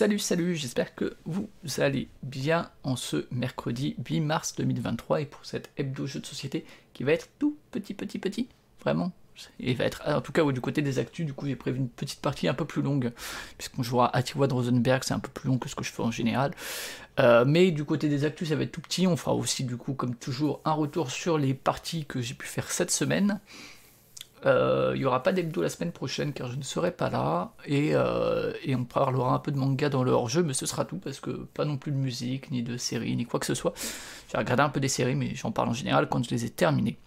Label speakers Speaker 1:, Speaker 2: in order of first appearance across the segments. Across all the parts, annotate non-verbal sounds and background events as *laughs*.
Speaker 1: Salut, salut, j'espère que vous allez bien en ce mercredi 8 mars 2023 et pour cette hebdo jeu de société qui va être tout petit, petit, petit, vraiment. Et va être, en tout cas, du côté des actus, du coup, j'ai prévu une petite partie un peu plus longue, puisqu'on jouera à de Rosenberg, c'est un peu plus long que ce que je fais en général. Euh, mais du côté des actus, ça va être tout petit. On fera aussi, du coup, comme toujours, un retour sur les parties que j'ai pu faire cette semaine. Euh, il n'y aura pas d'hebdo la semaine prochaine car je ne serai pas là euh, et, on parlera un peu de manga dans le hors-jeu, mais ce sera tout parce que pas non plus de musique, ni de séries, ni quoi que ce soit. J'ai regardé un peu des séries, mais j'en parle en général quand je les ai terminées.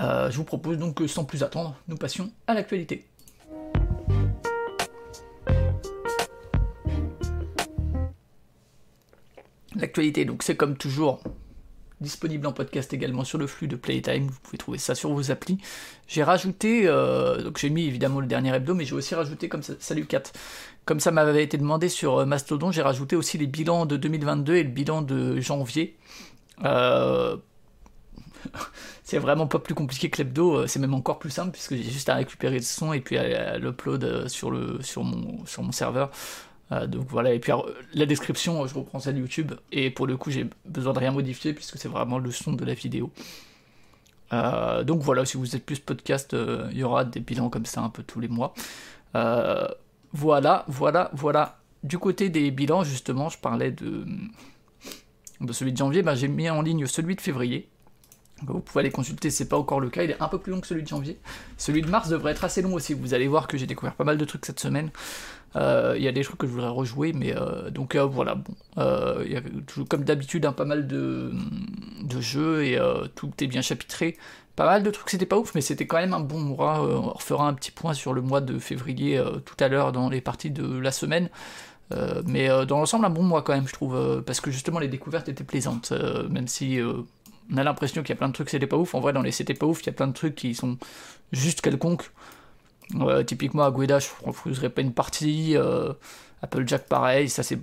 Speaker 1: Euh, je vous propose donc que sans plus attendre, nous passions à l'actualité. L'actualité, donc c'est comme toujours disponible en podcast également sur le flux de Playtime, vous pouvez trouver ça sur vos applis. J'ai rajouté, euh, donc j'ai mis évidemment le dernier hebdo, mais j'ai aussi rajouté comme ça, salut 4, comme ça m'avait été demandé sur euh, Mastodon, j'ai rajouté aussi les bilans de 2022 et le bilan de janvier. Euh, *laughs* c'est vraiment pas plus compliqué que l'hebdo, c'est même encore plus simple puisque j'ai juste à récupérer le son et puis à, l'upload le, sur, sur mon serveur. Euh, donc voilà, et puis la description, je reprends celle YouTube, et pour le coup j'ai besoin de rien modifier puisque c'est vraiment le son de la vidéo. Euh, donc voilà, si vous êtes plus podcast, euh, il y aura des bilans comme ça un peu tous les mois. voilà, voilà, voilà. Du côté des bilans, justement, je parlais de, de celui de janvier, ben, j'ai mis en ligne celui de février. Vous pouvez aller consulter, c'est pas encore le cas, il est un peu plus long que celui de janvier. Celui de mars devrait être assez long aussi, vous allez voir que j'ai découvert pas mal de trucs cette semaine. Euh, il y a des trucs que je voudrais rejouer, mais euh, donc euh, voilà, bon. Il y a comme d'habitude un pas mal de, de jeux et tout est bien chapitré. Pas mal de trucs, c'était pas ouf, mais c'était quand même un bon mois. on refera un petit point sur le mois de février tout à l'heure dans les parties de la semaine. mais dans l'ensemble, un bon mois quand même, je trouve, parce que justement les découvertes étaient plaisantes, même si on a l'impression qu'il y a plein de trucs c'était pas ouf. En vrai, dans les c'était pas ouf, il y a plein de trucs qui sont juste quelconques. typiquement, Agueda, je ne refuserais pas une partie. Euh, Applejack, pareil, ça c'est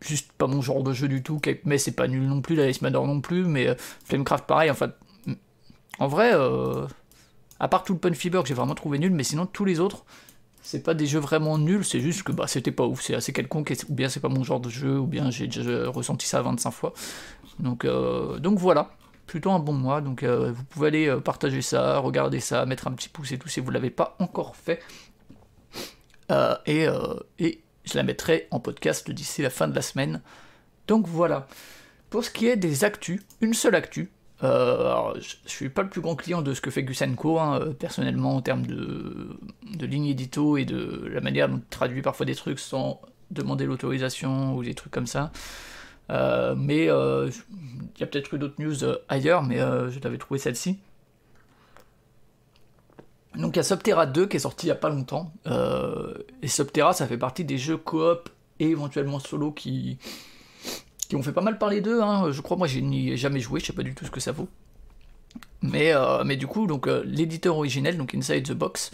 Speaker 1: juste pas mon genre de jeu du tout. May, c'est pas nul non plus. La Mador non plus. Mais euh, Flamecraft, pareil. En fait, en vrai, euh, à part tout le Pun Fever que j'ai vraiment trouvé nul, mais sinon tous les autres, c'est pas des jeux vraiment nuls, c'est juste que bah, c'était pas ouf, c'est assez quelconque, ou bien c'est pas mon genre de jeu, ou bien j'ai déjà ressenti ça 25 fois. Donc, donc voilà plutôt un bon mois. Donc euh, vous pouvez aller euh, partager ça, regarder ça, mettre un petit pouce et tout si vous ne l'avez pas encore fait. Euh, et, et, je la mettrai en podcast d'ici la fin de la semaine. Donc voilà. Pour ce qui est des actus, une seule actu. je, ne suis pas le plus grand client de ce que fait Gusenko, hein, personnellement, en termes de, de ligne édito et de la manière dont il traduit parfois des trucs sans demander l'autorisation ou des trucs comme ça. Euh, mais euh, il y a peut-être eu d'autres news euh, ailleurs, mais je t'avais trouvé celle-ci. Donc il y a Subterra 2 qui est sorti il n'y a pas longtemps. et Subterra, ça fait partie des jeux coop et éventuellement solo qui, qui ont fait pas mal parler d'eux. Hein. Je crois, moi, je n'y ai jamais joué, je sais pas du tout ce que ça vaut. Mais, mais du coup, donc l'éditeur originel, donc Inside the Box,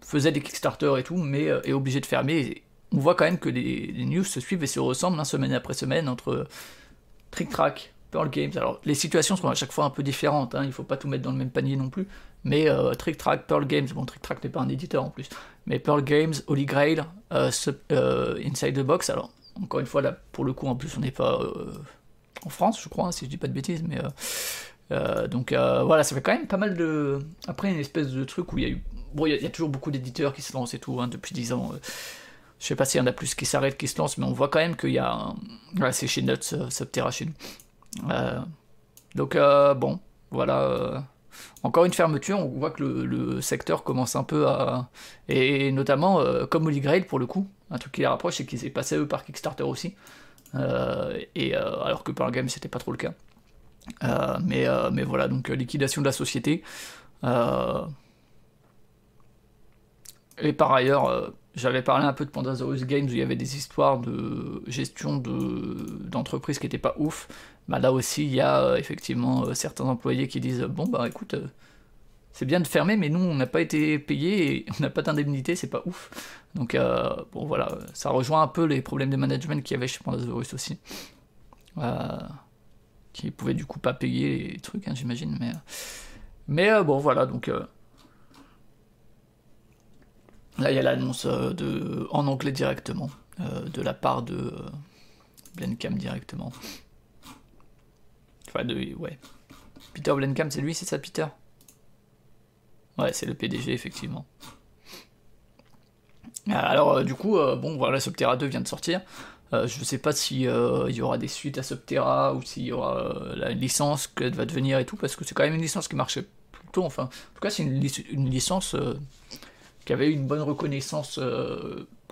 Speaker 1: faisait des Kickstarter et tout, mais est obligé de fermer on voit quand même que les, news se suivent et se ressemblent hein, semaine après semaine entre Trick Track, Pearl Games. Alors les situations sont à chaque fois un peu différentes, hein, il ne faut pas tout mettre dans le même panier non plus. Mais euh, Trick Track, Pearl Games, bon Trick Track n'est pas un éditeur en plus, mais Pearl Games, Holy Grail, euh, euh, Inside the Box. Alors encore une fois là, pour le coup en plus on n'est pas en France, je crois, hein, si je dis pas de bêtises, mais donc voilà, ça fait quand même pas mal de. Après une espèce de truc où il y a eu, bon il y, a toujours beaucoup d'éditeurs qui se lancent et tout depuis 10 ans. Je sais pas s'il y en a plus qui s'arrêtent, qui se lancent, mais on voit quand même qu'il y a un... c'est chez Nuts, euh, nous. Euh, donc euh, bon, voilà. Encore une fermeture, on voit que le, secteur commence un peu à... Et notamment, comme Holy Grail pour le coup, un truc qui les rapproche, c'est qu'ils est passé eux par Kickstarter aussi. et alors que par game c'était pas trop le cas. mais, mais voilà, donc liquidation de la société. et par ailleurs, j'avais parlé un peu de Pandasaurus Games où il y avait des histoires de gestion d'entreprise qui n'étaient pas ouf. Bah là aussi, il y a euh, effectivement euh, certains employés qui disent Bon, bah écoute, euh, c'est bien de fermer, mais nous, on n'a pas été payés et on n'a pas d'indemnité, c'est pas ouf. Donc, bon, voilà, ça rejoint un peu les problèmes de management qu'il y avait chez Pandasaurus aussi. qui pouvaient du coup pas payer les trucs, hein, j'imagine. Mais bon, voilà, donc Là, il y a l'annonce de en anglais directement, de la part de Blencam directement. Enfin, de. Ouais. Peter Blencam, c'est lui, c'est ça, Peter? Ouais, c'est le PDG, effectivement. Alors, du coup, bon, voilà, Subterra 2 vient de sortir. Euh, je ne sais pas s'il euh, y aura des suites à Subterra ou s'il y aura euh, la licence qu'elle va devenir et tout, parce que c'est quand même une licence qui marchait plutôt. Enfin, en tout cas, c'est une, licence qui avait une bonne reconnaissance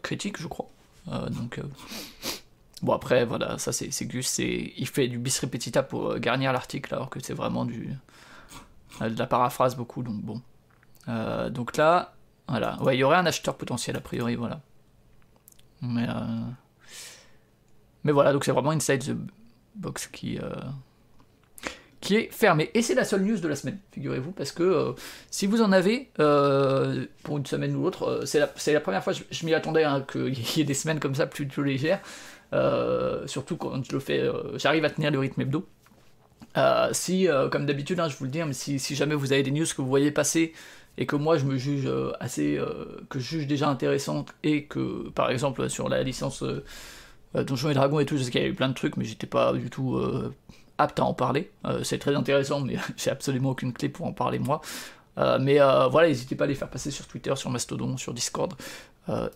Speaker 1: critique, je crois. donc. Bon après voilà, ça c'est Gus, il fait du bis repetita pour garnir l'article alors que c'est vraiment du de la paraphrase beaucoup donc bon. donc là, voilà, ouais il y aurait un acheteur potentiel a priori voilà. Mais mais voilà, donc c'est vraiment Inside the Box qui, euh, qui est fermé. Et c'est la seule news de la semaine, figurez-vous, parce que euh, si vous en avez euh, pour une semaine ou l'autre, c'est la, première fois, je, je m'y attendais hein, qu'il *laughs* y ait des semaines comme ça plus, légères, surtout quand je le fais, j'arrive à tenir le rythme hebdo. si, comme d'habitude, hein, je vous le dis, hein, mais si, jamais vous avez des news que vous voyez passer et que moi je me juge assez, que je juge déjà intéressante et que, par exemple, sur la licence euh, Donjons et Dragons et tout, je sais qu'il y a eu plein de trucs, mais j'étais pas du tout euh, à en parler. Euh, c'est très intéressant, mais *laughs* j'ai absolument aucune clé pour en parler moi. mais voilà, n'hésitez pas à les faire passer sur Twitter, sur Mastodon, sur Discord.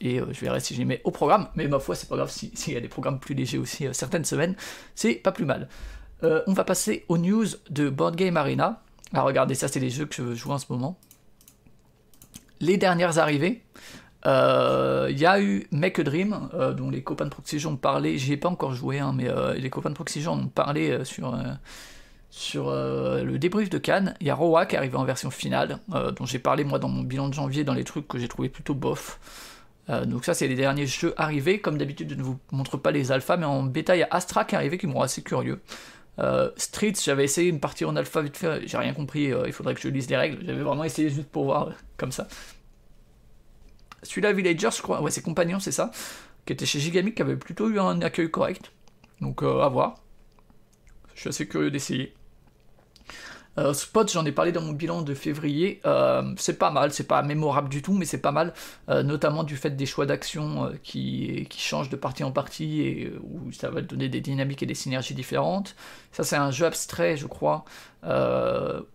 Speaker 1: et je verrai si je les mets au programme. Mais ma foi, c'est pas grave *laughs* s'il y a des programmes plus légers aussi certaines semaines. C'est pas plus mal. on va passer aux news de Board Game Arena. Ah, regardez, ça, c'est les jeux que je joue en ce moment. Les dernières arrivées. Euh, il y a eu Make a Dream, euh, dont les copains de Proxygen ont parlé. J'y ai pas encore joué, hein, mais euh, les copains de Proxygen ont parlé sur, sur le débrief de Cannes. Il y a Roa qui est arrivé en version finale, dont j'ai parlé moi dans mon bilan de janvier, dans les trucs que j'ai trouvé plutôt bof. donc ça c'est les derniers jeux arrivés. Comme d'habitude je ne vous montre pas les alphas, mais en bêta il y a Astra qui est arrivé qui m'ont assez curieux. Streets, j'avais essayé une partie en alpha vite fait, j'ai rien compris, il faudrait que je lise les règles. J'avais vraiment essayé juste pour voir comme ça. Celui-là, Villagers, je crois, ouais, c'est Compagnon, c'est ça, qui était chez Gigamic, qui avait plutôt eu un accueil correct. Donc, euh, à voir. Je suis assez curieux d'essayer. Euh, Spot, j'en ai parlé dans mon bilan de février. Euh, c'est pas mal, c'est pas mémorable du tout, mais c'est pas mal, notamment du fait des choix d'action qui, qui, changent de partie en partie et où ça va donner des dynamiques et des synergies différentes. Ça, c'est un jeu abstrait, je crois,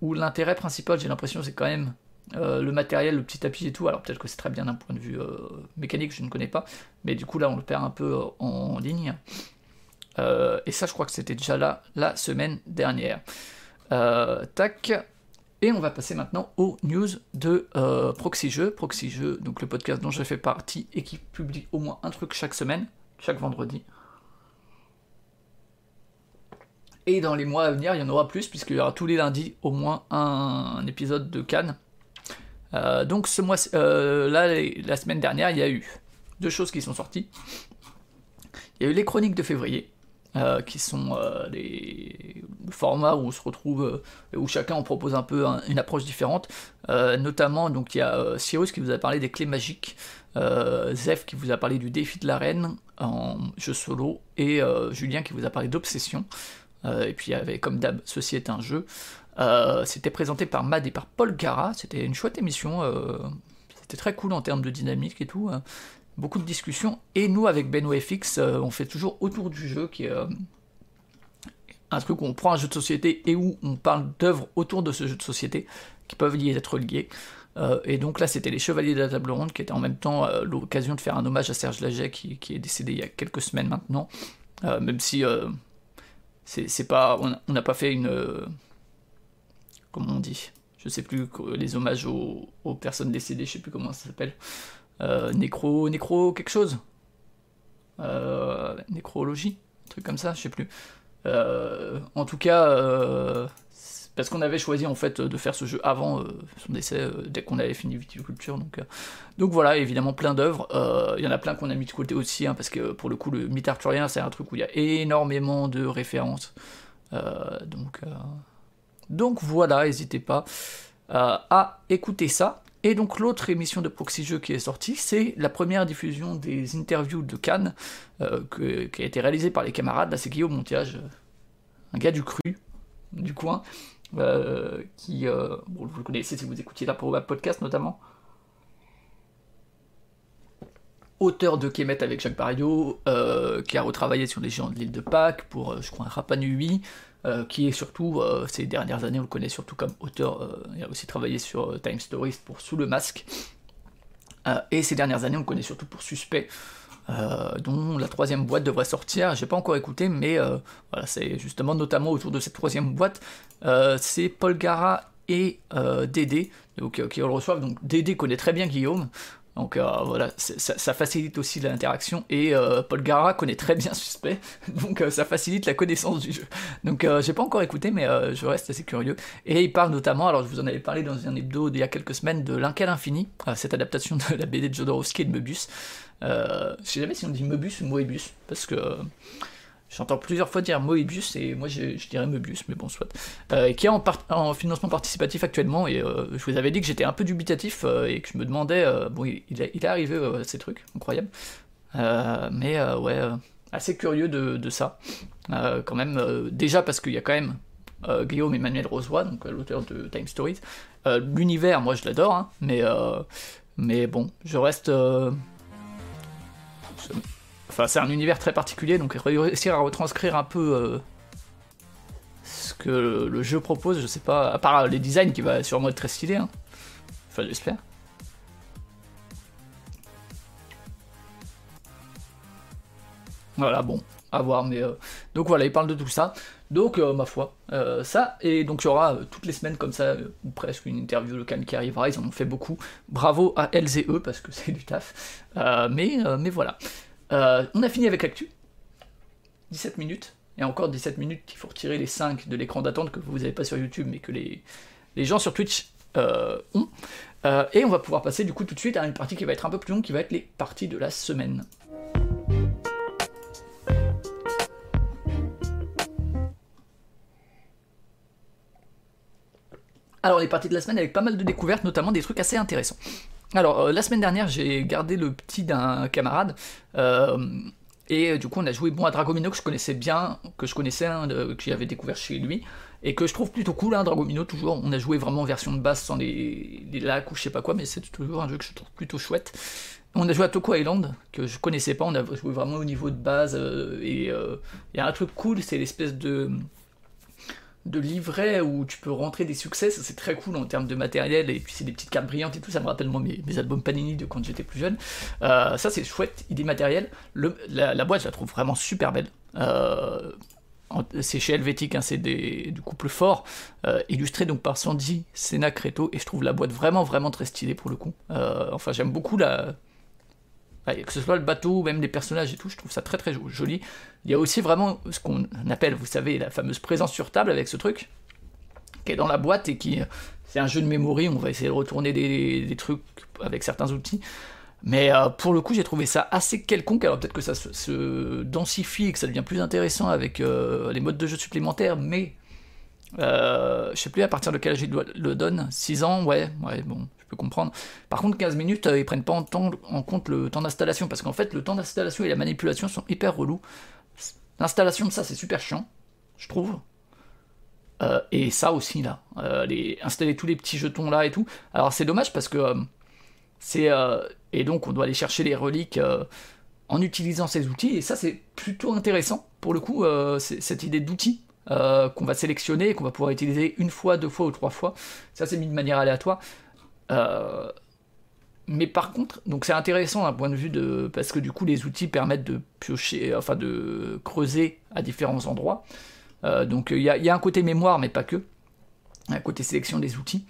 Speaker 1: où l'intérêt principal, j'ai l'impression, c'est quand même euh, le matériel, le petit tapis et tout, alors peut-être que c'est très bien d'un point de vue euh, mécanique, je ne connais pas, mais du coup là on le perd un peu euh, en ligne. et ça je crois que c'était déjà là la semaine dernière. tac. Et on va passer maintenant aux news de Proxy Jeux. Proxy donc le podcast dont je fais partie et qui publie au moins un truc chaque semaine, chaque vendredi. Et dans les mois à venir, il y en aura plus, puisqu'il y aura tous les lundis au moins un épisode de Cannes euh, donc ce mois, euh, la semaine dernière, il y a eu deux choses qui sont sorties. Il y a eu les chroniques de février, euh, qui sont des formats où on se retrouve, où chacun propose un peu une approche différente. notamment, donc il y a Cyrus qui vous a parlé des clés magiques, Zef qui vous a parlé du défi de l'arène en jeu solo, et Julien qui vous a parlé d'obsession. et puis il y avait comme d'hab, ceci est un jeu. Euh, c'était présenté par Mad et par Paul Gara. C'était une chouette émission. Euh, c'était très cool en termes de dynamique et tout. Hein. Beaucoup de discussions. Et nous, avec Beno FX, euh, on fait toujours autour du jeu, qui est un truc où on prend un jeu de société et où on parle d'œuvres autour de ce jeu de société qui peuvent y être liées. et donc là, c'était les Chevaliers de la Table Ronde, qui était en même temps l'occasion de faire un hommage à Serge Laget, qui, qui, est décédé il y a quelques semaines maintenant. même si c'est pas, on n'a pas fait une comment on dit Je sais plus, les hommages aux, personnes décédées, je sais plus comment ça s'appelle. Euh, nécro, nécro quelque chose euh, Nécrologie Un truc comme ça, je sais plus. Euh, en tout cas, parce qu'on avait choisi en fait de faire ce jeu avant son décès, dès qu'on avait fini Viticulture. Donc, donc voilà, évidemment plein d'œuvres. Il y en a plein qu'on a mis de côté aussi, hein, parce que pour le coup, le mythe arthurien, c'est un truc où il y a énormément de références. donc donc voilà, n'hésitez pas euh, à écouter ça. Et donc l'autre émission de Proxy Jeux qui est sortie, c'est la première diffusion des interviews de Cannes, euh, qui a été réalisée par les camarades. Là, c'est Guillaume Montiage, un gars du cru, du coin, euh, qui, vous le connaissez si vous écoutiez la Web Podcast notamment. auteur de Kemet avec Jacques Barrio, qui a retravaillé sur les géants de l'île de Pâques pour, je crois, un Nui, qui est surtout, ces dernières années, on le connaît surtout comme auteur, il a aussi travaillé sur Time Stories pour Sous le Masque, et ces dernières années, on le connaît surtout pour Suspect, euh, dont la troisième boîte devrait sortir. J'ai pas encore écouté, mais euh, voilà, c'est justement notamment autour de cette troisième boîte, euh, c'est Paul Gara et Dédé donc, qui le reçoivent. Donc Dédé connaît très bien Guillaume. Donc voilà, ça, facilite aussi l'interaction. Et Paul Gara connaît très bien Suspect, *laughs* donc ça facilite la connaissance du jeu. Donc j'ai pas encore écouté, mais je reste assez curieux. Et il parle notamment, alors je vous en avais parlé dans un hebdo il y a quelques semaines, de L'Incal Infini, cette adaptation de la BD de Jodorowsky et de Möbius. Euh, je sais jamais si on dit Moebius ou Moebius, parce que euh, j'entends plusieurs fois dire Moebius et moi je, dirais Moebius, mais bon, soit. Euh, qui est en, en, financement participatif actuellement, et je vous avais dit que j'étais un peu dubitatif et que je me demandais, bon, il, est arrivé ces trucs, incroyable. mais ouais, assez curieux de, de ça, quand même, déjà parce qu'il y a quand même Guillaume Emmanuel Rosoy, donc l'auteur de Time Stories. L'univers, moi je l'adore, hein, mais, mais bon, je reste Enfin, c'est un univers très particulier, donc réussir à retranscrire un peu euh, ce que le, jeu propose, je sais pas, à part les designs qui va sûrement être très stylé. Hein. Enfin, j'espère. Voilà, bon, à voir, mais... Euh, donc voilà, il parle de tout ça. Donc, euh, ma foi, ça, et donc il y aura toutes les semaines comme ça, ou presque une interview locale qui arrivera, ils en ont fait beaucoup. Bravo à elles et eux, parce que *laughs* c'est du taf. mais, mais voilà. Euh, on a fini avec l'actu. 17 minutes. Et encore 17 minutes, il faut retirer les 5 de l'écran d'attente que vous n'avez pas sur YouTube, mais que les, les gens sur Twitch euh, ont. Euh, et on va pouvoir passer du coup tout de suite à une partie qui va être un peu plus longue, qui va être les parties de la semaine. Alors les parties de la semaine avec pas mal de découvertes, notamment des trucs assez intéressants. Alors, euh, la semaine dernière, j'ai gardé le petit d'un camarade. Euh, et euh, du coup, on a joué bon à Dragomino que je connaissais bien, que je connaissais, hein, que j'avais découvert chez lui, et que je trouve plutôt cool, hein, Dragomino, toujours. On a joué vraiment en version de base sans les, lacs ou je sais pas quoi, mais c'est toujours un jeu que je trouve plutôt chouette. On a joué à Toko Island, que je connaissais pas, on a joué vraiment au niveau de base, et il y a un truc cool, c'est l'espèce de de livret où tu peux rentrer des succès, ça c'est très cool en termes de matériel, et puis c'est des petites cartes brillantes et tout, ça me rappelle moi mes, albums Panini de quand j'étais plus jeune. Euh, ça c'est chouette, idée matérielle. Le, la, boîte je la trouve vraiment super belle. Euh, c'est chez Helvétique, hein, c'est du couple fort, euh, illustré donc par Sandy Sena Creto, et je trouve la boîte vraiment vraiment très stylée pour le coup. enfin j'aime beaucoup la, que ce soit le bateau ou même les personnages et tout, je trouve ça très très joli. Il y a aussi vraiment ce qu'on appelle, vous savez, la fameuse présence sur table avec ce truc, qui est dans la boîte et qui. C'est un jeu de mémoire, on va essayer de retourner des, trucs avec certains outils. Mais euh, pour le coup, j'ai trouvé ça assez quelconque. Alors peut-être que ça se, densifie et que ça devient plus intéressant avec euh, les modes de jeu supplémentaires, mais euh, je sais plus à partir de quel âge il le donne. 6 ans, ouais, ouais, bon, comprendre. Par contre, 15 minutes, euh, ils prennent pas en, en compte le temps d'installation, parce qu'en fait, le temps d'installation et la manipulation sont hyper relous. L'installation de ça, c'est super chiant, je trouve. Euh, et ça aussi, là, euh, les, installer tous les petits jetons là et tout. Alors, c'est dommage parce que c'est. et donc, on doit aller chercher les reliques en utilisant ces outils, et ça, c'est plutôt intéressant pour le coup, cette idée d'outil. qu'on va sélectionner et qu'on va pouvoir utiliser une fois, deux fois ou trois fois. Ça, c'est mis de manière aléatoire. Euh, mais par contre, donc c'est intéressant d'un point de vue de. Parce que du coup, les outils permettent de piocher, enfin de creuser à différents endroits. Euh, donc il y, a un côté mémoire, mais pas que. Un côté sélection des outils.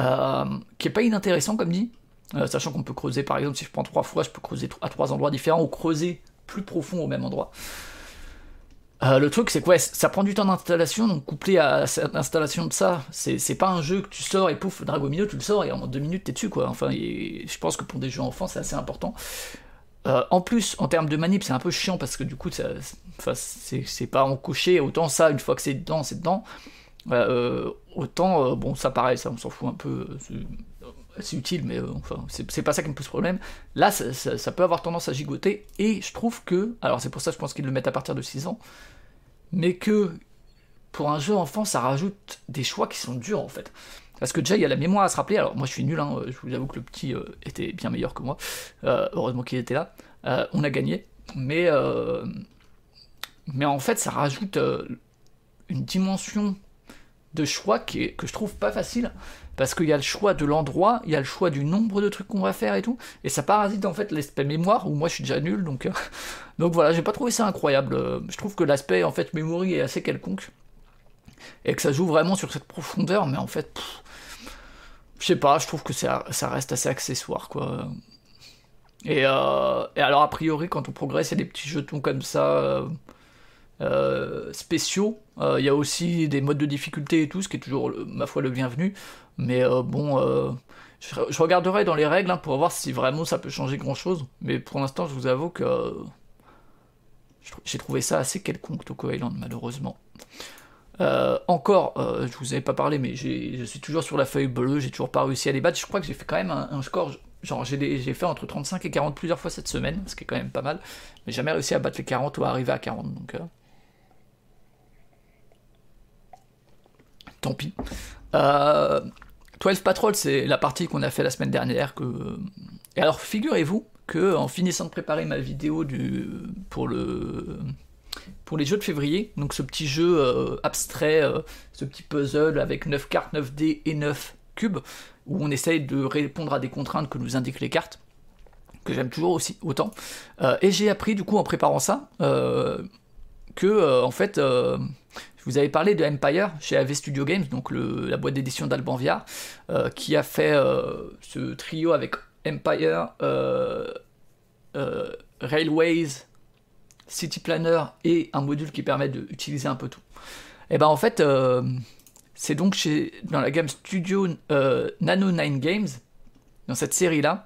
Speaker 1: Euh, qui est pas inintéressant, comme dit. sachant qu'on peut creuser, par exemple, si je prends trois fois, je peux creuser à trois endroits différents ou creuser plus profond au même endroit. Euh, le truc, c'est que ça prend du temps d'installation, donc couplé à l'installation de ça, c'est pas un jeu que tu sors et pouf, Dragomino, tu le sors et en deux minutes t'es dessus, quoi. Enfin, je pense que pour des jeux enfants, c'est assez important. Euh, en plus, en termes de manip, c'est un peu chiant parce que du coup, c'est pas en cocher, autant ça, une fois que c'est dedans, c'est dedans. Euh, autant, bon, ça pareil, ça, on s'en fout un peu c'est utile, mais enfin, c'est pas ça qui me pose problème. Là, ça, ça, peut avoir tendance à gigoter, et je trouve que, alors c'est pour ça que je pense qu'ils le mettent à partir de 6 ans, mais que pour un jeu enfant, ça rajoute des choix qui sont durs en fait. Parce que déjà, il y a la mémoire à se rappeler. Alors, moi, je suis nul, hein, je vous avoue que le petit euh, était bien meilleur que moi. Euh, heureusement qu'il était là. Euh, on a gagné. Mais, mais en fait, ça rajoute une dimension de choix que je trouve pas facile. Parce qu'il y a le choix de l'endroit, il y a le choix du nombre de trucs qu'on va faire et tout. Et ça parasite en fait l'aspect mémoire, où moi je suis déjà nul. Donc, *laughs* donc voilà, j'ai pas trouvé ça incroyable. Je trouve que l'aspect en fait mémoire est assez quelconque et que ça joue vraiment sur cette profondeur, mais en fait, je sais pas, je trouve que ça, ça, reste assez accessoire, quoi. Et, euh, et, alors, a priori, quand on progresse, il y a des petits jetons comme ça, euh, euh, spéciaux. Il y a aussi des modes de difficulté et tout, ce qui est toujours, ma foi, le bienvenu. Mais bon, je, regarderai dans les règles hein, pour voir si vraiment ça peut changer grand chose. Mais pour l'instant, je vous avoue que j'ai trouvé ça assez quelconque, Toko Island, malheureusement. Euh, encore, euh, je vous avais pas parlé, mais je suis toujours sur la feuille bleue, j'ai toujours pas réussi à les battre. Je crois que j'ai fait quand même un, score, genre j'ai fait entre 35 et 40 plusieurs fois cette semaine, ce qui est quand même pas mal, mais jamais réussi à battre les 40 ou à arriver à 40, donc. Tant pis. 12 Patrol, c'est la partie qu'on a fait la semaine dernière. Que... Et alors, figurez-vous que en finissant de préparer ma vidéo du... pour le pour les jeux de février, donc ce petit jeu euh, abstrait, euh, ce petit puzzle avec 9 cartes, 9 dés et 9 cubes, où on essaye de répondre à des contraintes que nous indiquent les cartes, que j'aime toujours aussi autant. Euh, et j'ai appris du coup en préparant ça que en fait je vous avais parlé de Empire chez AV Studio Games, donc la boîte d'édition d'Alban Viard, qui a fait ce trio avec Empire, Railways City Planner et un module qui permet d'utiliser un peu tout. Et eh ben en fait, euh, c'est donc chez, dans la gamme Studio euh, Nano 9 Games, dans cette série-là,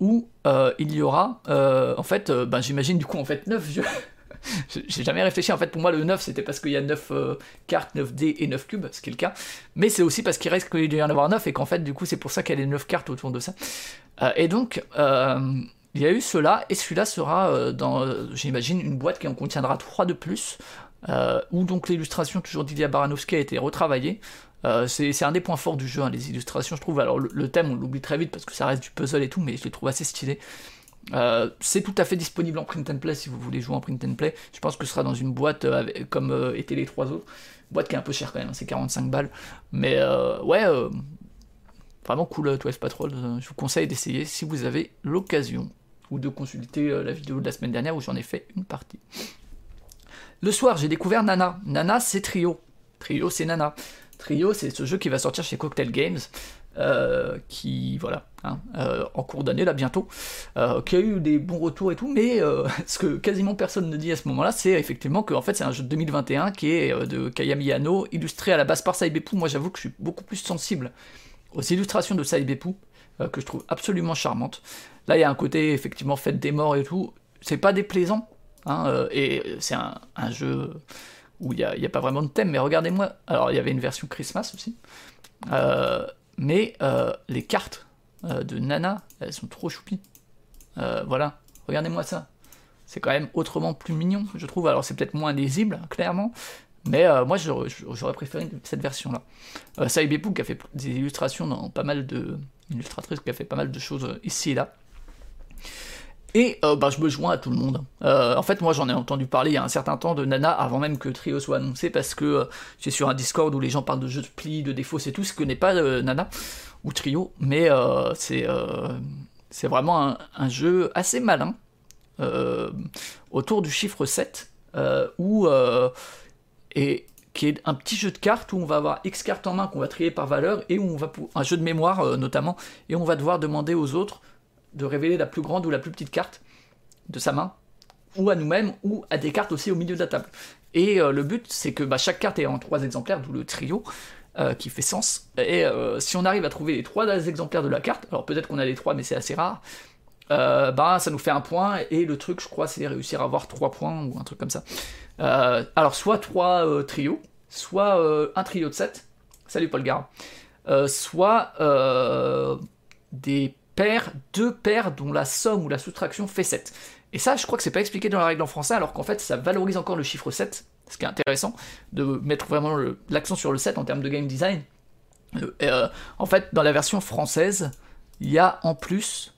Speaker 1: où euh, il y aura, en fait, ben, j'imagine du coup en fait 9 jeux. *laughs* *laughs* J'ai jamais réfléchi, en fait pour moi le 9 c'était parce qu'il y a 9 cartes, 9 dés et 9 cubes, ce qui est le cas, mais c'est aussi parce qu'il reste qu'il y en avoir 9 et qu'en fait du coup c'est pour ça qu'il y a les 9 cartes autour de ça. et donc il y a eu cela, et celui-là sera euh, dans, euh, j'imagine, une boîte qui en contiendra 3 de plus, euh, où donc l'illustration toujours d'Ilya Baranowski a été retravaillée. c'est un des points forts du jeu, hein, les illustrations, je trouve. Alors le, thème, on l'oublie très vite parce que ça reste du puzzle et tout, mais je les trouve assez stylé. c'est tout à fait disponible en print and play si vous voulez jouer en print and play. Je pense que ce sera dans une boîte comme étaient les trois autres. Boîte qui est un peu chère quand même, hein, c'est 45 balles. Mais ouais, vraiment cool 12 Patrol. je vous conseille d'essayer si vous avez l'occasion ou de consulter euh, la vidéo de la semaine dernière où j'en ai fait une partie. Le soir, j'ai découvert Nana. Nana, c'est Trio. Trio, c'est Nana. Trio, c'est ce jeu qui va sortir chez Cocktail Games. Euh, qui voilà hein, euh, en cours d'année là bientôt qui a eu des bons retours et tout mais *laughs* ce que quasiment personne ne dit à ce moment là c'est effectivement que en fait c'est un jeu de 2021 qui est de Kayami Yano illustré à la base par Saibepu moi j'avoue que je suis beaucoup plus sensible aux illustrations de Saibepu que je trouve absolument charmantes Là, il y a un côté effectivement fête des morts et tout. C'est pas déplaisant. Hein, euh, et c'est un, jeu où il n'y a, pas vraiment de thème. Mais regardez-moi. Alors, il y avait une version Christmas aussi. Euh, mais euh, les cartes de Nana, elles sont trop choupies. voilà. Regardez-moi ça. C'est quand même autrement plus mignon, je trouve. Alors, c'est peut-être moins lisible, clairement. Mais moi, j'aurais préféré cette version-là. Euh, Saï qui a fait des illustrations dans pas mal de. illustratrice qui a fait pas mal de choses ici et là. Et euh, bah, je me joins à tout le monde. Euh, en fait, moi j'en ai entendu parler il y a un certain temps de Nana avant même que Trio soit annoncé parce que euh, j'ai sur un Discord où les gens parlent de jeux de plis, de défauts, c'est tout, ce que n'est pas Nana ou Trio, mais c'est c'est vraiment un, jeu assez malin autour du chiffre 7 où et qui est un petit jeu de cartes où on va avoir X cartes en main qu'on va trier par valeur et où on va un jeu de mémoire notamment et on va devoir demander aux autres de révéler la plus grande ou la plus petite carte de sa main, ou à nous-mêmes, ou à des cartes aussi au milieu de la table. Et euh, le but, c'est que bah, chaque carte est en trois exemplaires, d'où le trio, euh, qui fait sens. Et euh, si on arrive à trouver les trois exemplaires de la carte, alors peut-être qu'on a les trois, mais c'est assez rare, bah, ça nous fait un point, et le truc, je crois, c'est réussir à avoir trois points, ou un truc comme ça. alors, soit trois trios, soit un trio de 7, salut Paul Gara, soit des deux paires dont la somme ou la soustraction fait 7. Et ça, je crois que c'est pas expliqué dans la règle en français, alors qu'en fait, ça valorise encore le chiffre 7. ce qui est intéressant, de mettre vraiment l'accent sur le 7 en termes de game design. en fait, dans la version française, il y a en plus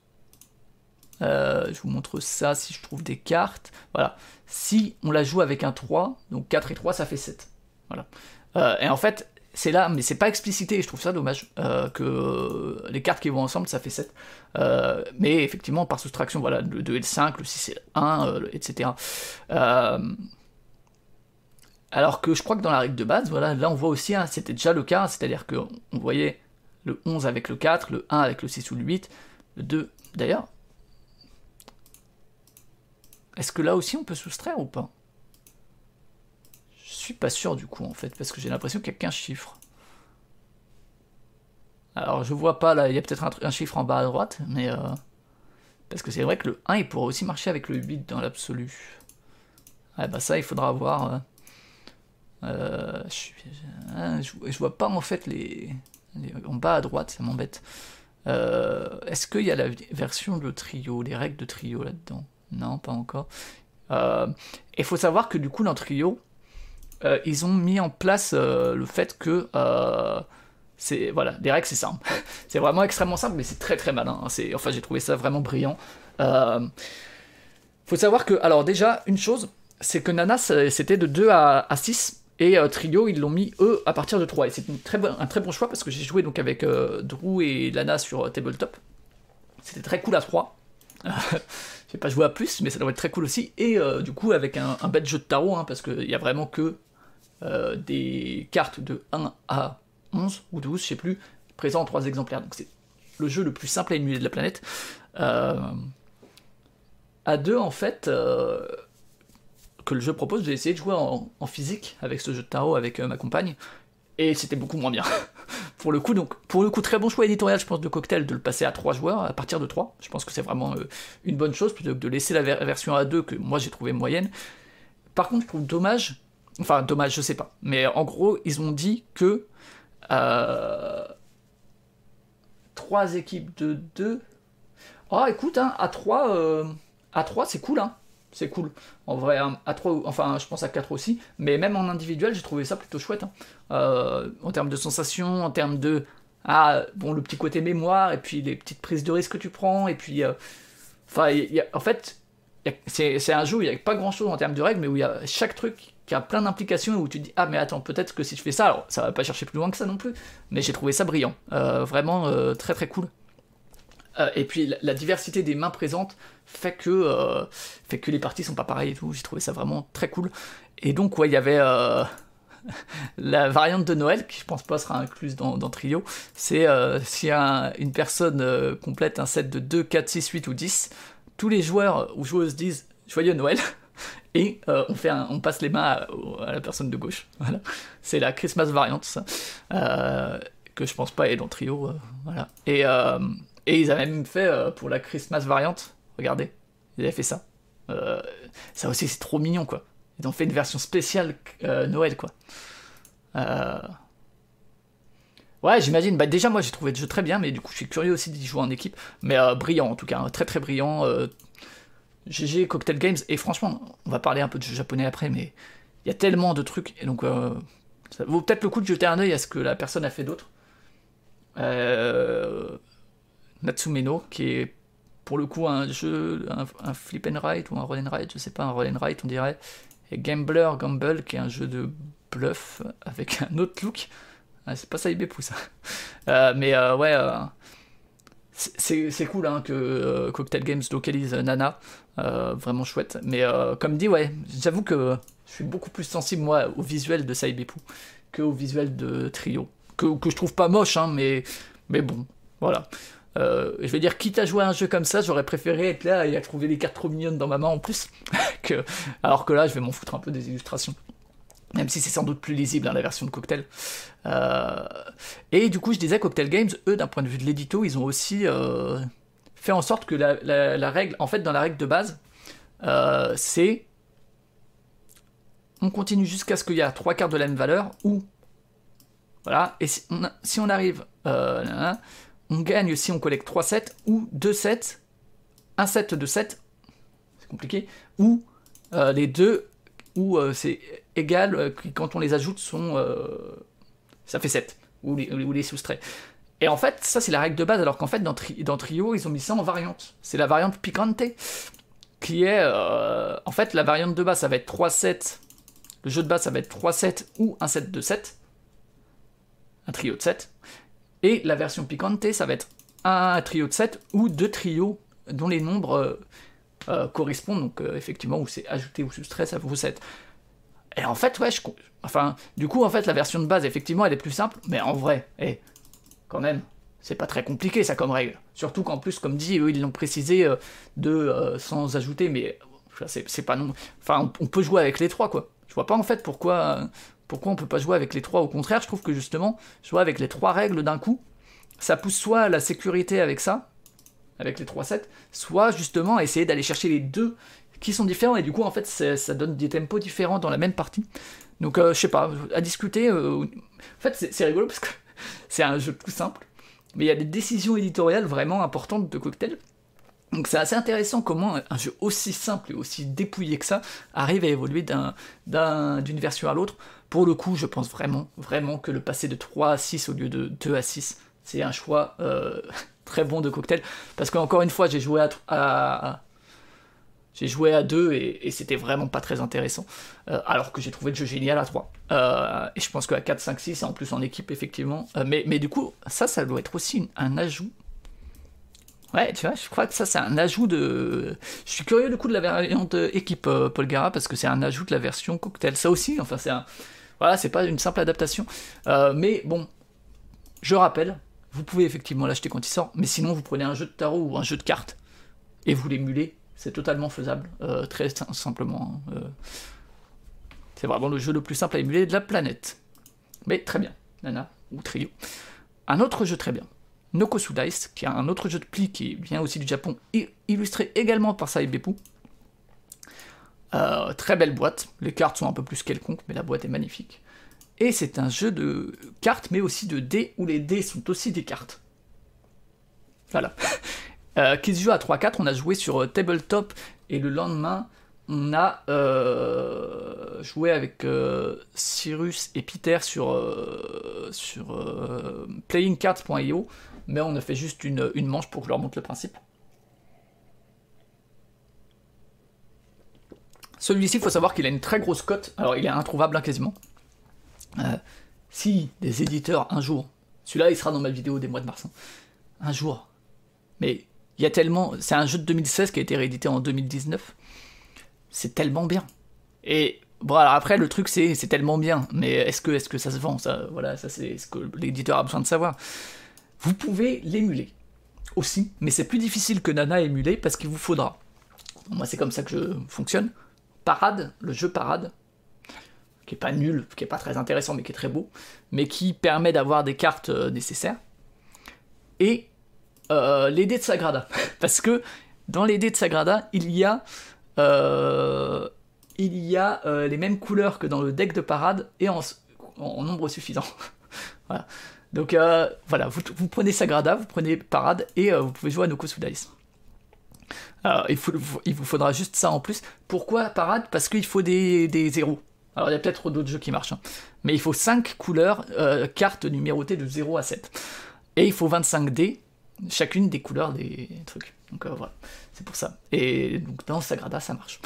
Speaker 1: je vous montre ça si je trouve des cartes. Voilà. Si on la joue avec un 3, donc 4 et 3, ça fait 7. Voilà. et en fait, c'est là, mais c'est pas explicité, et je trouve ça dommage, euh, que les cartes qui vont ensemble, ça fait 7. Euh, mais effectivement, par soustraction, voilà, le 2 et le 5, le 6 et le 1, etc. alors que je crois que dans la règle de base, voilà, là on voit aussi, c'était déjà le cas, c'est-à-dire qu'on voyait le 11 avec le 4, le 1 avec le 6 ou le 8, le 2, d'ailleurs. Est-ce que là aussi on peut soustraire ou pas? Suis pas sûr du coup en fait, parce que j'ai l'impression qu'il y a qu'un chiffre. Alors je vois pas là, il y a peut-être un, chiffre en bas à droite, mais euh, parce que c'est vrai que le 1 il pourrait aussi marcher avec le 8 dans l'absolu. Ah bah ça il faudra voir. Euh, euh, hein, je, vois pas en fait les, en bas à droite, ça m'embête. Est-ce qu'il y a la version de trio, les règles de trio là-dedans? Non, pas encore. Il faut savoir que du coup dans trio, euh, ils ont mis en place euh, le fait que euh, c'est voilà, des règles c'est simple. *laughs* c'est vraiment extrêmement simple, mais c'est très très malin. Hein. Enfin, j'ai trouvé ça vraiment brillant. faut savoir que, alors déjà, une chose, c'est que Nana c'était de 2 à, 6. Et Trio, ils l'ont mis eux à partir de 3. Et c'est un très bon choix parce que j'ai joué donc avec Drew et Lana sur Tabletop. C'était très cool à 3. *laughs* j'ai pas joué à plus, mais ça doit être très cool aussi. Et du coup, avec un, un bête jeu de tarot, hein, parce qu'il y a vraiment que euh, des cartes de 1 à 11 ou 12, je sais plus, présents en 3 exemplaires. Donc c'est le jeu le plus simple à émuler de la planète. Euh, à 2, en fait, euh, que le jeu propose, j'ai essayé de jouer en, physique avec ce jeu de tarot avec ma compagne, et c'était beaucoup moins bien. *laughs* pour le coup, donc, pour le coup, très bon choix éditorial, je pense, de Cocktail, de le passer à 3 joueurs, à partir de 3. Je pense que c'est vraiment une bonne chose, plutôt que de laisser la version à 2 que moi j'ai trouvé moyenne. Par contre, je trouve dommage Enfin, dommage, je sais pas. Mais en gros, ils ont dit que euh, trois équipes de deux. Oh, écoute, hein, à 3, euh, à 3 c'est cool, hein. C'est cool. En vrai, hein, à 3, enfin, je pense à 4 aussi. Mais même en individuel, j'ai trouvé ça plutôt chouette. Hein. Euh, en termes de sensations, en termes de. Ah, bon, le petit côté mémoire, et puis les petites prises de risque que tu prends, et puis. Enfin, en fait, c'est un jeu où il n'y a pas grand chose en termes de règles, mais où il y a chaque truc qui a plein d'implications où tu dis ah mais attends peut-être que si je fais ça alors ça va pas chercher plus loin que ça non plus. Mais j'ai trouvé ça brillant. Euh, vraiment euh, très très cool. Euh, et puis la, diversité des mains présentes fait que fait que les parties sont pas pareilles et tout. J'ai trouvé ça vraiment très cool. Et donc ouais il y avait *laughs* la variante de Noël, qui je pense pas sera incluse dans Trio, c'est si une personne complète un set de 2, 4, 6, 8 ou 10, tous les joueurs ou joueuses disent Joyeux Noël, et euh, on, fait on passe les mains à, la personne de gauche. *laughs* Voilà. C'est la Christmas variante, ça, euh, que je pense pas est dans trio. Euh, voilà. Et, et ils avaient même fait pour la Christmas variante, regardez, ils avaient fait ça. ça aussi, c'est trop mignon, quoi. Ils ont fait une version spéciale Noël, quoi. Ouais, j'imagine. Bah, déjà, moi, j'ai trouvé le jeu très bien, mais du coup, je suis curieux aussi d'y jouer en équipe. Mais brillant, en tout cas, hein. très très brillant. GG Cocktail Games, et franchement, on va parler un peu de jeu japonais après, mais il y a tellement de trucs, et donc euh, ça vaut peut-être le coup de jeter un oeil à ce que la personne a fait d'autre. Euh, Natsumeno, qui est pour le coup un jeu, un, flip and write ou un roll and write, je sais pas, un roll and write on dirait. Gambler Gamble, qui est un jeu de bluff avec un autre look. Ah, c'est pas ça, il ça. Euh, mais ouais, c'est cool hein, que Cocktail Games localise Nana. Euh, vraiment chouette. Mais euh, comme dit, ouais, j'avoue que je suis beaucoup plus sensible, moi, au visuel de Saibepu que au visuel de Trio. Que, je trouve pas moche, hein, mais, bon, voilà. Euh, je vais dire, quitte à jouer à un jeu comme ça, j'aurais préféré être là et à trouver des cartes trop mignonnes dans ma main en plus. *laughs* alors que là, je vais m'en foutre un peu des illustrations. Même si c'est sans doute plus lisible, hein, la version de Cocktail. Et du coup, je disais, Cocktail Games, eux, d'un point de vue de l'édito, ils ont aussi fait en sorte que la, règle, en fait, dans la règle de base, euh, c'est on continue jusqu'à ce qu'il y a trois quarts de la même valeur ou voilà, et si on, arrive, euh, on gagne si on collecte 3 sets ou 2 sets, un set de 7, c'est compliqué, ou euh, les deux ou c'est égal, quand on les ajoute, sont, ça fait 7, ou les, ou les soustraits. Et en fait, ça c'est la règle de base, alors qu'en fait dans, dans, Trio, ils ont mis ça en variante. C'est la variante Picante, qui est... en fait, la variante de base, ça va être 3-7. Le jeu de base, ça va être 3-7 ou un set de 7. Un trio de 7. Et la version Picante, ça va être un trio de 7 ou deux trios dont les nombres euh, euh, correspondent, donc euh, effectivement, où c'est ajouté ou soustrait, vaut 7. Et en fait, ouais, je, enfin, du coup, en fait, la version de base, effectivement, elle est plus simple, mais en vrai, eh, quand même, c'est pas très compliqué ça comme règle. Surtout qu'en plus, comme dit, eux, ils l'ont précisé de sans ajouter, mais c'est pas non. Enfin, on, peut jouer avec les trois, quoi. Je vois pas en fait pourquoi, pourquoi on peut pas jouer avec les trois. Au contraire, je trouve que justement, jouer avec les trois règles d'un coup, ça pousse soit la sécurité avec ça, avec les 3 sets, soit justement essayer d'aller chercher les deux qui sont différents, et du coup, en fait, ça donne des tempos différents dans la même partie. Donc, euh, je sais pas, à discuter. Euh, en fait, c'est rigolo parce que *laughs* c'est un jeu tout simple, mais il y a des décisions éditoriales vraiment importantes de cocktail. Donc c'est assez intéressant comment un jeu aussi simple et aussi dépouillé que ça arrive à évoluer d'une version à l'autre. Pour le coup, je pense vraiment, vraiment que le passer de 3 à 6 au lieu de 2 à 6, c'est un choix euh, très bon de cocktail. Parce qu'encore une fois, j'ai joué à, j'ai joué à 2 et, c'était vraiment pas très intéressant. Euh, alors que j'ai trouvé le jeu génial à 3. Euh, et je pense qu'à 4, 5, 6, et en plus en équipe, effectivement. mais, mais du coup, ça, ça doit être aussi un ajout. Ouais, tu vois, je crois que ça, c'est un ajout de. Je suis curieux du coup de la variante équipe Paul Gara parce que c'est un ajout de la version cocktail. Ça aussi, enfin, c'est un. Voilà, c'est pas une simple adaptation. mais bon, je rappelle, vous pouvez effectivement l'acheter quand il sort, mais sinon vous prenez un jeu de tarot ou un jeu de cartes et vous l'émulez, c'est totalement faisable, euh, très simplement. Hein, euh. c'est vraiment le jeu le plus simple à émuler de la planète. Mais très bien, Nana ou Trio. Un autre jeu très bien, Nokosu Dice, qui est un autre jeu de pli qui vient aussi du Japon, illustré également par Sai Beppu. Euh, très belle boîte, les cartes sont un peu plus quelconques, mais la boîte est magnifique. Et c'est un jeu de cartes, mais aussi de dés, où les dés sont aussi des cartes. Voilà. *laughs* Euh, qui se joue à 3-4, on a joué sur euh, tabletop, et le lendemain, on a euh, joué avec Cyrus et Peter sur, sur playingcards.io, mais on a fait juste une, une manche pour que je leur montre le principe. Celui-ci, il faut savoir qu'il a une très grosse cote, alors il est introuvable hein, quasiment. Euh, si des éditeurs un jour, celui-là il sera dans ma vidéo des mois de mars, hein, un jour, mais il y a tellement, c'est un jeu de 2016 qui a été réédité en 2019, c'est tellement bien. Et bon alors après le truc c'est c'est tellement bien, mais est-ce que est-ce que ça se vend ça? Voilà, ça c'est ce que l'éditeur a besoin de savoir. Vous pouvez l'émuler aussi, mais c'est plus difficile que Nana émuler parce qu'il vous faudra. Moi c'est comme ça que je fonctionne. Parade, le jeu Parade, qui est pas nul, qui est pas très intéressant, mais qui est très beau, mais qui permet d'avoir des cartes euh, nécessaires. Et euh, les dés de Sagrada, *laughs* parce que dans les dés de Sagrada, il y a euh, il y a les mêmes couleurs que dans le deck de parade et en, nombre suffisant. *laughs* voilà. Donc voilà, vous, prenez Sagrada, vous prenez Parade et vous pouvez jouer à Dice. il, faut, il, vous faudra juste ça en plus. Pourquoi Parade? Parce qu'il faut des, des zéros. Alors il y a peut-être d'autres jeux qui marchent, hein. mais il faut 5 couleurs, euh, cartes numérotées de 0 à 7. Et il faut 25 dés, chacune des couleurs des trucs. Donc euh, voilà, c'est pour ça. Et donc dans Sagrada, ça marche.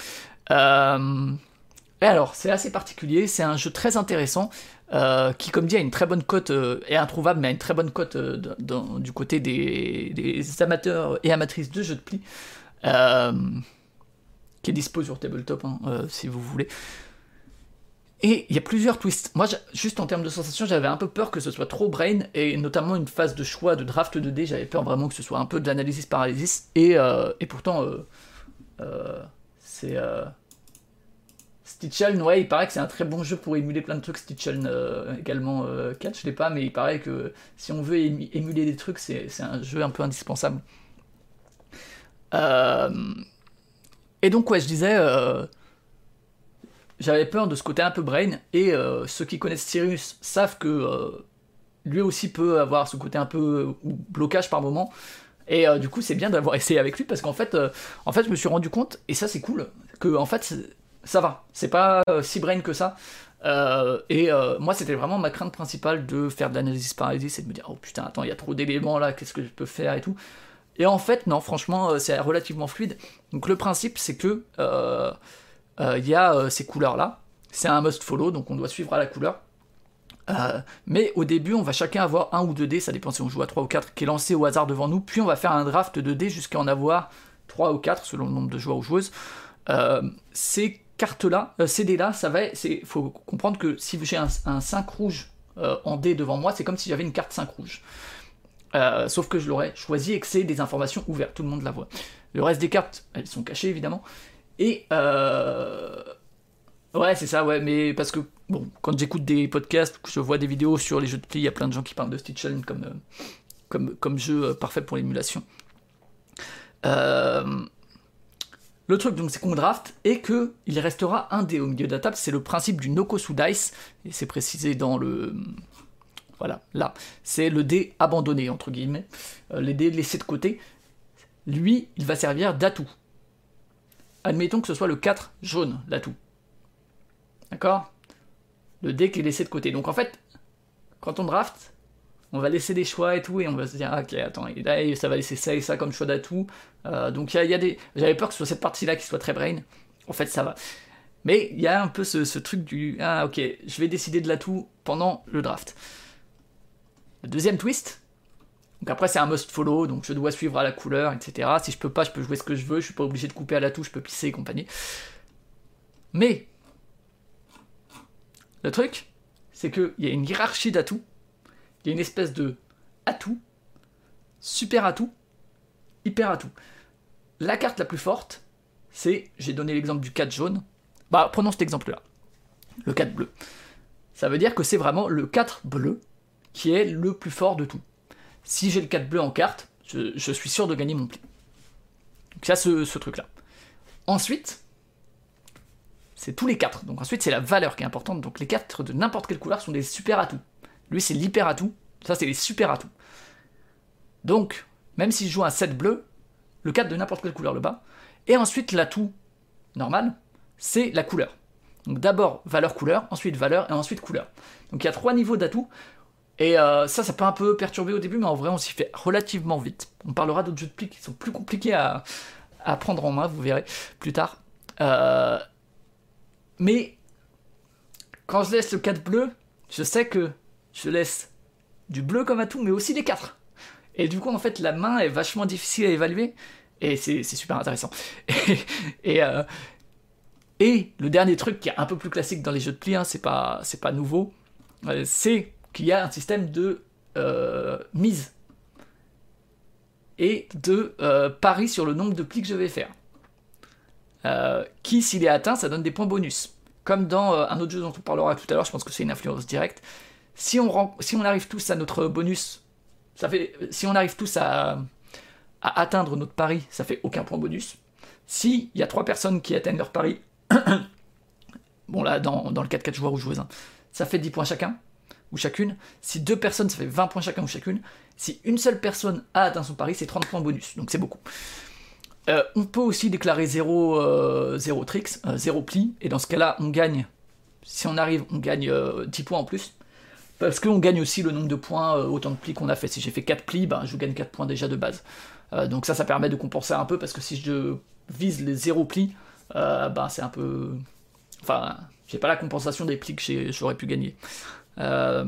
Speaker 1: Euh, et alors, c'est assez particulier, c'est un jeu très intéressant, qui comme dit a une très bonne cote, est introuvable, mais a une très bonne cote du côté des, amateurs et amatrices de jeux de pli, qui est dispo sur Tabletop, hein, si vous voulez. Et il y a plusieurs twists. Moi, juste en termes de sensation, j'avais un peu peur que ce soit trop brain, et notamment une phase de choix, de draft de dés, j'avais peur vraiment que ce soit un peu de l'analysis paralysis, et, euh, pourtant, euh, euh, c'est... Stitcheln, ouais, il paraît que c'est un très bon jeu pour émuler plein de trucs. Stitcheln également, 4, je l'ai pas, mais il paraît que si on veut émuler des trucs, c'est un jeu un peu indispensable. Et donc, ouais, je disais j'avais peur de ce côté un peu brain, et euh, ceux qui connaissent Sirius savent que euh, lui aussi peut avoir ce côté un peu euh, blocage par moment. Et du coup, c'est bien d'avoir *laughs* essayé avec lui parce qu'en fait, en fait, je me suis rendu compte, et ça c'est cool, que en fait, ça va. C'est pas si brain que ça. et moi, c'était vraiment ma crainte principale de faire de l'analyse paralysie, c'est de me dire, oh putain, attends, il y a trop d'éléments là, qu'est-ce que je peux faire et tout. Et en fait, non, franchement, c'est relativement fluide. Donc le principe, c'est que il y a ces couleurs-là. C'est un must follow, donc on doit suivre à la couleur. Euh, mais au début, on va chacun avoir un ou deux dés, ça dépend si on joue à 3 ou 4, qui est lancé au hasard devant nous, puis on va faire un draft de dés jusqu'à en avoir 3 ou 4 selon le nombre de joueurs ou joueuses. Euh, ces cartes-là, euh, ces dés-là, ça va. Il faut comprendre que si j'ai un, 5 rouge en dés devant moi, c'est comme si j'avais une carte 5 rouge. sauf que je l'aurais choisi et que c'est des informations ouvertes, tout le monde la voit. Le reste des cartes, elles sont cachées évidemment. Et ouais, c'est ça, ouais, mais parce que bon, quand j'écoute des podcasts, je vois des vidéos sur les jeux de pli, il y a plein de gens qui parlent de Stitch comme, euh, comme, comme jeu euh, parfait pour l'émulation. Euh, le truc, donc, c'est qu'on draft et que il restera un dé au milieu de la table. C'est le principe du Nokosu Dice, et c'est précisé dans le. Voilà, là. C'est le dé abandonné, entre guillemets. les dés laissés de côté. Lui, il va servir d'atout. Admettons que ce soit le 4 jaune, l'atout. D'accord? Le deck est laissé de côté. Donc en fait, quand on draft, on va laisser des choix et tout, et on va se dire, ah, ok, attends, ça va laisser ça et ça comme choix d'atout. Euh, donc il y, a des. J'avais peur que ce soit cette partie-là qui soit très brain. En fait, ça va. Mais il y a un peu ce, truc du, ah, ok, je vais décider de l'atout pendant le draft. Le deuxième twist. Donc après, c'est un must follow, donc je dois suivre à la couleur, etc. Si je peux pas, je peux jouer ce que je veux, je suis pas obligé de couper à l'atout, je peux pisser et compagnie. Mais le truc, c'est qu'il y a une hiérarchie d'atouts. Il y a une espèce de atout, super atout, hyper atout. La carte la plus forte, c'est, j'ai donné l'exemple du 4 jaune. Bah, prenons cet exemple-là. Le 4 bleu. Ça veut dire que c'est vraiment le 4 bleu qui est le plus fort de tout. Si j'ai le 4 bleu en carte, je, suis sûr de gagner mon pli. Donc, il y a ce truc-là. Ensuite, c'est tous les quatre. Donc ensuite, c'est la valeur qui est importante. Donc les quatre de n'importe quelle couleur sont des super atouts. Lui, c'est l'hyper atout. Ça, c'est les super atouts. Donc, même si je joue un 7 bleu, le 4 de n'importe quelle couleur le bas. Et ensuite, l'atout normal, c'est la couleur. Donc d'abord valeur couleur, ensuite valeur et ensuite couleur. Donc il y a trois niveaux d'atout. Et euh, ça, ça peut un peu perturber au début, mais en vrai, on s'y fait relativement vite. On parlera d'autres jeux de pli qui sont plus compliqués à, à prendre en main, vous verrez plus tard. Euh, mais quand je laisse le 4 bleu, je sais que je laisse du bleu comme atout, mais aussi des 4. Et du coup, en fait, la main est vachement difficile à évaluer. Et c'est super intéressant. *laughs* Et, euh, et, le dernier truc qui est un peu plus classique dans les jeux de pli, hein, c'est pas, pas nouveau, c'est qu'il y a un système de euh, mise et de pari sur le nombre de plis que je vais faire. Euh, qui, s'il est atteint, ça donne des points bonus. Comme dans euh, un autre jeu dont on parlera tout à l'heure, je pense que c'est une influence directe. Si on, arrive tous à notre bonus, si on arrive tous à, à atteindre notre pari, ça fait aucun point bonus. S'il y a trois personnes qui atteignent leur pari, *coughs* bon là, dans, dans le 4-4 joueurs ou joueuses, hein, ça fait 10 points chacun, chacune. Si deux personnes, ça fait 20 points chacun ou chacune. Si une seule personne a atteint son pari, c'est 30 points bonus, donc c'est beaucoup. Euh, on peut aussi déclarer 0, euh, tricks, 0 euh, pli, et dans ce cas-là, on gagne, si on arrive, on gagne 10 points en plus. Parce qu'on gagne aussi le nombre de points, autant de plis qu'on a fait. Si j'ai fait 4 plis, ben, je gagne 4 points déjà de base. donc ça, ça permet de compenser un peu, parce que si je vise les 0 plis, ben, c'est un peu... Enfin, j'ai pas la compensation des plis que j'aurais pu gagner. Je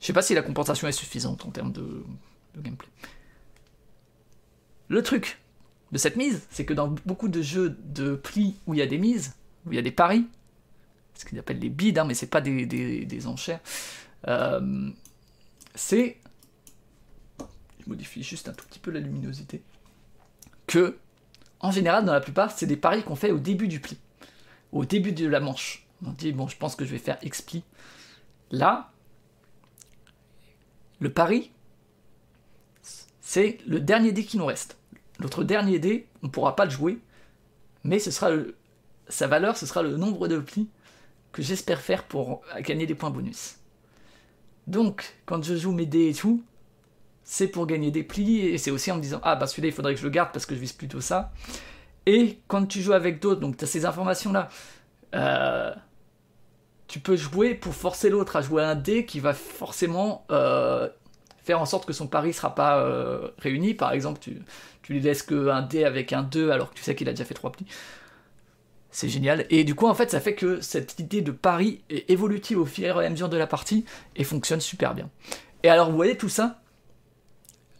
Speaker 1: sais pas si la compensation est suffisante en termes de gameplay. Le truc de cette mise, c'est que dans beaucoup de jeux de plis où il y a des mises, où il y a des paris, ce qu'ils appellent des bids, hein, mais c'est pas des, enchères, euh, c'est. Je modifie juste un tout petit peu la luminosité. Que, en général, dans la plupart, c'est des paris qu'on fait au début du pli, au début de la manche. On dit, bon, je pense que je vais faire X pli. Là, le pari, c'est le dernier dé qui nous reste. Notre dernier dé, on ne pourra pas le jouer, mais ce sera sa valeur, ce sera le nombre de plis que j'espère faire pour gagner des points bonus. Donc, quand je joue mes dés et tout, c'est pour gagner des plis, et c'est aussi en me disant, ah bah celui-là il faudrait que je le garde parce que je vise plutôt ça. Et quand tu joues avec d'autres, donc tu as ces informations-là, euh, tu peux jouer pour forcer l'autre à jouer un dé qui va forcément euh, faire en sorte que son pari ne sera pas euh, réuni. Par exemple, tu, lui laisses qu'un dé avec un 2 alors que tu sais qu'il a déjà fait 3 plis. C'est génial. Et du coup, en fait, ça fait que cette idée de pari est évolutive au fur et à mesure de la partie et fonctionne super bien. Et alors, vous voyez tout ça?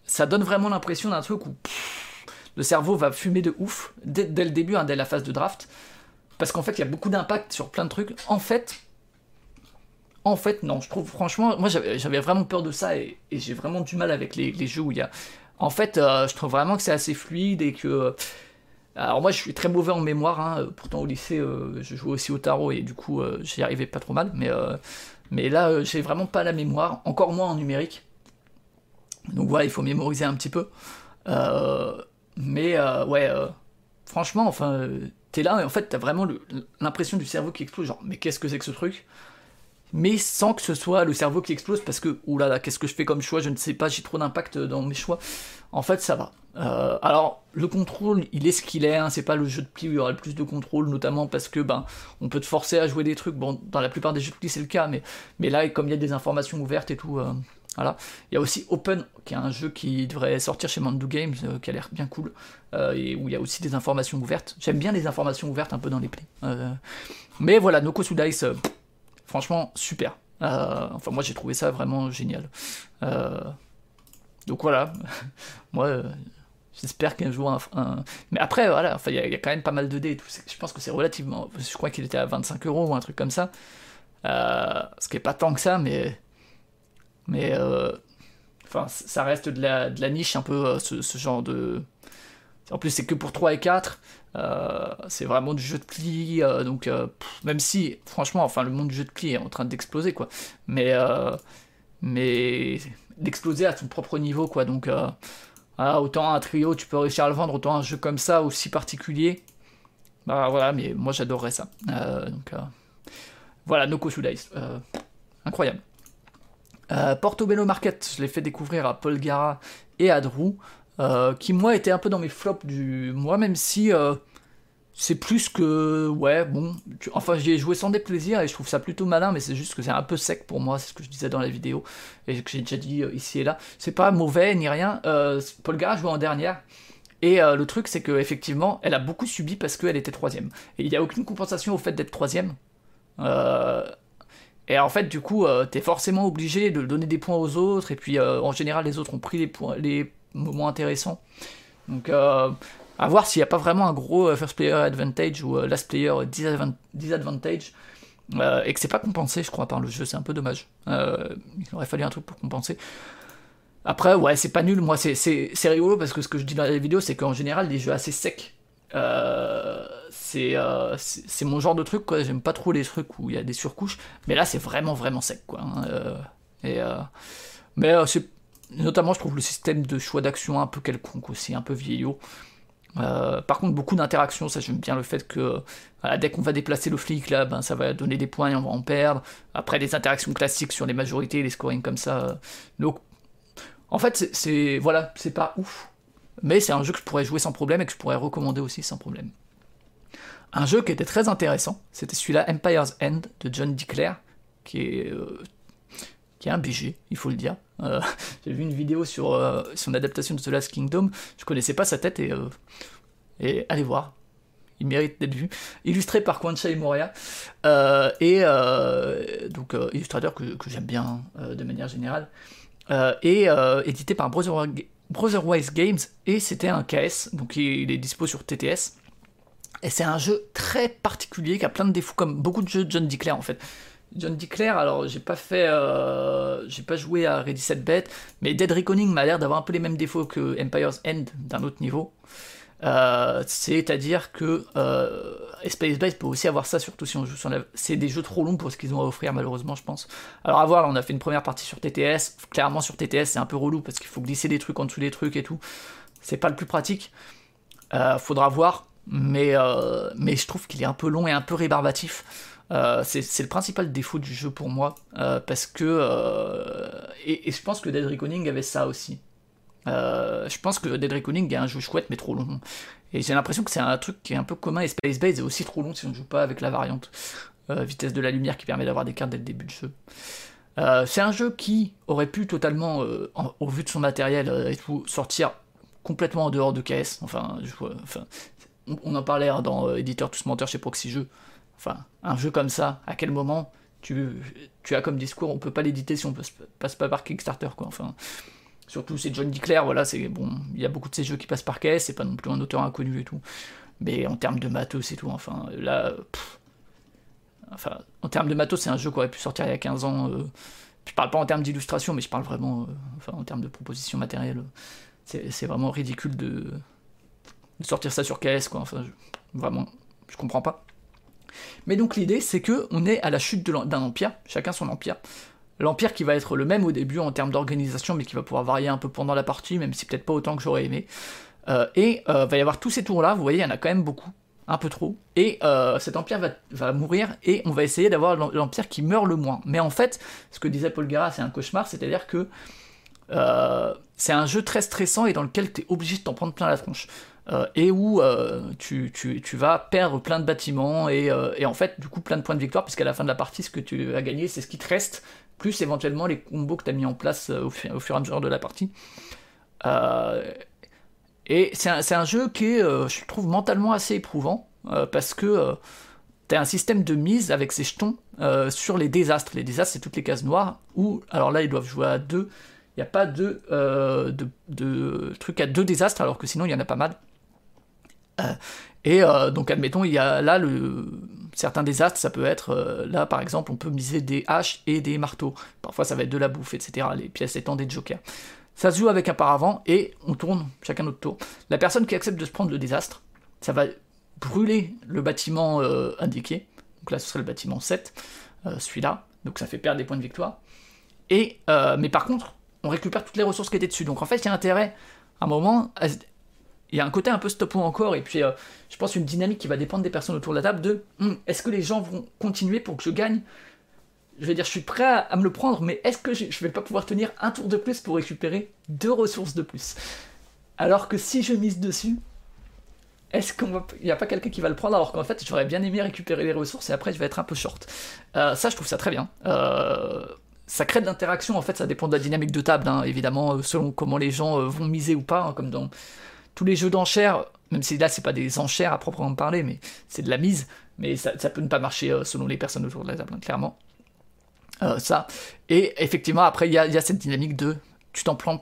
Speaker 1: Ça donne vraiment l'impression d'un truc où le cerveau va fumer de ouf dès, le début, hein, dès la phase de draft. Parce qu'en fait, il y a beaucoup d'impact sur plein de trucs. En fait, en fait, non, je trouve franchement, moi j'avais vraiment peur de ça et, j'ai vraiment du mal avec les, jeux où il y a. En fait, euh, je trouve vraiment que c'est assez fluide et que. Alors moi je suis très mauvais en mémoire, hein. pourtant au lycée euh, je jouais aussi au tarot et du coup euh, j'y arrivais pas trop mal, mais, mais là j'ai vraiment pas la mémoire, encore moins en numérique. Donc voilà, il faut mémoriser un petit peu. mais ouais, franchement, enfin, t'es là et en fait t'as vraiment l'impression du cerveau qui explose, genre mais qu'est-ce que c'est que ce truc? Mais sans que ce soit le cerveau qui explose parce que, oulala, qu'est-ce que je fais comme choix, je ne sais pas, j'ai trop d'impact dans mes choix. En fait, ça va. Euh, alors, le contrôle, il est ce qu'il est, hein, c'est pas le jeu de pli où il y aura le plus de contrôle, notamment parce que, ben, on peut te forcer à jouer des trucs, bon, dans la plupart des jeux de pli c'est le cas, mais, mais là, comme il y a des informations ouvertes et tout, euh, voilà. Il y a aussi Open, qui est un jeu qui devrait sortir chez Mandu Games, euh, qui a l'air bien cool, et où il y a aussi des informations ouvertes. J'aime bien les informations ouvertes un peu dans les plis. mais voilà, Noko Dice Franchement, super. Euh, enfin, moi, j'ai trouvé ça vraiment génial. Euh, donc voilà, *laughs* moi, euh, j'espère qu'un jour, un, Mais après, voilà, enfin, il y, a quand même pas mal de dés. Je pense que c'est relativement. Je crois qu'il était à 25 euros ou un truc comme ça. ce qui est pas tant que ça, mais. Mais. Enfin, ça reste de la, niche, un peu, ce genre de. En plus, c'est que pour 3 et 4. Euh, c'est vraiment du jeu de pli, euh, donc euh, même si, franchement, enfin, le monde du jeu de pli est en train d'exploser, quoi. Mais, mais d'exploser à son propre niveau, quoi. Donc, autant un trio, tu peux réussir à le vendre, autant un jeu comme ça, aussi particulier. Bah voilà, mais moi j'adorerais ça. donc, voilà, Noko Dice. incroyable. Portobello Market, je l'ai fait découvrir à Paul Gara et à Drew. Euh, qui moi était un peu dans mes flops du mois, même si euh, c'est plus que ouais bon, enfin j'y ai joué sans déplaisir et je trouve ça plutôt malin, mais c'est juste que c'est un peu sec pour moi, c'est ce que je disais dans la vidéo et que j'ai déjà dit euh, ici et là. C'est pas mauvais ni rien. Paul Gara joué en dernière. Et le truc, c'est qu'effectivement, elle a beaucoup subi parce qu'elle était troisième. Et il n'y a aucune compensation au fait d'être troisième. Et en fait, du coup, t'es forcément obligé de donner des points aux autres. Et puis, en général, les autres ont pris les, points, les moment intéressant. Donc, euh, à voir s'il n'y a pas vraiment un gros euh, first player advantage ou euh, last player disadvantage. et que c'est pas compensé, je crois, par le jeu, c'est un peu dommage. il aurait fallu un truc pour compenser. Après, ouais, c'est pas nul, moi, c'est rigolo parce que ce que je dis dans la vidéo, c'est qu'en général, des jeux assez secs, c'est mon genre de truc, quoi. J'aime pas trop les trucs où il y a des surcouches, mais là, c'est vraiment, vraiment sec, quoi. Hein, et, mais c'est Notamment, je trouve le système de choix d'action un peu quelconque aussi, un peu vieillot. Euh, par contre, beaucoup d'interactions, ça j'aime bien le fait que dès qu'on va déplacer le flic, là, ben, ça va donner des points et on va en perdre. Après, des interactions classiques sur les majorités, les scoring comme ça. Euh. Donc, en fait, c'est voilà, c'est pas ouf, mais c'est un jeu que je pourrais jouer sans problème et que je pourrais recommander aussi sans problème. Un jeu qui était très intéressant, c'était celui-là, Empire's End de John DeClair, qui est euh, qui est un BG, il faut le dire. Euh, *laughs* j'ai vu une vidéo sur euh, son adaptation de The Last Kingdom, je connaissais pas sa tête et, euh, et allez voir, il mérite d'être vu. Illustré par Kwancha et Moria, et donc illustrateur que, que j'aime bien de manière générale, et édité par Brotherwise Games, et c'était un KS, donc il est dispo sur TTS. Et c'est un jeu très particulier qui a plein de défauts, comme beaucoup de jeux de John Declare en fait. John DeClair, alors j'ai pas fait, euh, j'ai pas joué à Ready Set Bet, mais Dead Reckoning m'a l'air d'avoir un peu les mêmes défauts que Empire's End d'un autre niveau. Euh, c'est-à-dire que euh, Space Base peut aussi avoir ça, surtout si on joue sur la... C'est des jeux trop longs pour ce qu'ils ont à offrir, malheureusement, je pense. Alors à voir, on a fait une première partie sur TTS. Clairement, sur TTS, c'est un peu relou parce qu'il faut glisser des trucs en dessous des trucs et tout. C'est pas le plus pratique. faudra voir, mais, mais je trouve qu'il est un peu long et un peu rébarbatif. Euh, c'est le principal défaut du jeu pour moi, euh, parce que... Euh, et, je pense que Dead Reckoning avait ça aussi. je pense que Dead Reckoning est un jeu chouette mais trop long. Et j'ai l'impression que c'est un truc qui est un peu commun et Space Base est aussi trop long si on ne joue pas avec la variante vitesse de la lumière qui permet d'avoir des cartes dès le début de jeu. c'est un jeu qui aurait pu totalement, au vu de son matériel sortir complètement en dehors de KS. Enfin, on, en parlait hein, dans Éditeur Tous Menteurs chez Proxy Jeux. Enfin, un jeu comme ça, à quel moment tu, tu as comme discours, on peut pas l'éditer si on passe pas par Kickstarter, quoi. Enfin, surtout c'est John Clare, voilà, c'est bon, il y a beaucoup de ces jeux qui passent par caisse, c'est pas non plus un auteur inconnu et tout. Mais en termes de matos et tout, enfin, là, enfin, en termes de matos, c'est un jeu qui aurait pu sortir il y a 15 ans. Euh, je parle pas en termes d'illustration, mais je parle vraiment, euh, enfin, en termes de proposition matérielle. C'est vraiment ridicule de, sortir ça sur KS, quoi. Enfin, vraiment, je comprends pas. Mais donc l'idée, c'est que on est à la chute d'un empire, chacun son empire. L'empire qui va être le même au début en termes d'organisation, mais qui va pouvoir varier un peu pendant la partie, même si peut-être pas autant que j'aurais aimé. Euh, et euh, va y avoir tous ces tours-là, vous voyez, il y en a quand même beaucoup, un peu trop. Et euh, cet empire va, mourir, et on va essayer d'avoir l'empire qui meurt le moins. Mais en fait, ce que disait Paul Gara, c'est un cauchemar, c'est-à-dire que c'est un jeu très stressant et dans lequel tu es obligé de t'en prendre plein la tronche. Euh, et où euh, tu, vas perdre plein de bâtiments euh, et, en fait, du coup, plein de points de victoire, puisqu'à la fin de la partie, ce que tu as gagné, c'est ce qui te reste, plus éventuellement les combos que tu as mis en place au, fur, et à mesure de la partie. et c'est un, jeu qui est, je trouve, mentalement assez éprouvant, parce que tu as un système de mise avec ces jetons sur les désastres. Les désastres, c'est toutes les cases noires, où, alors là, ils doivent jouer à deux. Il n'y a pas de, de, de trucs à deux désastres, alors que sinon, il y en a pas mal. Euh, et euh, donc, admettons, il y a là certains désastres, ça peut être, euh, là par exemple, on peut miser des haches et des marteaux. Parfois, ça va être de la bouffe, etc. Les pièces étant des jokers. Ça se joue avec un paravent et on tourne chacun notre tour. La personne qui accepte de se prendre le désastre, ça va brûler le bâtiment indiqué. Donc là, ce serait le bâtiment 7, celui-là. Donc ça fait perdre des points de victoire. Et, mais par contre, on récupère toutes les ressources qui étaient dessus. Donc en fait, il y a intérêt, à un moment, il y a un côté un peu stop encore, et puis euh, je pense une dynamique qui va dépendre des personnes autour de la table de hmm, est-ce que les gens vont continuer pour que je gagne? Je vais dire, je suis prêt à, me le prendre, mais est-ce que je, ne vais pas pouvoir tenir un tour de plus pour récupérer deux ressources de plus? Alors que si je mise dessus, est-ce qu'il n'y a pas quelqu'un qui va le prendre alors qu'en fait j'aurais bien aimé récupérer les ressources et après je vais être un peu short? Euh, Ça, je trouve ça très bien. Euh, ça crée de l'interaction, en fait, ça dépend de la dynamique de table, hein, évidemment, selon comment les gens vont miser ou pas, hein, comme dans tous les jeux d'enchères, même si là c'est pas des enchères à proprement parler, mais c'est de la mise, mais ça, peut ne pas marcher euh, selon les personnes autour de la table, hein, clairement. Euh, ça. Et effectivement, après, il y, a, cette dynamique de tu t'en prends,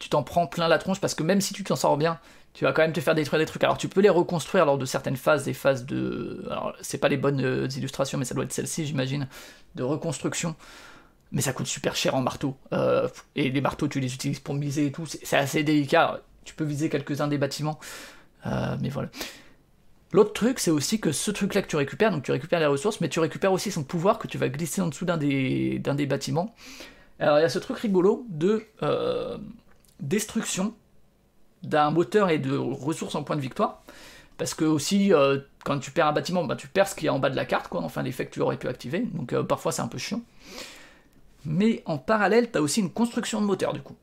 Speaker 1: tu t'en prends plein la tronche parce que même si tu t'en sors bien, tu vas quand même te faire détruire des trucs. Alors tu peux les reconstruire lors de certaines phases, des phases de. Alors c'est pas les bonnes euh, illustrations, mais ça doit être celle-ci, j'imagine, de reconstruction. Mais ça coûte super cher en marteau. et les marteaux, tu les utilises pour miser et tout. C'est assez délicat tu peux viser quelques-uns des bâtiments. Euh, mais voilà. L'autre truc, c'est aussi que ce truc-là que tu récupères, donc tu récupères les ressources, mais tu récupères aussi son pouvoir que tu vas glisser en dessous d'un des, bâtiments. Alors il y a ce truc rigolo de euh, destruction d'un moteur et de ressources en point de victoire. Parce que aussi, euh, quand tu perds un bâtiment, bah, tu perds ce qui est en bas de la carte, quoi, enfin l'effet que tu aurais pu activer. Donc parfois c'est un peu chiant. Mais en parallèle, tu as aussi une construction de moteur du coup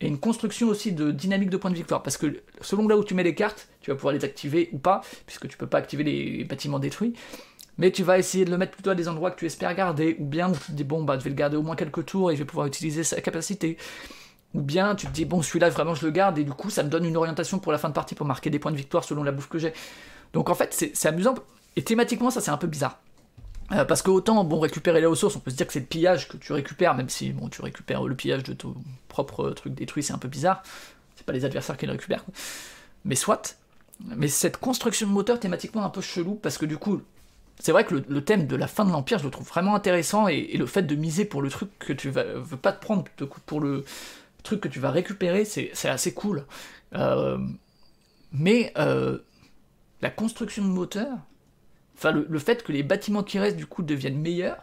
Speaker 1: et une construction aussi de dynamique de points de victoire, parce que selon là où tu mets les cartes, tu vas pouvoir les activer ou pas, puisque tu peux pas activer les bâtiments détruits, mais tu vas essayer de le mettre plutôt à des endroits que tu espères garder, ou bien tu te dis bon bah je vais le garder au moins quelques tours et je vais pouvoir utiliser sa capacité, ou bien tu te dis bon celui-là vraiment je le garde. Et du coup ça me donne une orientation pour la fin de partie pour marquer des points de victoire selon la bouffe que j'ai. Donc en fait c'est amusant, et thématiquement ça c'est un peu bizarre. Euh, parce que autant, bon, récupérer les ressources, on peut se dire que c'est le pillage que tu récupères, même si, bon, tu récupères le pillage de ton propre truc détruit, c'est un peu bizarre. C'est pas les adversaires qui le récupèrent. Mais soit. Mais cette construction de moteur thématiquement un peu chelou, parce que du coup, c'est vrai que le, thème de la fin de l'Empire, je le trouve vraiment intéressant, et, le fait de miser pour le truc que tu vas, veux pas te prendre pour le truc que tu vas récupérer, c'est assez cool. Euh, mais euh, la construction de moteur, Enfin, le, fait que les bâtiments qui restent, du coup, deviennent meilleurs.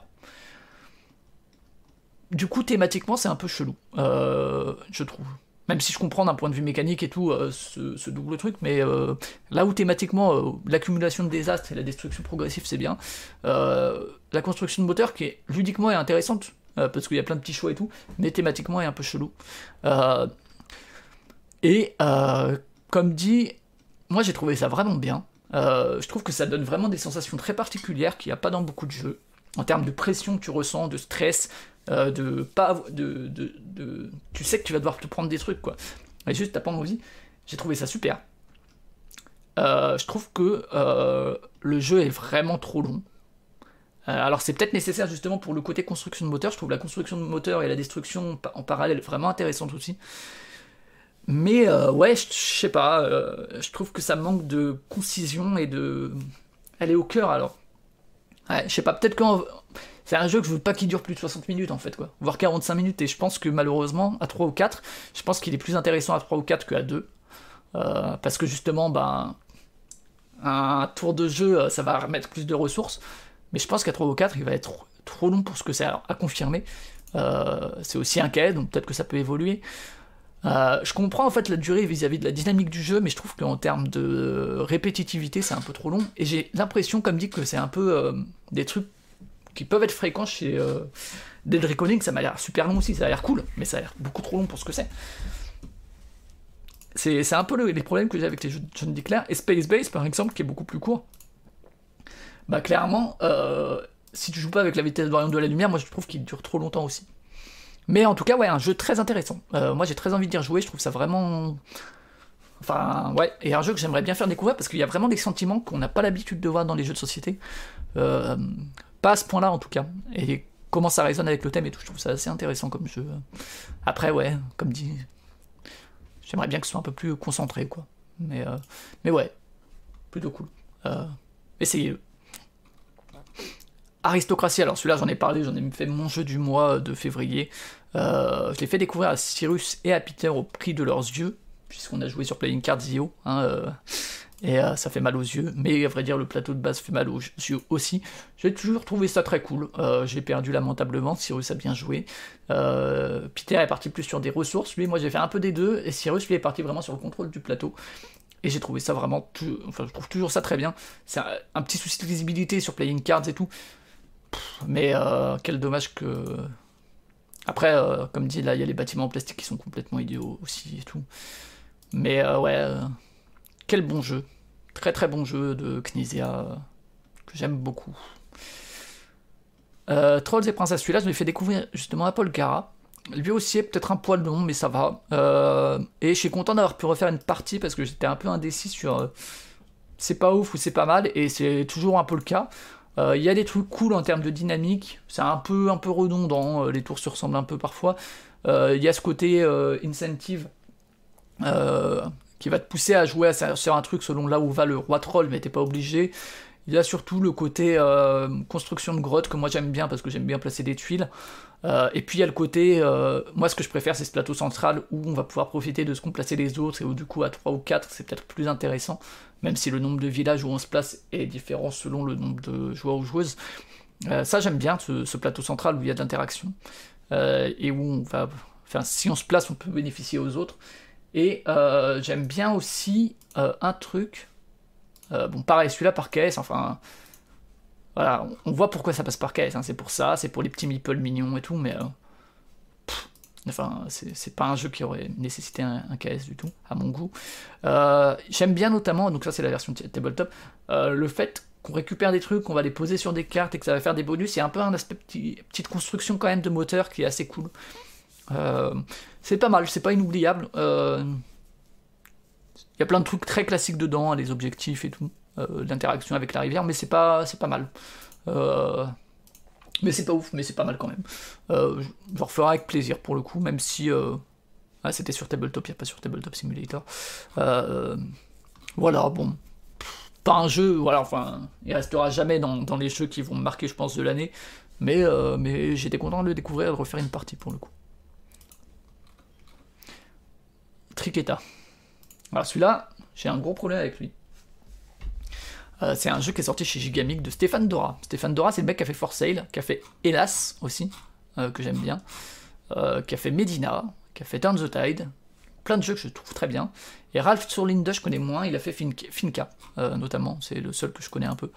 Speaker 1: Du coup, thématiquement, c'est un peu chelou, euh, je trouve. Même si je comprends d'un point de vue mécanique et tout euh, ce, double truc, mais euh, là où thématiquement l'accumulation de désastres et la destruction progressive c'est bien, la construction de moteur qui est ludiquement est intéressante parce qu'il y a plein de petits choix et tout, mais thématiquement est un peu chelou. Et comme dit, moi j'ai trouvé ça vraiment bien. je trouve que ça donne vraiment des sensations très particulières qu'il n'y a pas dans beaucoup de jeux. En termes de pression que tu ressens, de stress, de pas. De, de, tu sais que tu vas devoir te prendre des trucs, quoi. Et juste, t'as pas envie. J'ai trouvé ça super. je trouve que le jeu est vraiment trop long. Euh, alors c'est peut-être nécessaire justement pour le côté construction de moteur, je trouve la construction de moteur et la destruction en parallèle vraiment intéressante aussi. Mais euh, ouais, je sais pas, euh, je trouve que ça manque de concision et de... Elle est au cœur alors. Ouais, je sais pas, peut-être quand... C'est un jeu que je veux pas qu'il dure plus de 60 minutes en fait, quoi. Voire 45 minutes, et je pense que malheureusement, à 3 ou 4, je pense qu'il est plus intéressant à 3 ou 4 qu'à 2. parce que justement, ben, un tour de jeu, ça va remettre plus de ressources. Mais je pense qu'à 3 ou 4, il va être trop long pour ce que c'est à confirmer. Euh, c'est aussi un quai, donc peut-être que ça peut évoluer. Euh, je comprends en fait la durée vis-à-vis de la dynamique du jeu, mais je trouve qu'en termes de répétitivité, c'est un peu trop long. Et j'ai l'impression, comme dit, que c'est un peu euh, des trucs qui peuvent être fréquents chez Dead Reckoning. Ça m'a l'air super long aussi, ça a l'air cool, mais ça a l'air beaucoup trop long pour ce que c'est. C'est un peu les problèmes que j'ai avec les jeux de John Declare. Et Space Base, par exemple, qui est beaucoup plus court bah clairement, euh, si tu joues pas avec la vitesse de de la lumière, moi je trouve qu'il dure trop longtemps aussi. Mais en tout cas, ouais, un jeu très intéressant. Euh, moi j'ai très envie d'y rejouer, je trouve ça vraiment. Enfin, ouais, et un jeu que j'aimerais bien faire découvrir parce qu'il y a vraiment des sentiments qu'on n'a pas l'habitude de voir dans les jeux de société. Euh, pas à ce point-là en tout cas. Et comment ça résonne avec le thème et tout, je trouve ça assez intéressant comme jeu. Après, ouais, comme dit, j'aimerais bien que ce soit un peu plus concentré, quoi. Mais, mais ouais, plutôt cool. essayez-le. Aristocratie, alors celui-là j'en ai parlé, j'en ai fait mon jeu du mois de février. Euh, je l'ai fait découvrir à Cyrus et à Peter au prix de leurs yeux, puisqu'on a joué sur Playing Cards Io, hein, euh, et euh, ça fait mal aux yeux, mais à vrai dire le plateau de base fait mal aux yeux aussi. J'ai toujours trouvé ça très cool, j'ai perdu lamentablement, Cyrus a bien joué. Peter est parti plus sur des ressources, lui moi j'ai fait un peu des deux, et Cyrus lui est parti vraiment sur le contrôle du plateau. Et j'ai trouvé ça vraiment, enfin je trouve toujours ça très bien. C'est un, petit souci de visibilité sur Playing Cards et tout, mais euh, quel dommage que. Après, euh, comme dit, là, il y a les bâtiments en plastique qui sont complètement idiots aussi et tout. Mais euh, ouais, quel bon jeu. Très très bon jeu de Knizia que j'aime beaucoup. Trolls et Princesses, celui-là, je lui fait découvrir justement à Paul Gara. Lui aussi est peut-être un poil long, mais ça va. et je suis content d'avoir pu refaire une partie parce que j'étais un peu indécis sur c'est pas ouf ou c'est pas mal, et c'est toujours un peu le cas. Euh, il y a des trucs cool en termes de dynamique, c'est un peu, un peu redondant, euh, les tours se ressemblent un peu parfois. Euh, il y a ce côté incentive qui va te pousser à jouer sur un truc selon là où va le roi troll, mais t'es pas obligé. Il y a surtout le côté construction de grotte que moi j'aime bien parce que j'aime bien placer des tuiles. et puis il y a le côté, moi ce que je préfère c'est ce plateau central où on va pouvoir profiter de ce qu'ont placé les autres et où du coup à 3 ou 4 c'est peut-être plus intéressant même si le nombre de villages où on se place est différent selon le nombre de joueurs ou joueuses. Euh, ça j'aime bien, ce, plateau central où il y a de euh, et où on va... Enfin, si on se place, on peut bénéficier aux autres. Et euh, j'aime bien aussi un truc... bon, pareil, celui-là par caisse, enfin... Voilà, on voit pourquoi ça passe par caisse, hein, c'est pour ça, c'est pour les petits meeples mignons et tout, mais Enfin, c'est pas un jeu qui aurait nécessité un, KS du tout, à mon goût. Euh, j'aime bien notamment, donc ça c'est la version tabletop, euh, le fait qu'on récupère des trucs, qu'on va les poser sur des cartes et que ça va faire des bonus. Il y a un peu un aspect petite construction quand même de moteur qui est assez cool. Euh, c'est pas mal, c'est pas inoubliable. Il y a plein de trucs très classiques dedans, les objectifs et tout, l'interaction avec la rivière, mais c'est pas, pas mal. Mais c'est pas ouf, mais c'est pas mal quand même. Euh, je referai avec plaisir pour le coup, même si. Euh, ah, c'était sur Tabletop, il n'y a pas sur Tabletop Simulator. Euh, voilà, bon. Pas un jeu, voilà, enfin, il restera jamais dans, les jeux qui vont me marquer, je pense, de l'année. Mais, mais j'étais content de le découvrir et de refaire une partie pour le coup. Triqueta. Alors celui-là, j'ai un gros problème avec lui. Euh, c'est un jeu qui est sorti chez Gigamic de Stéphane Dora. Stéphane Dora, c'est le mec qui a fait For Sale, qui a fait Hélas aussi, euh, que j'aime bien, euh, qui a fait Medina, qui a fait Turn the Tide, plein de jeux que je trouve très bien. Et Ralph Surlinda, je connais moins, il a fait Finca, notamment, c'est le seul que je connais un peu.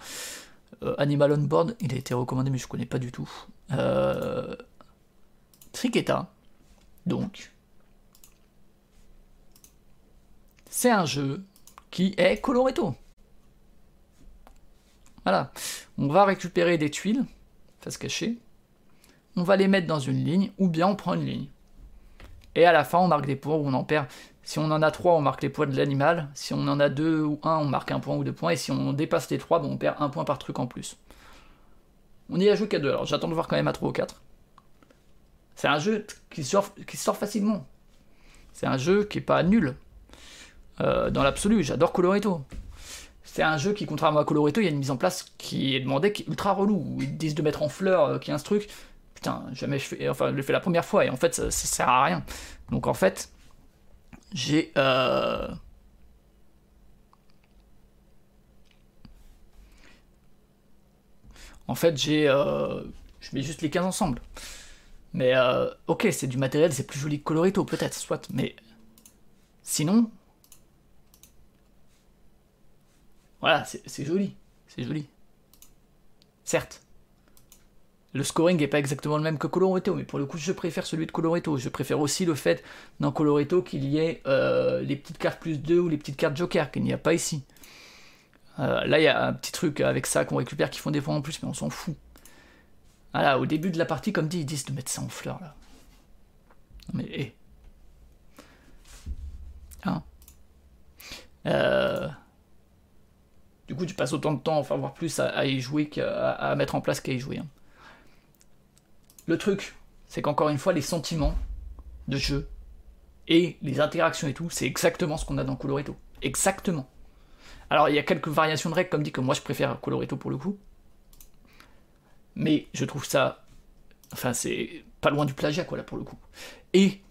Speaker 1: Animal on Board, il a été recommandé, mais je connais pas du tout. Triqueta, donc. C'est un jeu qui est coloretto. Voilà. On va récupérer des tuiles, face cachée. On va les mettre dans une ligne, ou bien on prend une ligne. Et à la fin, on marque des points ou on en perd. Si on en a trois, on marque les points de l'animal. Si on en a deux ou un, on marque un point ou deux points. Et si on dépasse les trois, bon, on perd un point par truc en plus. On y a joué qu'à deux, alors j'attends de voir quand même à 3 ou 4. C'est un jeu qui sort, sort facilement. C'est un jeu qui est pas nul. Euh, dans l'absolu, j'adore Coloreto. C'est un jeu qui, contrairement à Coloreto, il y a une mise en place qui est demandée, qui est ultra relou. Ils disent de mettre en fleurs, euh, qui est un truc. Putain, jamais je fais. Enfin, je l'ai fait la première fois et en fait, ça, sert à rien. Donc en fait, j'ai. Euh... En fait, j'ai. Euh... Je mets juste les 15 ensemble. Mais euh, ok, c'est du matériel, c'est plus joli que Colorito, peut-être, soit, mais sinon, voilà, c'est joli, c'est joli. Certes, le scoring n'est pas exactement le même que Colorito, mais pour le coup, je préfère celui de Colorito. Je préfère aussi le fait dans Colorito qu'il y ait euh, les petites cartes plus 2 ou les petites cartes Joker, qu'il n'y a pas ici. Euh, là, il y a un petit truc avec ça qu'on récupère qui font des points en plus, mais on s'en fout. Voilà, au début de la partie, comme dit, ils disent de mettre ça en fleurs, là. mais, hé. Hein euh... Du coup, tu passes autant de temps, enfin, voir plus à, y jouer qu'à mettre en place qu'à y jouer. Hein. Le truc, c'est qu'encore une fois, les sentiments de jeu et les interactions et tout, c'est exactement ce qu'on a dans Colorito. Exactement. Alors, il y a quelques variations de règles, comme dit que moi je préfère Colorito pour le coup. Mais je trouve ça. Enfin, c'est pas loin du plagiat, quoi, là, pour le coup. Et.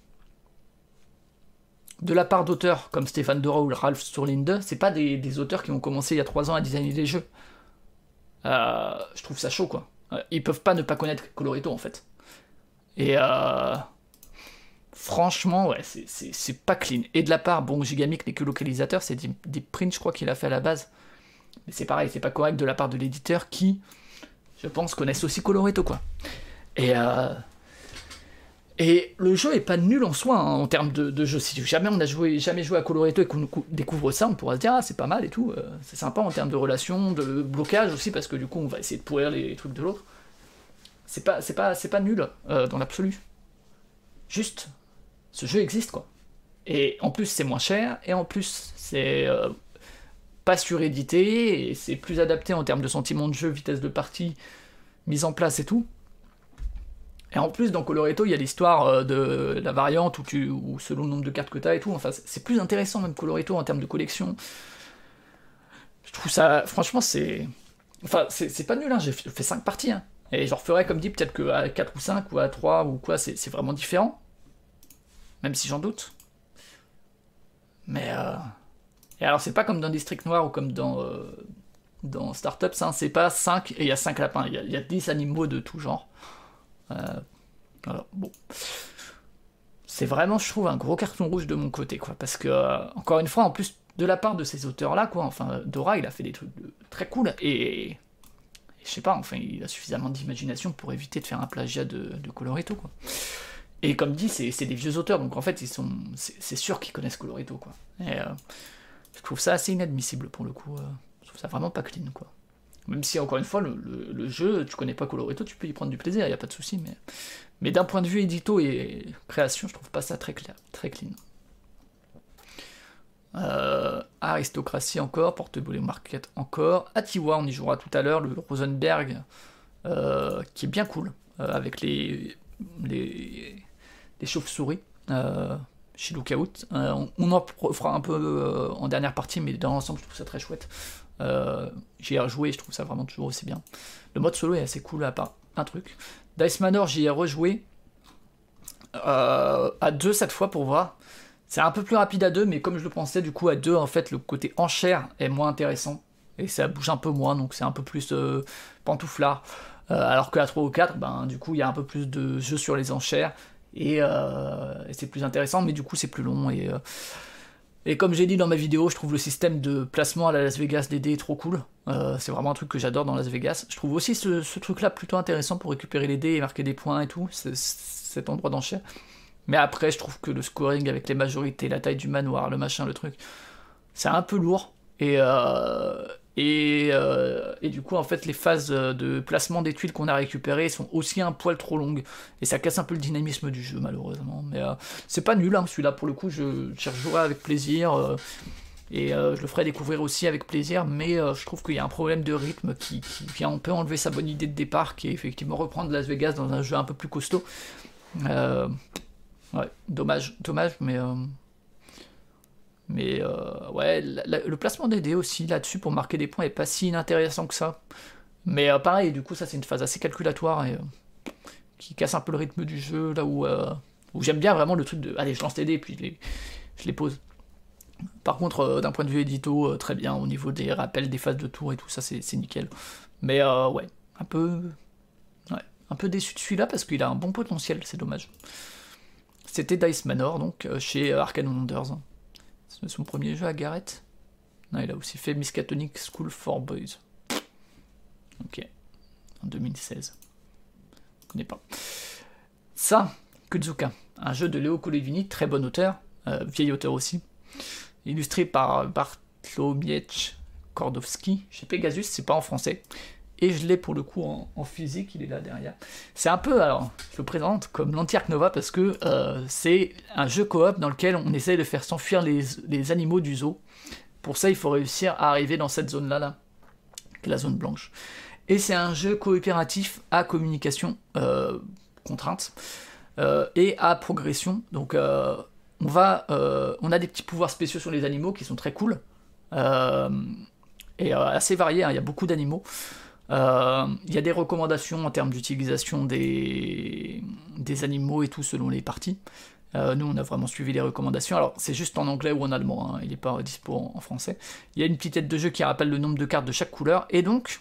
Speaker 1: De la part d'auteurs comme Stéphane Dora ou Ralph Sturlinde, c'est pas des, auteurs qui ont commencé il y a 3 ans à designer des jeux. Euh, je trouve ça chaud, quoi. Euh, ils peuvent pas ne pas connaître Colorito, en fait. Et. Euh, franchement, ouais, c'est pas clean. Et de la part, bon, Gigamic n'est que localisateur, c'est des prints, je crois, qu'il a fait à la base. Mais c'est pareil, c'est pas correct de la part de l'éditeur qui je pense, connaissent aussi Coloretto, quoi. Et, et le jeu est pas nul en soi hein, en termes de, jeu. Si jamais on a joué, jamais joué à Coloretto et qu'on découvre ça, on pourra se dire ah c'est pas mal et tout. Euh, c'est sympa en termes de relation, de blocage aussi parce que du coup on va essayer de pourrir les trucs de l'autre. C'est pas nul euh, dans l'absolu. Juste, ce jeu existe quoi. Et en plus c'est moins cher et en plus c'est pas surédité, et c'est plus adapté en termes de sentiment de jeu, vitesse de partie, mise en place et tout. Et en plus, dans Coloretto, il y a l'histoire euh, de la variante où tu, selon le nombre de cartes que tu as et tout. Enfin, c'est plus intéressant, même Coloretto, en termes de collection. Je trouve ça, franchement, c'est. Enfin, c'est pas nul, hein. j'ai fait 5 parties. Hein. Et je referais, comme dit, peut-être qu'à 4 ou 5 ou à 3 ou quoi, c'est vraiment différent. Même si j'en doute. Mais. Euh... Et alors, c'est pas comme dans District Noir ou comme dans, euh, dans Startups, hein, c'est pas 5 et il y a 5 lapins, il y, a, 10 animaux de tout genre. Euh. C'est vraiment, je trouve, un gros carton rouge de mon côté, quoi. Parce que, euh, encore une fois, en plus de la part de ces auteurs-là, quoi, enfin, Dora, il a fait des trucs très cool et. je sais pas, enfin, il a suffisamment d'imagination pour éviter de faire un plagiat de, Colorito. Et comme dit, c'est des vieux auteurs, donc en fait, ils sont, c'est sûr qu'ils connaissent Colorito, quoi. Et, je trouve ça assez inadmissible pour le coup. Euh. Je trouve ça vraiment pas clean, quoi. Même si, encore une fois, le, jeu, tu connais pas Colorito, tu peux y prendre du plaisir, il n'y a pas de souci, mais, d'un point de vue édito et création, je trouve pas ça très, clair, très clean. Euh, aristocratie encore, Portable Market encore, Atiwa, on y jouera tout à l'heure, le Rosenberg, euh, qui est bien cool, avec les, les, chauves-souris chez Lookout. Euh, on, en fera un peu euh, en dernière partie, mais dans l'ensemble, je trouve ça très chouette. Euh, j'y ai rejoué, je trouve ça vraiment toujours aussi bien. Le mode solo est assez cool à part un truc. Dice Manor, j'y ai rejoué à deux cette fois pour voir. C'est un peu plus rapide à deux, mais comme je le pensais, du coup à deux, en fait, le côté enchère est moins intéressant et ça bouge un peu moins, donc c'est un peu plus pantouflard. alors qu'à 3 ou 4, ben, du coup, il y a un peu plus de jeu sur les enchères euh, et, c'est plus intéressant, mais du coup c'est plus long. Et, euh, et comme j'ai dit dans ma vidéo, je trouve le système de placement à la Las Vegas des dés trop cool. Euh, c'est vraiment un truc que j'adore dans Las Vegas. Je trouve aussi ce, truc-là plutôt intéressant pour récupérer les dés et marquer des points et tout, cet endroit d'enchère. Mais après, je trouve que le scoring avec les majorités, la taille du manoir, le machin, le truc, c'est un peu lourd. Et, euh, et, euh, et, du coup, en fait, les phases de placement des tuiles qu'on a récupérées sont aussi un poil trop longues. Et ça casse un peu le dynamisme du jeu, malheureusement. Mais c'est pas nul, hein, celui-là, pour le coup, je, je jouer avec plaisir. et je le ferai découvrir aussi avec plaisir. Mais je trouve qu'il y a un problème de rythme qui, qui, vient un peu enlever sa bonne idée de départ, qui est effectivement reprendre Las Vegas dans un jeu un peu plus costaud. ouais, dommage, dommage, mais. Mais euh, ouais, le placement des dés aussi là-dessus pour marquer des points est pas si inintéressant que ça. Mais euh, pareil, du coup, ça c'est une phase assez calculatoire et euh, qui casse un peu le rythme du jeu, là où, où j'aime bien vraiment le truc de allez, je lance les dés puis je les, je les pose. Par contre, d'un point de vue édito, très bien, au niveau des rappels, des phases de tour et tout ça, c'est nickel. Mais ouais, un peu. Ouais, un peu déçu de celui-là parce qu'il a un bon potentiel, c'est dommage. C'était Dice Manor, donc chez Arcane Wonders. C'est son premier jeu à Garrett. Non, il a aussi fait Miskatonic School for Boys. Ok. En 2016. Je connais pas. Ça, Kuzuka. Un jeu de Léo Kolevini, très bon auteur. Euh, vieil auteur aussi. Illustré par Bartlomiec Kordowski chez Pegasus, c'est pas en français. Et je l'ai pour le coup en, physique, il est là derrière. C'est un peu, alors, je le présente comme l'Anti-Arc Nova parce que euh, c'est un jeu coop dans lequel on essaye de faire s'enfuir les, animaux du zoo. Pour ça, il faut réussir à arriver dans cette zone-là, la zone blanche. Et c'est un jeu coopératif à communication euh, contrainte euh, et à progression. Donc, on a des petits pouvoirs spéciaux sur les animaux qui sont très cool et assez variés. Hein. il y a beaucoup d'animaux. Euh, il y a des recommandations en termes d'utilisation des, animaux et tout selon les parties. Euh, nous, on a vraiment suivi les recommandations. Alors, c'est juste en anglais ou en allemand, hein. il n'est pas dispo en, français. Il y a une petite tête de jeu qui rappelle le nombre de cartes de chaque couleur. Et donc,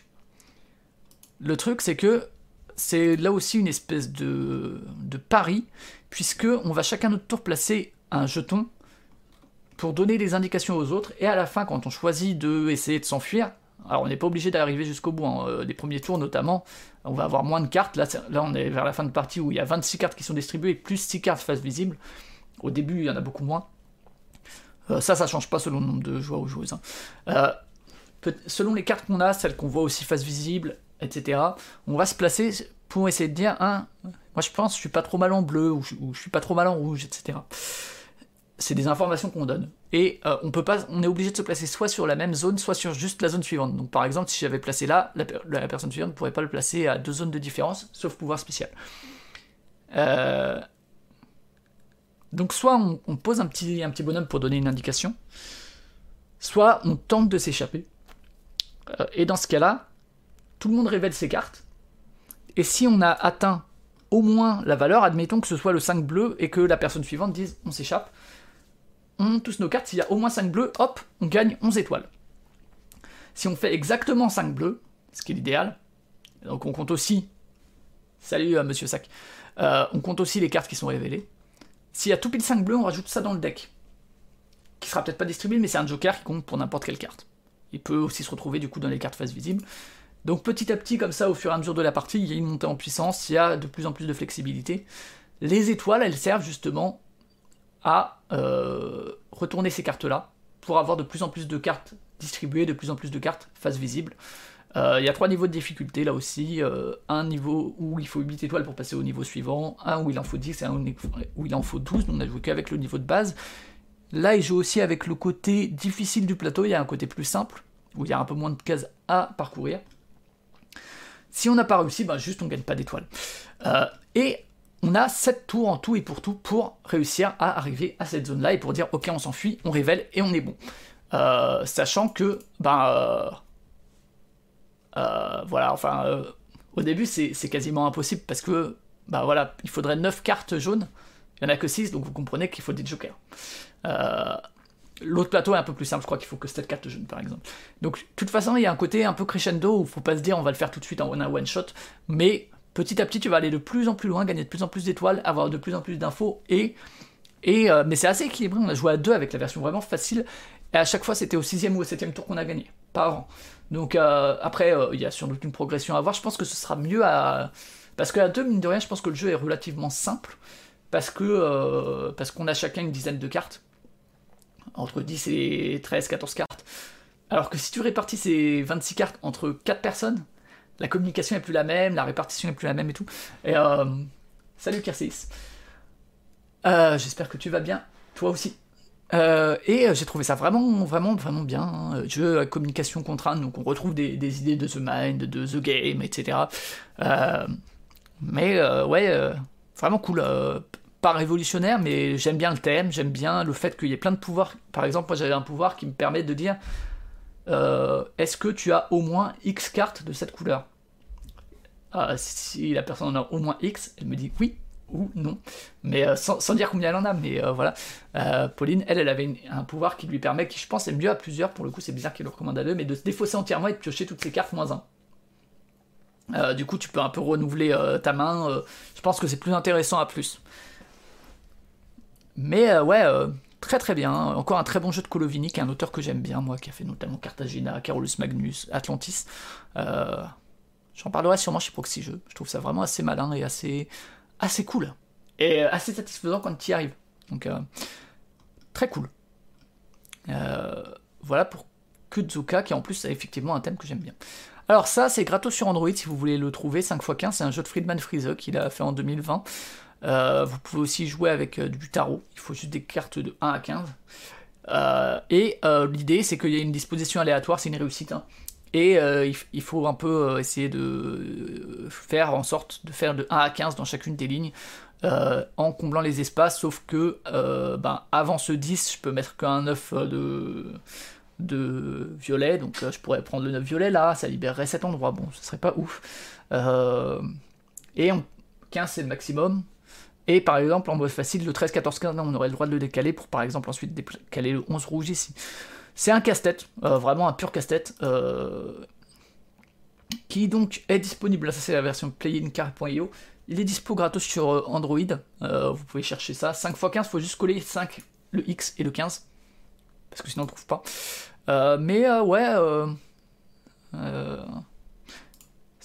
Speaker 1: le truc, c'est que c'est là aussi une espèce de, de pari, puisque on va chacun notre tour placer un jeton pour donner des indications aux autres. Et à la fin, quand on choisit de essayer de s'enfuir, alors on n'est pas obligé d'arriver jusqu'au bout, hein. euh, des premiers tours notamment, on va avoir moins de cartes, là, là on est vers la fin de partie où il y a 26 cartes qui sont distribuées, plus 6 cartes face visible, au début il y en a beaucoup moins. Euh, ça, ça change pas selon le nombre de joueurs ou joueuses. Hein. Euh, selon les cartes qu'on a, celles qu'on voit aussi face visible, etc., on va se placer pour essayer de dire, hein, moi je pense je suis pas trop mal en bleu, ou je, ou je suis pas trop mal en rouge, etc c'est des informations qu'on donne. Et euh, on est obligé de se placer soit sur la même zone, soit sur juste la zone suivante. Donc par exemple, si j'avais placé là, la, personne suivante ne pourrait pas le placer à deux zones de différence, sauf pouvoir spécial. Euh, donc soit on, pose un petit, un petit bonhomme pour donner une indication, soit on tente de s'échapper. Euh, et dans ce cas-là, tout le monde révèle ses cartes. Et si on a atteint au moins la valeur, admettons que ce soit le 5 bleu et que la personne suivante dise on s'échappe, on tous nos cartes, s'il y a au moins 5 bleus, hop, on gagne 11 étoiles. Si on fait exactement 5 bleus, ce qui est l'idéal, donc on compte aussi, salut euh, monsieur Sac, euh, on compte aussi les cartes qui sont révélées. S'il y a tout pile 5 bleus, on rajoute ça dans le deck. Qui sera peut-être pas distribué, mais c'est un joker qui compte pour n'importe quelle carte. Il peut aussi se retrouver du coup dans les cartes face visibles. Donc petit à petit, comme ça, au fur et à mesure de la partie, il y a une montée en puissance, il y a de plus en plus de flexibilité. Les étoiles, elles servent justement à euh, retourner ces cartes-là pour avoir de plus en plus de cartes distribuées, de plus en plus de cartes face visible. Euh, il y a trois niveaux de difficulté là aussi. Euh, un niveau où il faut 8 étoiles pour passer au niveau suivant, un où il en faut 10 et un où il en faut 12. On a joué qu'avec le niveau de base. Là, il joue aussi avec le côté difficile du plateau. Il y a un côté plus simple où il y a un peu moins de cases à parcourir. Si on n'a pas réussi, bah juste on gagne pas d'étoiles. et on a 7 tours en tout et pour tout pour réussir à arriver à cette zone-là et pour dire ok on s'enfuit, on révèle et on est bon. Euh, sachant que, ben, euh, euh, voilà, enfin, au début c'est quasiment impossible parce que, ben voilà, il faudrait 9 cartes jaunes, il n'y en a que 6, donc vous comprenez qu'il faut des jokers. L'autre plateau est un peu plus simple, je crois qu'il faut que 7 cartes jaunes par exemple. Donc, de toute façon, il y a un côté un peu crescendo où il faut pas se dire on va le faire tout de suite en one shot, mais petit à petit, tu vas aller de plus en plus loin, gagner de plus en plus d'étoiles, avoir de plus en plus d'infos et. et euh, mais c'est assez équilibré, on a joué à deux avec la version vraiment facile, et à chaque fois c'était au sixième ou au septième tour qu'on a gagné, pas avant. Donc euh, après, euh, il y a sans doute une progression à voir, je pense que ce sera mieux à... Parce qu'à deux, mine de rien, je pense que le jeu est relativement simple, parce que parce qu'on a chacun une dizaine de cartes. entre 10 et 13, 14 cartes. Alors que si tu répartis ces 26 cartes entre 4 personnes, la communication est plus la même, la répartition est plus la même et tout. Et euh, salut Kersis. Euh, J'espère que tu vas bien, toi aussi. Euh, et j'ai trouvé ça vraiment, vraiment, vraiment bien. Hein. Jeu à communication contrainte, donc on retrouve des, des, idées de The Mind, de The Game, etc. mais ouais, vraiment cool pas révolutionnaire, mais j'aime bien le thème, j'aime bien le fait qu'il y ait plein de pouvoirs. Par exemple, moi j'avais un pouvoir qui me permet de dire euh, est-ce que tu as au moins X cartes de cette couleur ah, Si la personne en a au moins X, elle me dit oui ou non. Mais euh, sans, dire combien elle en a, mais euh, voilà. Pauline, elle, elle avait un pouvoir qui lui permet, qui je pense est mieux à plusieurs, pour le coup c'est bizarre qu'elle le recommande à deux, mais de se défausser entièrement et de piocher toutes ses cartes moins 1. du coup, tu peux un peu renouveler ta main. je pense que c'est plus intéressant à plus. Mais ouais, très très bien. Encore un très bon jeu de Colovini, qui est un auteur que j'aime bien, moi, qui a fait notamment Cartagena, Carolus Magnus, Atlantis. Euh, j'en parlerai sûrement chez Proxy Jeux. Je trouve ça vraiment assez malin et assez, assez cool. Et assez satisfaisant quand tu y arrives. Donc, euh, très cool. Euh, voilà pour Kudzuka, qui en plus a effectivement un thème que j'aime bien. Alors ça, c'est gratos sur Android si vous voulez le trouver. 5x15, c'est un jeu de Friedman Freeze qu'il a fait en 2020. Euh, vous pouvez aussi jouer avec euh, du tarot, il faut juste des cartes de 1 à 15. Euh, et l'idée, c'est qu'il y a une disposition aléatoire, c'est une réussite. Hein. Et il, faut un peu essayer de faire en sorte de faire de 1 à 15 dans chacune des lignes. en comblant les espaces, sauf que ben, avant ce 10, je peux mettre qu'un 9 de, de violet, donc je pourrais prendre le 9 violet là, ça libérerait cet endroit, bon, ce serait pas ouf. et 15 c'est le maximum, et par exemple, en mode facile, le 13, 14, 15, on aurait le droit de le décaler pour par exemple ensuite décaler le 11 rouge ici. C'est un casse-tête, euh, vraiment un pur casse-tête, euh, qui donc est disponible. Ça, c'est la version playincar.io. Il est dispo gratos sur euh, Android. vous pouvez chercher ça. 5 x 15, il faut juste coller 5, le X et le 15. Parce que sinon, on ne trouve pas. mais ouais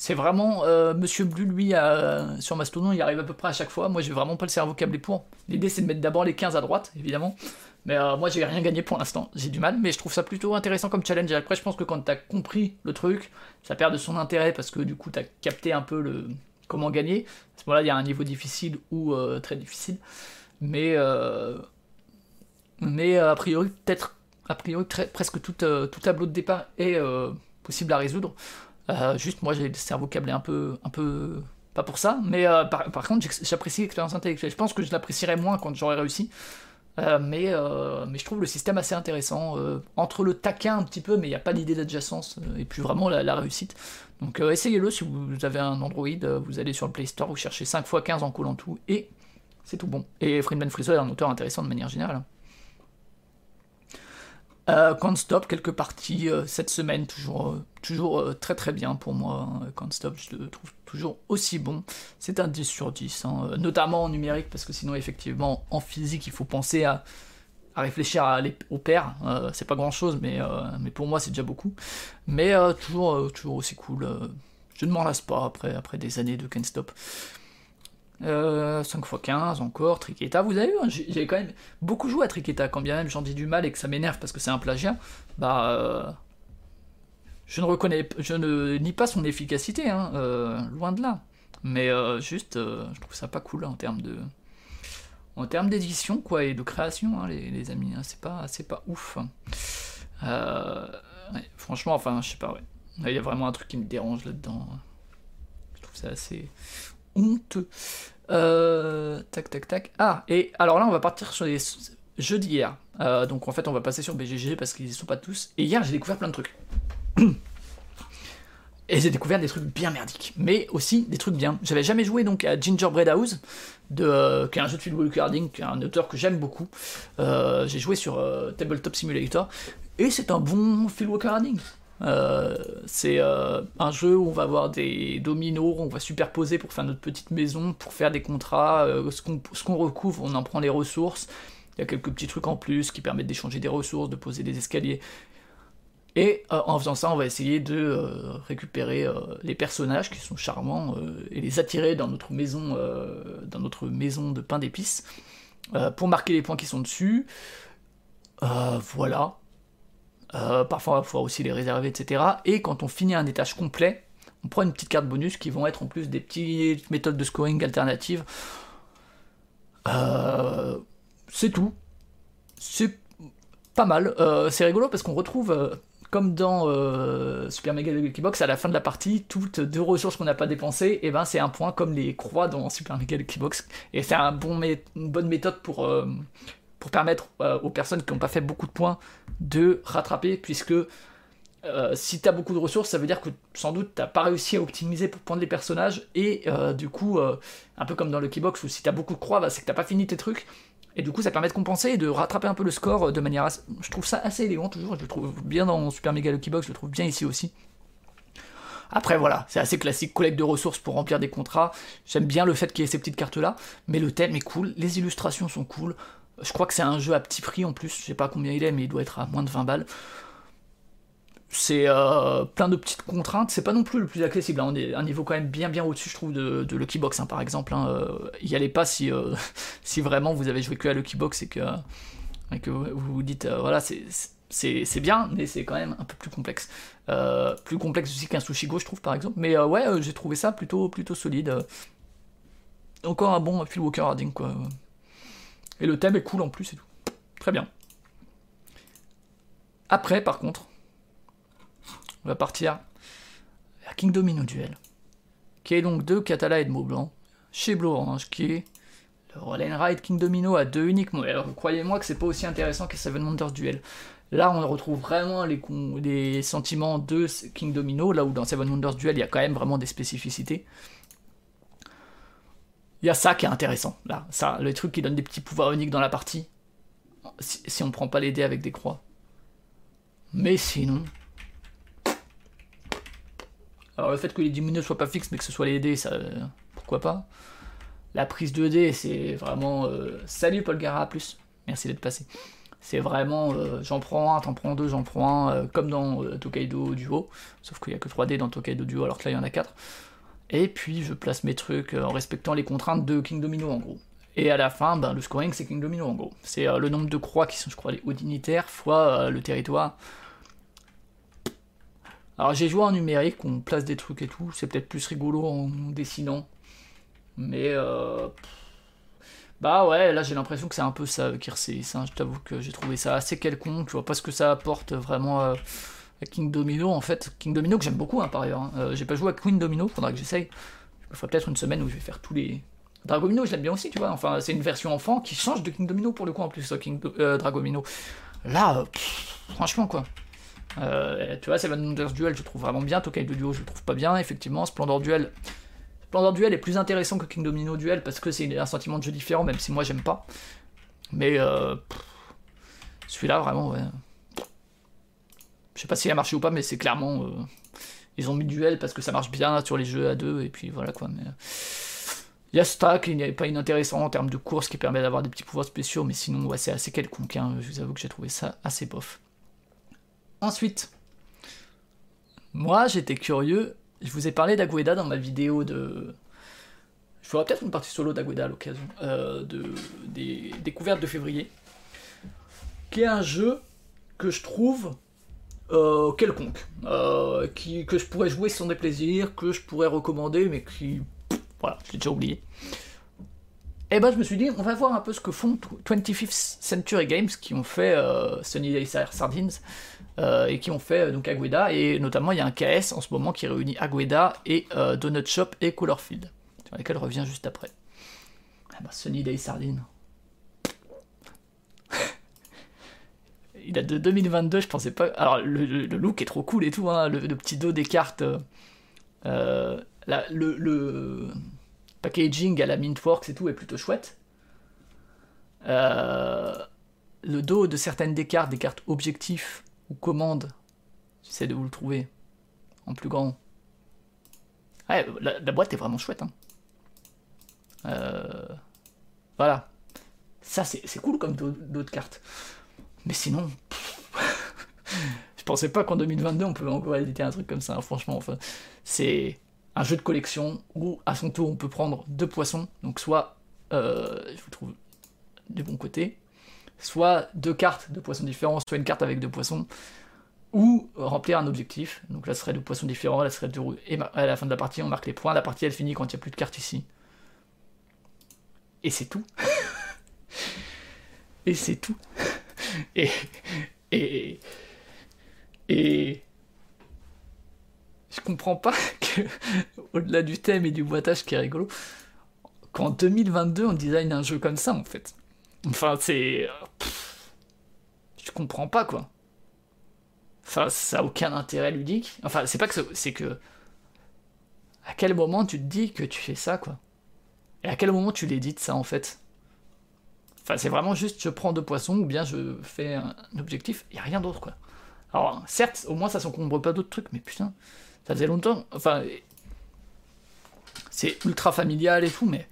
Speaker 1: c'est vraiment euh, Monsieur Blue, lui, sur Mastodon, il arrive à peu près à chaque fois. Moi, j'ai vraiment pas le cerveau câblé pour. L'idée, c'est de mettre d'abord les 15 à droite, évidemment. Mais euh, moi, j'ai rien gagné pour l'instant. J'ai du mal, mais je trouve ça plutôt intéressant comme challenge. Après, je pense que quand t'as compris le truc, ça perd de son intérêt parce que du coup, t'as capté un peu le comment gagner. À ce moment-là, il y a un niveau difficile ou euh, très difficile. Mais, mais a priori, peut-être, a priori, presque tout, tout tableau de départ est possible à résoudre. Euh, juste, moi, j'ai le cerveau câblé un peu, un peu, pas pour ça, mais euh, par, contre, j'apprécie l'expérience intellectuelle. Je pense que je l'apprécierais moins quand j'aurais réussi. Euh, mais, mais je trouve le système assez intéressant. entre le taquin un petit peu, mais il n'y a pas d'idée d'adjacence, et puis vraiment la, réussite. Donc essayez-le si vous avez un Android, vous allez sur le Play Store, vous cherchez 5 x 15 en collant tout, et c'est tout bon. Et Friedman Friso est un auteur intéressant de manière générale. Euh, Can't Stop, quelques parties euh, cette semaine, toujours, euh, toujours très très bien pour moi. Hein. Can't Stop, je le trouve toujours aussi bon. C'est un 10 sur 10, hein. notamment en numérique, parce que sinon, effectivement, en physique, il faut penser à, réfléchir à au pair. c'est pas grand chose, mais, mais pour moi, c'est déjà beaucoup. Mais toujours, toujours aussi cool. je ne m'en lasse pas après, après des années de Can't Stop. 5 x 15 encore, Triqueta, vous avez vu, hein, j'ai quand même beaucoup joué à Triqueta, quand bien même j'en dis du mal et que ça m'énerve parce que c'est un plagiat, bah euh, je ne reconnais, je ne nie pas son efficacité, hein, euh, loin de là, mais euh, juste, je trouve ça pas cool en termes de, en termes d'édition quoi et de création, hein, les, amis, c'est pas, pas ouf. franchement, enfin, je sais pas, il y a vraiment un truc qui me dérange là-dedans. Je trouve ça assez Euh, tac, tac, tac. Ah, et alors là, on va partir sur les jeux d'hier. Euh, donc en fait, on va passer sur BGG parce qu'ils ne sont pas tous. Et hier, j'ai découvert plein de trucs. *clears throat* Et j'ai découvert des trucs bien merdiques, mais aussi des trucs bien. J'avais jamais joué donc à Gingerbread House, de, euh, qui est un jeu de Phil Carding, qui est un auteur que j'aime beaucoup. j'ai joué sur Tabletop Simulator, et c'est un bon Phil Carding. Euh, c'est euh, un jeu où on va avoir des dominos, on va superposer pour faire notre petite maison, pour faire des contrats. Euh, ce qu'on recouvre, on en prend les ressources. Il y a quelques petits trucs en plus qui permettent d'échanger des ressources, de poser des escaliers. Et en faisant ça, on va essayer de récupérer les personnages qui sont charmants et les attirer dans notre maison, dans notre maison de pain d'épices pour marquer les points qui sont dessus. voilà. Parfois, il faut aussi les réserver, etc. Et quand on finit un étage complet, on prend une petite carte bonus qui vont être en plus des petites méthodes de scoring alternatives. c'est tout. C'est pas mal. c'est rigolo parce qu'on retrouve comme dans euh, Super Mega Lucky Box, à la fin de la partie, toutes deux ressources qu'on n'a pas dépensées, et eh ben c'est un point comme les croix dans Super Mega Lucky Box. Et c'est une bonne méthode pour, euh, pour permettre euh, aux personnes qui n'ont pas fait beaucoup de points de rattraper, puisque si tu as beaucoup de ressources, ça veut dire que sans doute tu n'as pas réussi à optimiser pour prendre les personnages, et du coup, un peu comme dans Lucky Box, où si tu as beaucoup de croix, bah, c'est que tu pas fini tes trucs, et du coup, ça permet de compenser et de rattraper un peu le score euh, de manière. Assez... Je trouve ça assez élégant, toujours. Je le trouve bien dans Super Mega Lucky Box, je le trouve bien ici aussi. Après, voilà, c'est assez classique, collecte de ressources pour remplir des contrats. J'aime bien le fait qu'il y ait ces petites cartes-là, mais le thème est cool, les illustrations sont cool. Je crois que c'est un jeu à petit prix en plus, je sais pas combien il est, mais il doit être à moins de 20 balles c'est euh, plein de petites contraintes. C'est pas non plus le plus accessible. Hein. On est un niveau quand même bien bien au-dessus, je trouve, de, de Lucky Box, hein, par exemple. Hein. Euh, y allez pas si, euh, *laughs* si vraiment vous avez joué que à Lucky Box et que, que vous vous dites, voilà, c'est bien, mais c'est quand même un peu plus complexe. plus complexe aussi qu'un Sushi Go, je trouve, par exemple. Mais ouais, j'ai trouvé ça plutôt, plutôt solide. Encore un bon Phil Walker Harding, quoi. Et le thème est cool en plus et tout. Très bien. Après, par contre, on va partir vers King Domino Duel, qui est donc deux Catala et de mots blancs, chez Blue Orange, qui est le Roll Ride King Domino à deux uniquement. Alors croyez-moi que c'est pas aussi intéressant que Seven Wonders Duel. Là, on retrouve vraiment les, les, sentiments de King Domino, là où dans Seven Wonders Duel, il y a quand même vraiment des spécificités. Il y a ça qui est intéressant, là. Ça, le truc qui donne des petits pouvoirs uniques dans la partie, si, si on prend pas les dés avec des croix. Mais sinon, alors le fait que les 10 ne soient pas fixes mais que ce soit les dés, ça, pourquoi pas. La prise de dés, c'est vraiment... Euh, salut Paul Gara, plus. Merci d'être passé. C'est vraiment, euh, j'en prends un, t'en prends deux, j'en prends un, euh, comme dans Tokaido Duo, sauf qu'il n'y a que 3 dés dans Tokaido Duo, alors que là il y en a 4. Et puis je place mes trucs en respectant les contraintes de King Domino en gros. Et à la fin, ben, le scoring c'est King Domino en gros. C'est le nombre de croix qui sont, je crois, les hauts dignitaires, fois le territoire. Alors j'ai joué en numérique, on place des trucs et tout, c'est peut-être plus rigolo en dessinant. Mais euh, bah ouais, là j'ai l'impression que c'est un peu ça avec hein. Je t'avoue que j'ai trouvé ça assez quelconque, tu vois pas ce que ça apporte vraiment euh, King Domino en fait. King Domino que j'aime beaucoup hein, par ailleurs. Hein. Euh, j'ai pas joué à Queen Domino, faudra que j'essaye. Je ferai peut-être une semaine où je vais faire tous les. Dragomino, je l'aime bien aussi, tu vois. Enfin, c'est une version enfant qui change de King Domino pour le coup en plus, King Dragomino. Là, franchement quoi. Euh, tu vois, Seven Wonders Duel, je trouve vraiment bien. Tokaido Duo, je le trouve pas bien, effectivement. Splendor Duel. Splendor Duel est plus intéressant que King Domino Duel parce que c'est un sentiment de jeu différent, même si moi j'aime pas. Mais euh, celui-là, vraiment, ouais. Je sais pas s'il a marché ou pas, mais c'est clairement. Euh, ils ont mis duel parce que ça marche bien sur les jeux à deux, et puis voilà quoi. Mais. Il y a Stack, il n'y a pas inintéressant en termes de course qui permet d'avoir des petits pouvoirs spéciaux, mais sinon, c'est assez quelconque. Hein. Je vous avoue que j'ai trouvé ça assez bof. Ensuite, moi j'étais curieux, je vous ai parlé d'Agueda dans ma vidéo de. Je ferai peut-être une partie solo d'Agueda à l'occasion, euh, de, des découvertes de février, qui est un jeu que je trouve euh, quelconque, euh, qui, que je pourrais jouer sans déplaisir, que je pourrais recommander, mais qui. voilà, je l'ai déjà oublié. Et eh ben je me suis dit, on va voir un peu ce que font 25th Century Games, qui ont fait Sunny Day Sardines, euh, et qui ont fait euh, donc Agueda, et notamment il y a un KS en ce moment qui réunit Agueda et euh, Donut Shop et Colorfield, sur lesquels revient juste après. Ah bah, Sunny Day Sardine. Il a de 2022, je pensais pas. Alors le, look est trop cool et tout, hein, le, petit dos des cartes. le, packaging à la Mintworks et tout est plutôt chouette. le dos de certaines des cartes, des cartes objectifs, ou commande. J'essaie de vous le trouver en plus grand. Ouais, la, boîte est vraiment chouette. Hein. Euh, voilà. Ça, c'est cool comme d'autres cartes. Mais sinon, *laughs* je pensais pas qu'en 2022 on pouvait encore éditer un truc comme ça. Hein, franchement, enfin, c'est un jeu de collection où à son tour on peut prendre deux poissons. Donc soit, euh, je vous trouve du bon côté, soit deux cartes de poissons différents, soit une carte avec deux poissons, ou remplir un objectif. Donc là, ce serait deux poissons différents, là, ce serait deux Et à la fin de la partie, on marque les points. La partie, elle finit quand il n'y a plus de cartes ici. Et c'est tout. *laughs* et c'est tout. Et, et, et, je comprends pas *laughs* que, au-delà du thème et du boitage qui est rigolo, qu'en 2022 on design un jeu comme ça en fait. Enfin, c'est. Je comprends pas quoi. Enfin, ça a aucun intérêt ludique. Enfin, c'est pas que c'est que. À quel moment tu te dis que tu fais ça quoi? Et à quel moment tu l'édites ça en fait? C'est vraiment juste je prends deux poissons ou bien je fais un objectif, il a rien d'autre quoi. Alors, certes, au moins ça s'encombre pas d'autres trucs, mais putain, ça faisait longtemps. Enfin, c'est ultra familial et tout, mais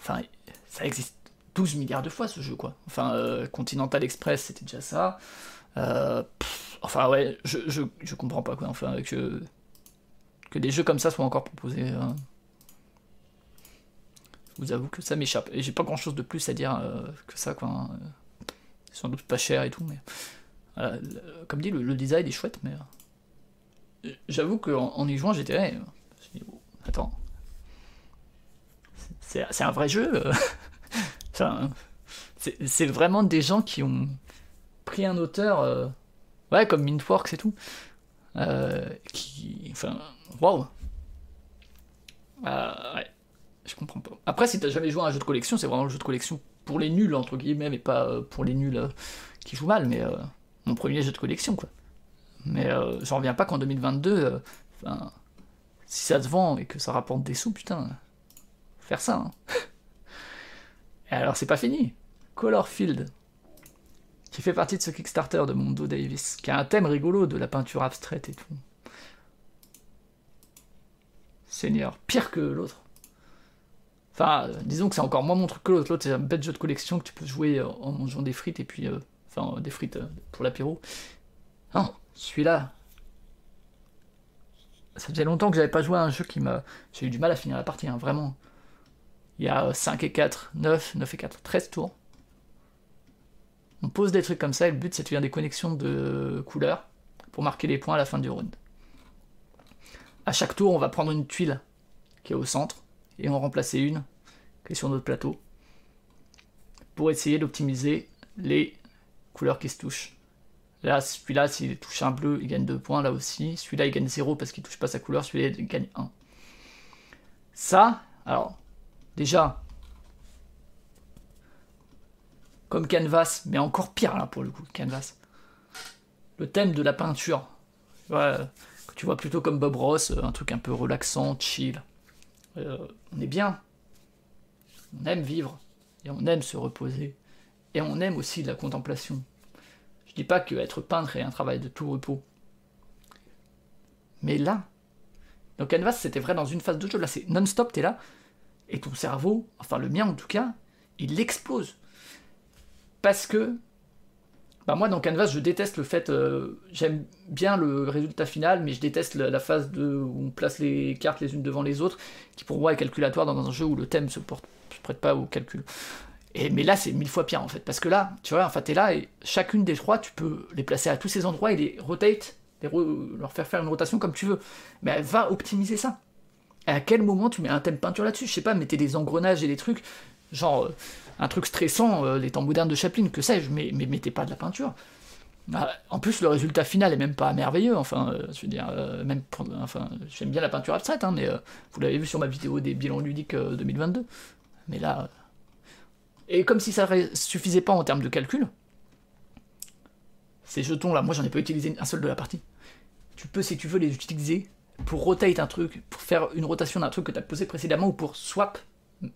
Speaker 1: enfin, ça existe 12 milliards de fois ce jeu, quoi. Enfin, euh, Continental Express, c'était déjà ça. Euh, enfin, ouais, je, je, je, comprends pas, quoi. Enfin, que, que des jeux comme ça soient encore proposés. Hein. Vous avoue que ça m'échappe. Et j'ai pas grand chose de plus à dire euh, que ça, quoi. Hein. Sans doute pas cher et tout, mais. comme dit, le, design est chouette, mais. J'avoue qu'en en y jouant, j'étais. Oh, attends. C'est un vrai jeu. *laughs* c'est vraiment des gens qui ont pris un auteur, euh, ouais, comme Mintworks et tout, euh, qui, enfin, waouh. Euh, ouais, je comprends pas. Après, si t'as jamais joué à un jeu de collection, c'est vraiment le jeu de collection pour les nuls entre guillemets, mais pas pour les nuls qui jouent mal. Mais mon premier jeu de collection, quoi. Mais j'en reviens pas qu'en 2022, si ça se vend et que ça rapporte des sous, putain, faire ça. Hein. Et alors, c'est pas fini. Colorfield, qui fait partie de ce Kickstarter de Mondo Davis, qui a un thème rigolo de la peinture abstraite et tout. Seigneur, pire que l'autre. Enfin, disons que c'est encore moins mon truc que l'autre. L'autre, c'est un bête jeu de collection que tu peux jouer en mangeant des frites et puis. Euh, des frites euh, pour l'apéro. Non, celui-là. Ça faisait longtemps que j'avais pas joué à un jeu qui m'a. J'ai eu du mal à finir la partie, hein, vraiment. Il y a 5 et 4, 9, 9 et 4, 13 tours. On pose des trucs comme ça et le but c'est de faire des connexions de couleurs pour marquer les points à la fin du round. À chaque tour, on va prendre une tuile qui est au centre et en remplacer une qui est sur notre plateau pour essayer d'optimiser les couleurs qui se touchent. Là, celui-là, s'il touche un bleu, il gagne 2 points. Là aussi, celui-là, il gagne 0 parce qu'il touche pas sa couleur. Celui-là, il gagne 1. Ça, alors, Déjà, comme Canvas, mais encore pire là pour le coup, Canvas. Le thème de la peinture, que tu vois plutôt comme Bob Ross, un truc un peu relaxant, chill. Euh, on est bien, on aime vivre, et on aime se reposer, et on aime aussi la contemplation. Je dis pas que être peintre est un travail de tout repos. Mais là, dans Canvas, c'était vrai dans une phase de jeu, là c'est non-stop, t'es là, et ton cerveau, enfin le mien en tout cas, il explose. Parce que, bah moi dans Canvas, je déteste le fait, euh, j'aime bien le résultat final, mais je déteste la, phase de, où on place les cartes les unes devant les autres, qui pour moi est calculatoire dans un jeu où le thème se, porte, se prête pas au calcul. Et, mais là, c'est mille fois pire en fait, parce que là, tu vois, enfin, t'es là et chacune des trois, tu peux les placer à tous ces endroits et les rotate, leur faire faire une rotation comme tu veux. Mais elle va optimiser ça à quel moment tu mets un thème peinture là-dessus? Je sais pas, mettez des engrenages et des trucs, genre euh, un truc stressant, euh, les temps modernes de Chaplin, que sais-je, mais, mais mettez pas de la peinture. Bah, en plus, le résultat final est même pas merveilleux. Enfin, euh, je veux dire, même, enfin, j'aime bien la peinture abstraite, hein, mais vous l'avez vu sur ma vidéo des bilans ludiques 2022. Mais là, et comme si ça suffisait pas en termes de calcul, ces jetons là, moi j'en ai pas utilisé un seul de la partie. Tu peux, si tu veux, les utiliser pour rotate un truc, pour faire une rotation d'un truc que tu as posé précédemment ou pour swap,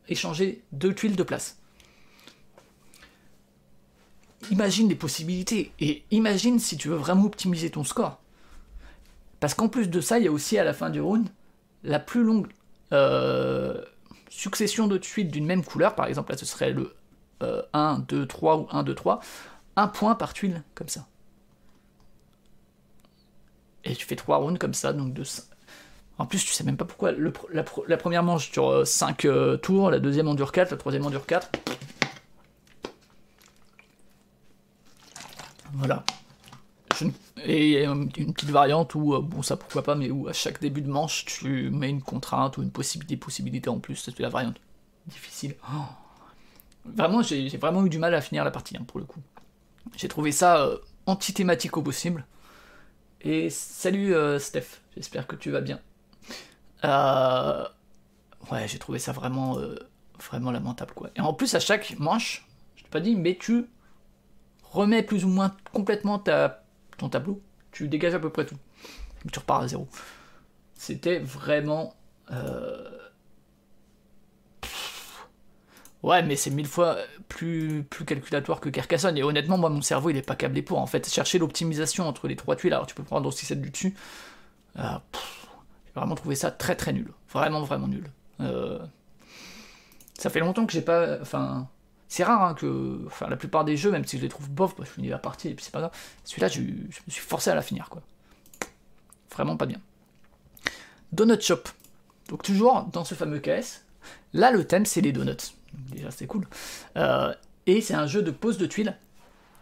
Speaker 1: échanger deux tuiles de place. Imagine les possibilités et imagine si tu veux vraiment optimiser ton score. Parce qu'en plus de ça, il y a aussi à la fin du round la plus longue euh, succession de tuiles d'une même couleur. Par exemple, là ce serait le 1, 2, 3 ou 1, 2, 3. Un point par tuile, comme ça. Et tu fais trois rounds comme ça, donc de en plus, tu sais même pas pourquoi. la, première manche dure 5 euh, euh, tours, la deuxième en dure 4, la troisième en dure 4. Voilà. Et une petite variante où, bon ça pourquoi pas, mais où à chaque début de manche tu mets une contrainte ou une possibilité, possibilité en plus, c'est la variante difficile. Oh. Vraiment, j'ai vraiment eu du mal à finir la partie hein, pour le coup. J'ai trouvé ça anti-thématique au possible. Et salut Steph, j'espère que tu vas bien. Euh, ouais, j'ai trouvé ça vraiment, euh, vraiment lamentable, quoi. Et en plus, à chaque manche, je t'ai pas dit, mais tu remets plus ou moins complètement ta, ton tableau. Tu dégages à peu près tout. tu repars à zéro. C'était vraiment... Euh, ouais, mais c'est mille fois plus, plus calculatoire que Carcassonne. Et honnêtement, moi, mon cerveau, il est pas câblé pour. En fait, chercher l'optimisation entre les trois tuiles. Alors, tu peux prendre aussi celle du dessus. Euh, vraiment trouvé ça très très nul. Vraiment, vraiment nul. Euh, ça fait longtemps que j'ai pas. Enfin. C'est rare hein, que. Enfin, la plupart des jeux, même si je les trouve bof, je finis la partie et puis c'est pas grave. Celui-là, je, me suis forcé à la finir, quoi. Vraiment pas bien. Donut Shop. Donc, toujours dans ce fameux KS. Là, le thème, c'est les donuts. Déjà, c'est cool. Euh, et c'est un jeu de pose de tuiles.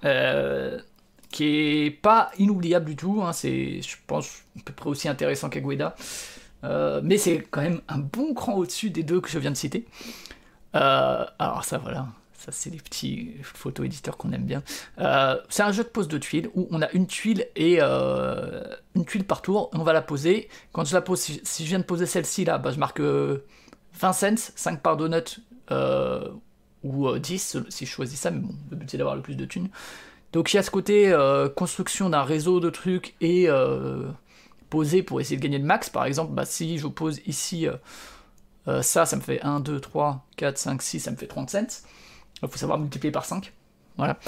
Speaker 1: Euh, qui est pas inoubliable du tout. Hein, c'est, je pense, à peu près aussi intéressant qu'Agueda. Euh, mais c'est quand même un bon cran au-dessus des deux que je viens de citer. Alors ça, voilà. Ça, c'est les petits photo éditeurs qu'on aime bien. Euh, c'est un jeu de pose de tuiles où on a une tuile et une tuile par tour. On va la poser. Quand je la pose, si, je viens de poser celle-ci là, bah, je marque 20 cents, 5 par donut ou 10 si je choisis ça. Mais bon, le but c'est d'avoir le plus de thunes. Donc il y a ce côté euh, construction d'un réseau de trucs et euh, poser pour essayer de gagner le max. Par exemple, bah, si je pose ici euh, ça, ça me fait 1, 2, 3, 4, 5, 6, ça me fait 30 cents. Il faut savoir multiplier par 5. Voilà.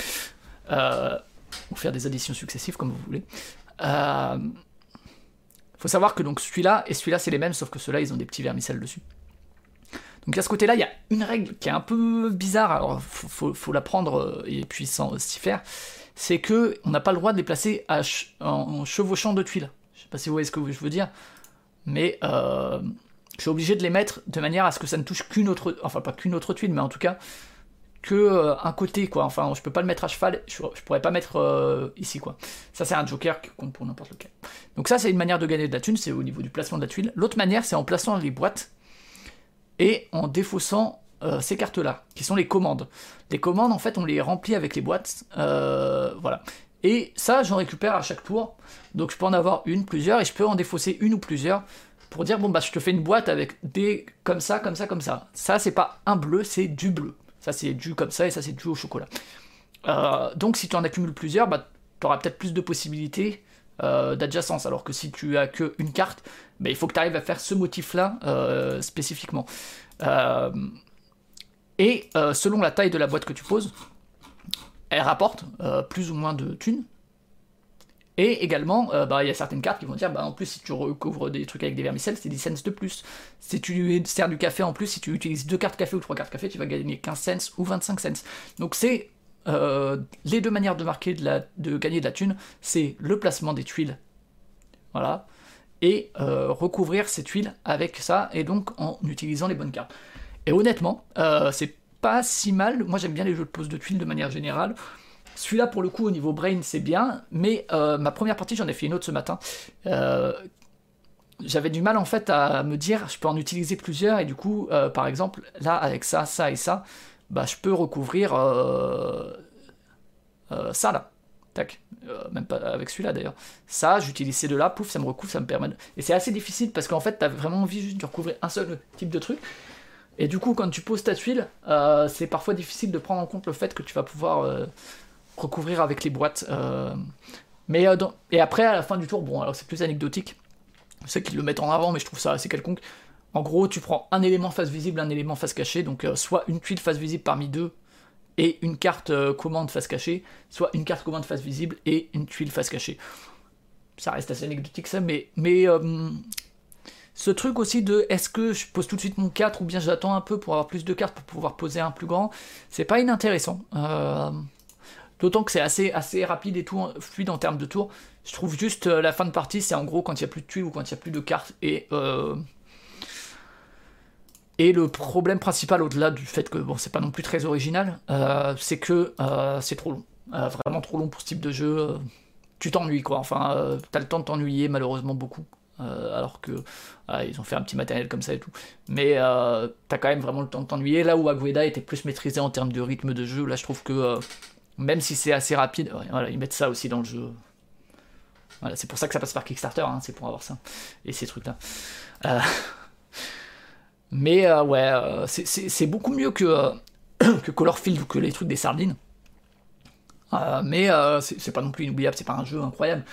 Speaker 1: ou faire des additions successives comme vous voulez. Il faut savoir que donc celui-là et celui-là c'est les mêmes, sauf que ceux-là ils ont des petits vermicelles dessus. Donc à ce côté-là, il y a une règle qui est un peu bizarre, alors faut, faut, la prendre euh, et puis s'y faire, c'est que on n'a pas le droit de les placer en, chevauchant de tuiles. Je sais pas si vous voyez ce que je veux dire, mais euh, je suis obligé de les mettre de manière à ce que ça ne touche qu'une autre, enfin pas qu'une autre tuile, mais en tout cas que euh, un côté quoi. Enfin, je peux pas le mettre à cheval, je, pourrais pas mettre ici quoi. Ça c'est un joker qui compte pour n'importe lequel. Donc ça c'est une manière de gagner de la thune, c'est au niveau du placement de la tuile. L'autre manière c'est en plaçant les boîtes et en défaussant euh, ces cartes-là, qui sont les commandes. Les commandes, en fait, on les remplit avec les boîtes, euh, voilà. Et ça, j'en récupère à chaque tour, donc je peux en avoir une, plusieurs, et je peux en défausser une ou plusieurs, pour dire, bon, bah, je te fais une boîte avec des comme ça, comme ça, comme ça. Ça, c'est pas un bleu, c'est du bleu. Ça, c'est du comme ça, et ça, c'est du au chocolat. Euh, donc, si tu en accumules plusieurs, bah, tu auras peut-être plus de possibilités d'adjacence, alors que si tu as qu'une carte, mais il faut que tu arrives à faire ce motif-là euh, spécifiquement. Euh, et euh, selon la taille de la boîte que tu poses, elle rapporte plus ou moins de thunes. Et également, bah, il y a certaines cartes qui vont dire, bah, en plus, si tu recouvres des trucs avec des vermicelles, c'est 10 cents de plus. Si tu sers du café en plus, si tu utilises deux cartes café ou trois cartes café, tu vas gagner 15 cents ou 25 cents. Donc c'est les deux manières de marquer de, la, de gagner de la thune, c'est le placement des tuiles. Voilà et euh, recouvrir cette huile avec ça, et donc en utilisant les bonnes cartes. Et honnêtement, euh, c'est pas si mal. Moi j'aime bien les jeux de pose de tuiles de manière générale. Celui-là, pour le coup, au niveau brain, c'est bien, mais euh, ma première partie, j'en ai fait une autre ce matin. J'avais du mal en fait à me dire, je peux en utiliser plusieurs, et du coup, par exemple, là, avec ça, ça et ça, bah, je peux recouvrir ça là. Tac. Euh, même pas avec celui-là d'ailleurs. Ça, j'utilise ces deux-là, pouf, ça me recouvre, ça me permet. Et c'est assez difficile parce qu'en fait, t'as vraiment envie juste de recouvrir un seul type de truc. Et du coup, quand tu poses ta tuile, euh, c'est parfois difficile de prendre en compte le fait que tu vas pouvoir euh, recouvrir avec les boîtes. Mais et après, à la fin du tour, bon, alors c'est plus anecdotique. Je qu'ils le mettent en avant, mais je trouve ça assez quelconque. En gros, tu prends un élément face visible, un élément face cachée, donc soit une tuile face visible parmi deux, et une carte euh, commande face cachée, soit une carte commande face visible et une tuile face cachée. Ça reste assez anecdotique ça, mais, mais euh, ce truc aussi de est-ce que je pose tout de suite mon 4 ou bien j'attends un peu pour avoir plus de cartes pour pouvoir poser un plus grand, c'est pas inintéressant. Euh, d'autant que c'est assez, assez rapide et tout fluide en termes de tours. Je trouve juste la fin de partie, c'est en gros quand il n'y a plus de tuiles ou quand il n'y a plus de cartes et et le problème principal, au-delà du fait que bon, c'est pas non plus très original, euh, c'est que euh, c'est trop long. vraiment trop long pour ce type de jeu. tu t'ennuies quoi. Enfin, t'as le temps de t'ennuyer malheureusement beaucoup. alors que ils ont fait un petit matériel comme ça et tout. Mais t'as quand même vraiment le temps de t'ennuyer. Là où Agueda était plus maîtrisé en termes de rythme de jeu, là je trouve que même si c'est assez rapide, voilà, ils mettent ça aussi dans le jeu. Voilà, c'est pour ça que ça passe par Kickstarter, hein, c'est pour avoir ça. Et ces trucs-là. Euh, mais euh, ouais, euh, c'est beaucoup mieux que, *coughs* que Colorfield ou que les trucs des sardines. mais c'est pas non plus inoubliable, c'est pas un jeu incroyable.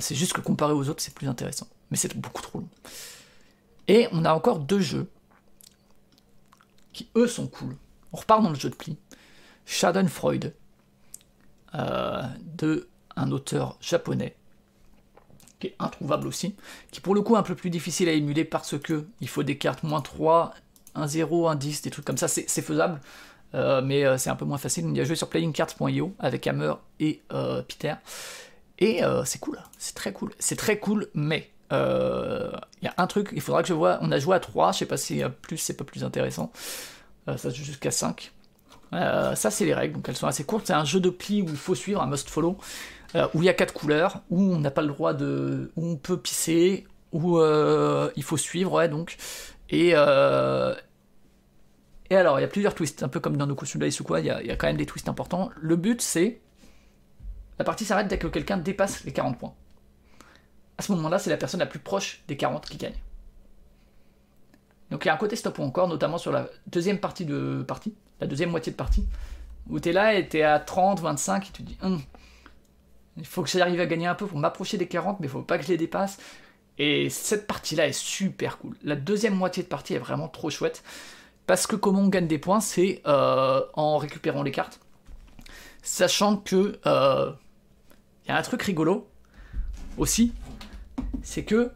Speaker 1: c'est juste que comparé aux autres, c'est plus intéressant. Mais c'est beaucoup trop long. Et on a encore deux jeux qui, eux, sont cool. On repart dans le jeu de pli. Schadenfreude, de un auteur japonais qui est introuvable aussi, qui pour le coup est un peu plus difficile à émuler parce que il faut des cartes moins 3, 1 0, 1 10, des trucs comme ça, c'est faisable, euh, mais euh, c'est un peu moins facile. Il y a joué sur playingcards.io avec Hammer et euh, Peter, et c'est cool, c'est très cool, c'est très cool, mais il y a un truc, il faudra que je vois, on a joué à 3, je sais pas si plus c'est pas plus intéressant, ça se joue jusqu'à 5. Ça c'est les règles, donc elles sont assez courtes, c'est un jeu de pli où il faut suivre, un must follow. Euh, où il y a quatre couleurs, où on n'a pas le droit de. où on peut pisser, où euh, il faut suivre, ouais, donc. Et. Euh, et alors, il y a plusieurs twists, un peu comme dans nos Dice ou quoi, il y, a, il y a quand même des twists importants. Le but, c'est. La partie s'arrête dès que quelqu'un dépasse les 40 points. À ce moment-là, c'est la personne la plus proche des 40 qui gagne. Donc il y a un côté stop ou encore, notamment sur la deuxième partie de partie, la deuxième moitié de partie, où tu es là et tu es à 30, 25, et tu te dis, hum, il faut que j'arrive à gagner un peu pour m'approcher des 40, mais il faut pas que je les dépasse. Et cette partie-là est super cool. La deuxième moitié de partie est vraiment trop chouette. Parce que comment on gagne des points, c'est euh, en récupérant les cartes. Sachant que il euh, y a un truc rigolo aussi, c'est que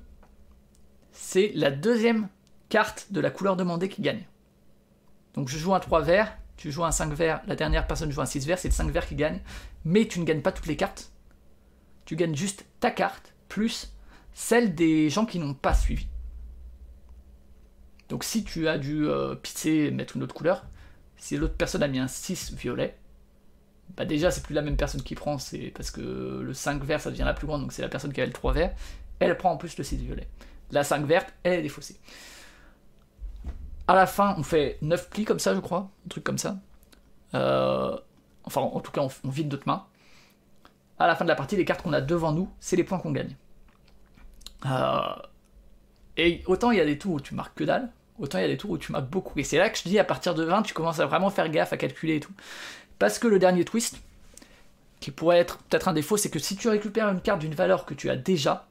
Speaker 1: c'est la deuxième carte de la couleur demandée qui gagne. Donc je joue un 3 vert, tu joues un 5 vert, la dernière personne joue un 6 vert, c'est le 5 vert qui gagne, mais tu ne gagnes pas toutes les cartes tu gagnes juste ta carte plus celle des gens qui n'ont pas suivi. Donc si tu as dû euh, pisser, mettre une autre couleur, si l'autre personne a mis un 6 violet, bah déjà c'est plus la même personne qui prend, c'est parce que le 5 vert ça devient la plus grande, donc c'est la personne qui a le 3 vert, elle prend en plus le 6 violet. La 5 verte, elle est défaussée. À la fin, on fait 9 plis comme ça, je crois, un truc comme ça. Euh, enfin, en tout cas, on, vide notre main à la fin de la partie, les cartes qu'on a devant nous, c'est les points qu'on gagne. Euh, et autant il y a des tours où tu marques que dalle, autant il y a des tours où tu marques beaucoup. Et c'est là que je dis, à partir de 20, tu commences à vraiment faire gaffe, à calculer et tout. Parce que le dernier twist, qui pourrait être peut-être un défaut, c'est que si tu récupères une carte d'une valeur que tu as déjà,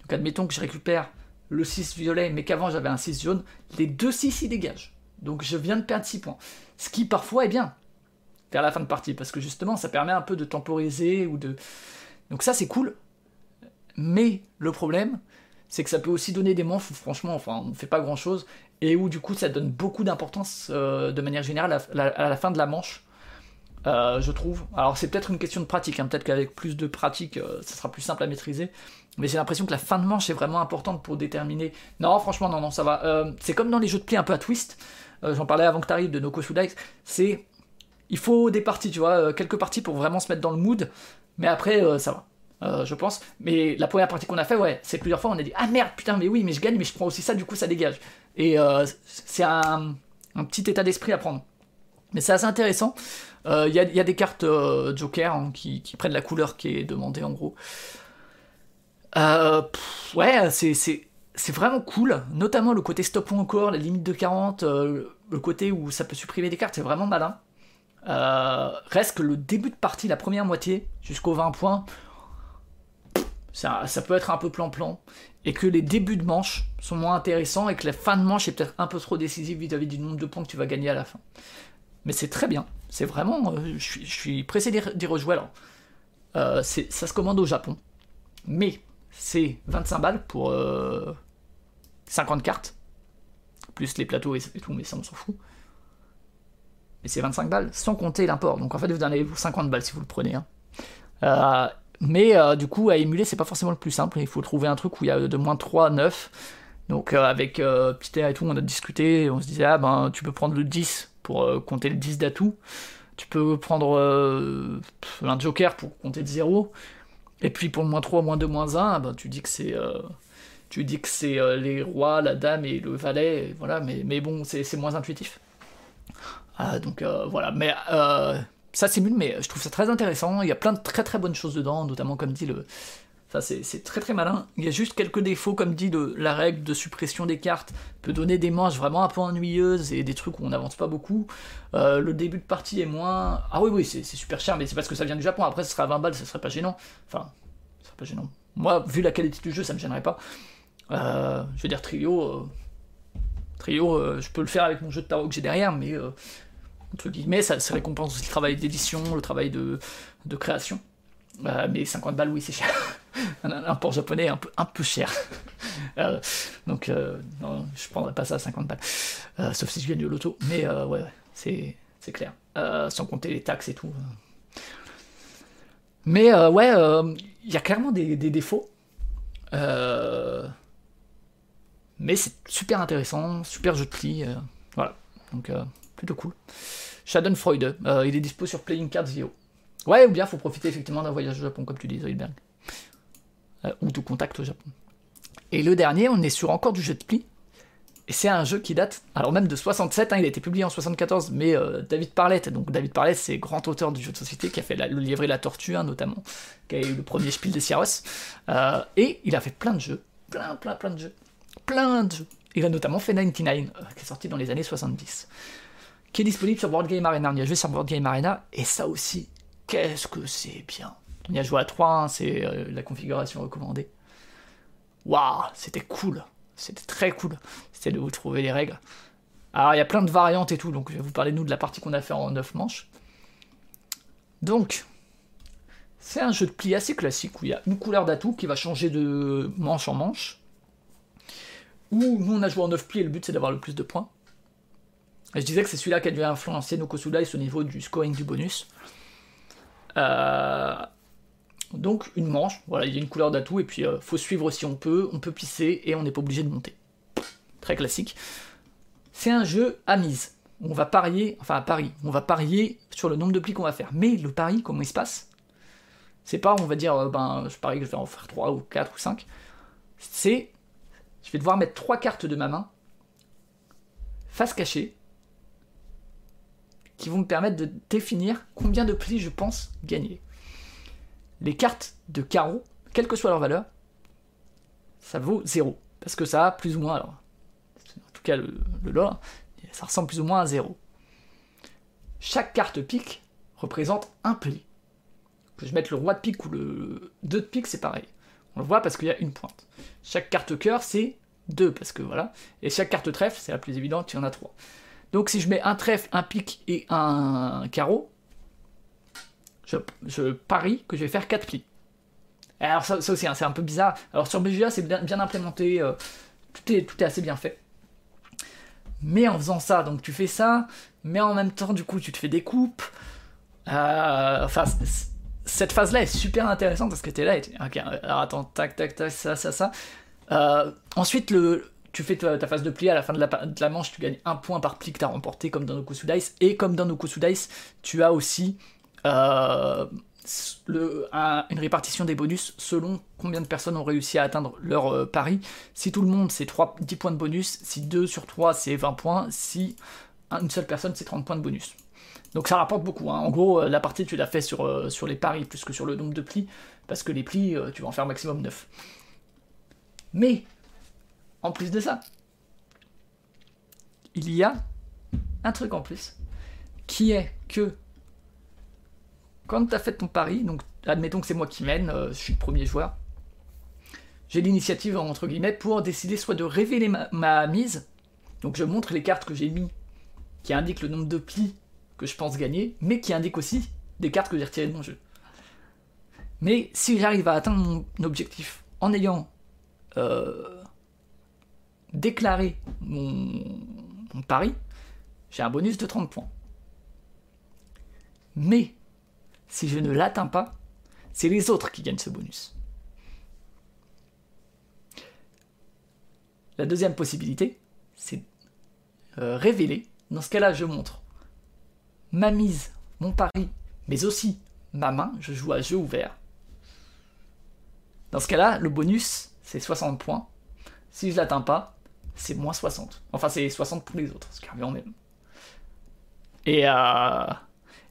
Speaker 1: donc admettons que je récupère le 6 violet, mais qu'avant j'avais un 6 jaune, les deux 6 y dégagent. Donc je viens de perdre 6 points. Ce qui parfois est bien vers la fin de partie, parce que justement, ça permet un peu de temporiser ou de. Donc ça, c'est cool. Mais le problème, c'est que ça peut aussi donner des manches où franchement, enfin, on ne fait pas grand chose, et où du coup, ça donne beaucoup d'importance euh, de manière générale à la, fin de la manche. Euh, je trouve. Alors c'est peut-être une question de pratique, hein. peut-être qu'avec plus de pratique, euh, ça sera plus simple à maîtriser. Mais j'ai l'impression que la fin de manche est vraiment importante pour déterminer. Non, franchement, non, non, ça va. c'est comme dans les jeux de pli un peu à twist. J'en parlais avant que tu arrives de Noko C'est il faut des parties, tu vois, euh, quelques parties pour vraiment se mettre dans le mood, mais après, euh, ça va. Euh, je pense. Mais la première partie qu'on a fait, ouais, c'est plusieurs fois, on a dit Ah merde, putain, mais oui, mais je gagne, mais je prends aussi ça, du coup, ça dégage. Et c'est un, petit état d'esprit à prendre. Mais c'est assez intéressant. Il y, a des cartes Joker hein, qui, prennent la couleur qui est demandée, en gros. Ouais, c'est vraiment cool, notamment le côté stop ou encore, la limite de 40, le côté où ça peut supprimer des cartes, c'est vraiment malin. Euh, reste que le début de partie, la première moitié, jusqu'aux 20 points, ça, peut être un peu plan-plan. Et que les débuts de manche sont moins intéressants et que la fin de manche est peut-être un peu trop décisive vis-à-vis du nombre de points que tu vas gagner à la fin. Mais c'est très bien. C'est vraiment. Euh, je, suis, pressé d'y rejouer alors. Euh, ça se commande au Japon. Mais c'est 25 balles pour 50 cartes. Plus les plateaux et tout, mais ça on s'en fout et c'est 25 balles, sans compter l'import. Donc en fait, vous donnez 50 balles si vous le prenez. Hein. Euh, mais euh, du coup, à émuler, c'est pas forcément le plus simple. Il faut trouver un truc où il y a de moins 3 à 9. Donc euh, avec Peter et tout, on a discuté, on se disait, ah ben tu peux prendre le 10 pour compter le 10 d'atout. Tu peux prendre euh, un joker pour compter de 0. Et puis pour le moins 3, moins 2, moins 1, ben, tu dis que c'est. Euh, tu dis que c'est euh, les rois, la dame et le valet, voilà, mais, mais bon, c'est moins intuitif. Ah, donc voilà, mais ça nul, mais je trouve ça très intéressant. Il y a plein de très très bonnes choses dedans, notamment comme dit le, Enfin, c'est très très malin. Il y a juste quelques défauts, comme dit de, la règle de suppression des cartes peut donner des manches vraiment un peu ennuyeuses et des trucs où on n'avance pas beaucoup. Euh, le début de partie est moins. Ah oui, oui, c'est super cher, mais c'est parce que ça vient du Japon. Après, ce sera à 20 balles, ça serait pas gênant. Enfin, ça serait pas gênant. Moi, vu la qualité du jeu, ça me gênerait pas. Euh, je veux dire, Trio. Euh, trio, je peux le faire avec mon jeu de tarot que j'ai derrière, mais. entre guillemets, ça, ça récompense aussi le travail d'édition, le travail de création. Mais 50 balles, oui, c'est cher. *laughs* un, port japonais un peu, un peu cher. *laughs* Euh, donc, euh, non, je prendrais pas ça à 50 balles. Euh, sauf si je gagne de l'auto. Mais ouais, c'est, c'est clair. sans compter les taxes et tout. Mais ouais, il y a clairement des, défauts. mais c'est super intéressant, super jeu de pli. voilà, donc plutôt cool. Schadenfreude, il est dispo sur Playing Cards. Ouais, ou bien faut profiter effectivement d'un voyage au Japon, comme tu dis, Zoidberg. Euh, ou de contact au Japon. Et le dernier, on est sur encore du jeu de pli. Et c'est un jeu qui date, alors même de 67, hein, il a été publié en 74, mais euh, David Parlett, donc David Parlett, c'est grand auteur du jeu de société qui a fait le livre et la tortue, hein, notamment, qui a eu le premier Spiel de Sierros. Euh, et il a fait plein de jeux, plein, plein, plein de jeux, plein de jeux. Il a notamment fait 99, qui est sorti dans les années 70, qui est disponible sur World Game Arena. On y a joué sur World Game Arena, et ça aussi, qu'est-ce que c'est bien. On y a joué à 3, hein, c'est euh, la configuration recommandée. Waouh, c'était cool. C'était très cool. C'était de vous trouver les règles. Alors, il y a plein de variantes et tout, donc je vais vous parler, nous, de la partie qu'on a fait en 9 manches. Donc, c'est un jeu de pli assez classique où il y a une couleur d'atout qui va changer de manche en manche. Où nous, on a joué en 9 plis et le but, c'est d'avoir le plus de points. Je disais que c'est celui-là qui a dû influencer nos Dice au niveau du scoring du bonus. Euh, donc une manche, voilà, il y a une couleur d'atout, et puis euh, faut suivre si on peut, on peut pisser, et on n'est pas obligé de monter. Très classique. C'est un jeu à mise. On va parier, enfin à pari, on va parier sur le nombre de plis qu'on va faire. Mais le pari, comment il se passe? C'est pas, on va dire, euh, ben, je parie que je vais en faire 3 ou 4 ou 5. C'est, je vais devoir mettre 3 cartes de ma main, face cachée, qui vont me permettre de définir combien de plis je pense gagner les cartes de carreau, quelle que soit leur valeur, ça vaut 0. Parce que ça a plus ou moins, alors, en tout cas le, le ça ressemble plus ou moins à 0. Chaque carte pique représente un pli. Que je mette le roi de pique ou le 2 de pique, c'est pareil. On le voit parce qu'il y a une pointe. Chaque carte cœur, c'est 2, parce que voilà. Et chaque carte trèfle, c'est la plus évidente, il y en a 3. Donc si je mets un trèfle, un pique et un carreau, je, parie que je vais faire 4 plis. Alors ça, aussi, hein, c'est un peu bizarre. Alors sur BGA, c'est bien, implémenté, euh, tout, est, tout est assez bien fait. Mais en faisant ça, donc tu fais ça, mais en même temps, du coup, tu te fais des coupes. Euh, enfin, cette phase-là est super intéressante parce que tu es là et tu... Ok, alors attends, tac, tac, tac, ça, ça, ça. Euh, ensuite, le, tu fais ta, phase de pli, à la fin de la, manche, tu gagnes un point par pli que tu as remporté, comme dans Dice. Et comme dans Dice, tu as aussi euh, une répartition des bonus selon combien de personnes ont réussi à atteindre leur euh, pari. Si tout le monde c'est 3, 10 points de bonus, si 2 sur 3 c'est 20 points, si une seule personne c'est 30 points de bonus. Donc ça rapporte beaucoup. Hein. En gros, euh, la partie tu l'as fait sur, sur les paris plus que sur le nombre de plis, parce que les plis tu vas en faire maximum 9. Mais, en plus de ça, il y a un truc en plus, qui est que quand tu as fait ton pari, donc admettons que c'est moi qui mène, euh, je suis le premier joueur, j'ai l'initiative entre guillemets pour décider soit de révéler ma, mise, donc je montre les cartes que j'ai mis qui indiquent le nombre de plis que je pense gagner, mais qui indiquent aussi des cartes que j'ai retirées de mon jeu. Mais si j'arrive à atteindre mon objectif en ayant euh, déclaré mon, pari, j'ai un bonus de 30 points. Mais si je ne l'atteins pas, c'est les autres qui gagnent ce bonus. La deuxième possibilité, c'est euh, révéler. Dans ce cas-là, je montre ma mise mon pari, mais aussi ma main, je joue à jeu ouvert. Dans ce cas-là, le bonus, c'est 60 points. Si je l'atteins pas, c'est moins 60. Enfin, c'est 60 pour les autres, ce qui revient même. Et, euh,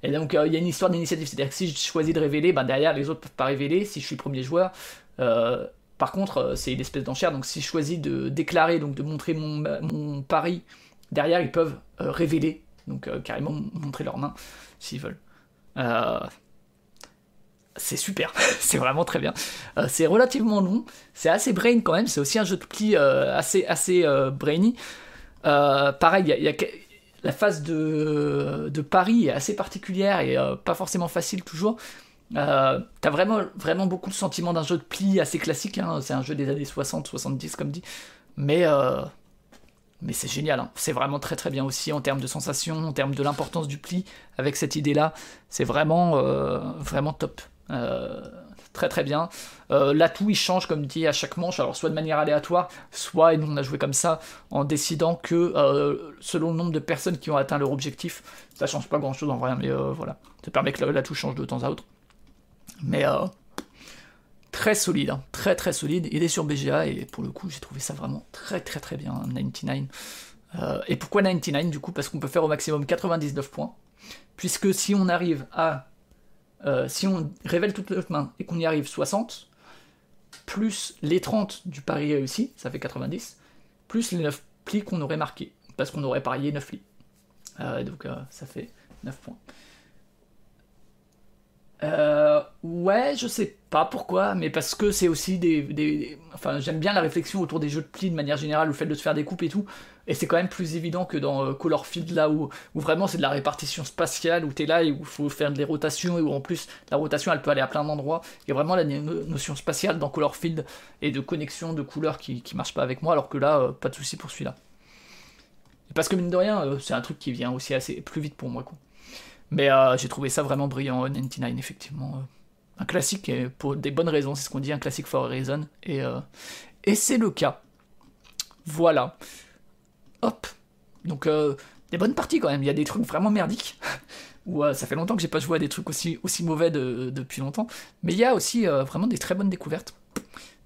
Speaker 1: et donc, euh, il y a une histoire d'initiative. C'est-à-dire que si je choisis de révéler, ben derrière, les autres peuvent pas révéler. Si je suis premier joueur, euh, par contre, c'est une espèce d'enchère. Donc, si je choisis de déclarer, donc de montrer mon, mon pari, derrière, ils peuvent révéler. Donc, carrément montrer leur main s'ils veulent. C'est super, *laughs* c'est vraiment très bien. c'est relativement long, c'est assez brain quand même, c'est aussi un jeu de pli assez, assez brainy. pareil, la phase de, Paris est assez particulière et euh, pas forcément facile toujours. Euh, T'as vraiment, beaucoup de sentiments d'un jeu de pli assez classique, hein. c'est un jeu des années 60-70 comme dit, mais, euh, c'est génial, hein. c'est vraiment très très bien aussi en termes de sensations, en termes de l'importance du pli, avec cette idée-là, c'est vraiment, euh, vraiment top très très bien. Euh, L'atout il change comme dit à chaque manche, alors soit de manière aléatoire, soit, et nous on a joué comme ça, en décidant que euh, selon le nombre de personnes qui ont atteint leur objectif, ça change pas grand chose en vrai, mais euh, voilà, ça permet que l'atout change de temps à autre. Mais euh, très solide, hein. très très solide, il est sur BGA et pour le coup j'ai trouvé ça vraiment très très très bien, 99. et pourquoi 99 du coup? Parce qu'on peut faire au maximum 99 points, puisque si on arrive à euh, si on révèle toute notre main et qu'on y arrive 60, plus les 30 du pari réussi, ça fait 90, plus les 9 plis qu'on aurait marqués, parce qu'on aurait parié 9 plis. Euh, donc euh, ça fait 9 points. Ouais, je sais pas pourquoi, mais parce que c'est aussi des, Enfin, j'aime bien la réflexion autour des jeux de plis de manière générale, le fait de se faire des coupes et tout. Et c'est quand même plus évident que dans euh, Colorfield, là où, vraiment c'est de la répartition spatiale, où t'es là et où il faut faire des rotations, et où en plus la rotation elle peut aller à plein d'endroits. Il y a vraiment la notion spatiale dans Colorfield et de connexion de couleurs qui, qui marche pas avec moi, alors que là, euh, pas de souci pour celui-là. Parce que mine de rien, euh, c'est un truc qui vient aussi assez plus vite pour moi, quoi. Mais j'ai trouvé ça vraiment brillant, 99, effectivement. Un classique, et pour des bonnes raisons, c'est ce qu'on dit, un classique for a reason. Et, et c'est le cas. Voilà. Hop. Donc, des bonnes parties quand même. Il y a des trucs vraiment merdiques. *laughs* Où ça fait longtemps que j'ai pas joué à des trucs aussi, aussi mauvais depuis longtemps. Mais il y a aussi vraiment des très bonnes découvertes.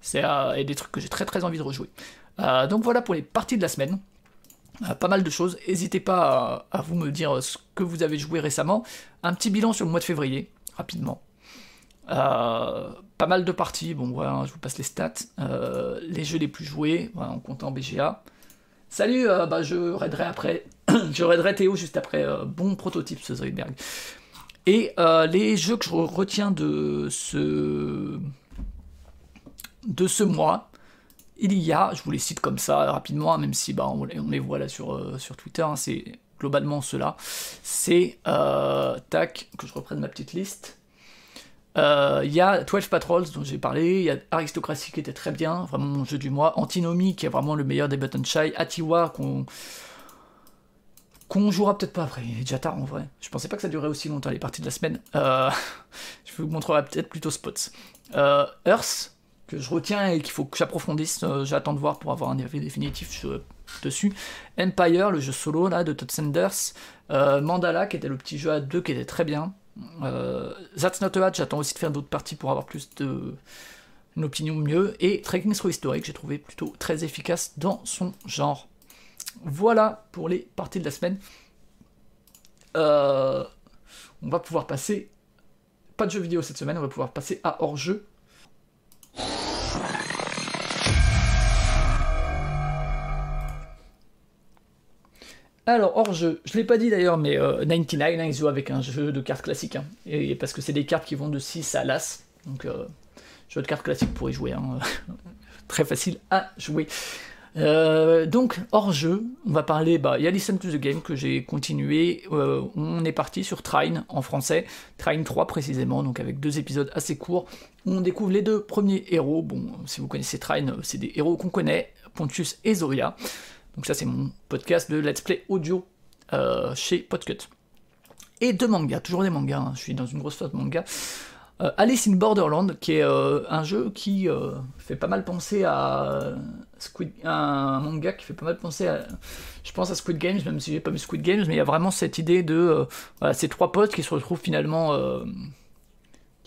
Speaker 1: C'est et des trucs que j'ai très très envie de rejouer. donc voilà pour les parties de la semaine. Euh, pas mal de choses. N'hésitez pas à, vous me dire ce que vous avez joué récemment. Un petit bilan sur le mois de février, rapidement. Euh, pas mal de parties, bon voilà, je vous passe les stats. Euh, les jeux les plus joués, voilà, en comptant BGA. Salut, bah, je raiderai après. *clears throat* je raiderai Théo juste après. bon prototype, ce Zoidberg. Et les jeux que je retiens de ce de ce mois, il y a, je vous les cite comme ça rapidement, même si bah, on, les voit là sur, euh, Twitter, hein, c'est globalement cela. C'est, euh, tac, que je reprenne ma petite liste. Euh, il y a 12 Patrols dont j'ai parlé, il y a Aristocracy qui était très bien, vraiment mon jeu du mois, Antinomy qui est vraiment le meilleur des Button Shy, Atiwa qu'on jouera peut-être pas après, il est déjà tard en vrai. Je pensais pas que ça durait aussi longtemps les parties de la semaine. *laughs* je vous montrerai peut-être plutôt Spots. Earth, je retiens et qu'il faut que j'approfondisse. Euh, j'attends de voir pour avoir un avis définitif dessus. Empire, le jeu solo là de Todd Sanders. Euh, Mandala, qui était le petit jeu à deux qui était très bien. Euh, That's Not a j'attends aussi de faire d'autres parties pour avoir plus de une opinion mieux. Et Trekking Through Historic, j'ai trouvé plutôt très efficace dans son genre. Voilà pour les parties de la semaine. on va pouvoir passer. Pas de jeux vidéo cette semaine, on va pouvoir passer à hors-jeu. Alors, hors jeu, je l'ai pas dit d'ailleurs, mais 99, euh, hein, ils jouent avec un jeu de cartes classique. Hein. et, parce que c'est des cartes qui vont de 6 à l'As. Donc, euh, jeu de cartes classique pour y jouer. Hein. *laughs* Très facile à jouer. Euh, donc, hors jeu, on va parler. Bah, il y a Listen to the Game que j'ai continué. on est parti sur Trine en français. Trine 3 précisément, donc avec deux épisodes assez courts. on découvre les deux premiers héros. Bon, si vous connaissez Trine, c'est des héros qu'on connaît Pontius et Zoria. Donc ça c'est mon podcast de let's play audio euh, chez Podcut. Et deux mangas, toujours des mangas, hein. je suis dans une grosse phase de manga. Alice in Borderland, qui est un jeu qui fait pas mal penser à Squid, un manga qui fait pas mal penser à, je pense à Squid Games, même si j'ai pas vu Squid Games, mais il y a vraiment cette idée de ces trois potes qui se retrouvent finalement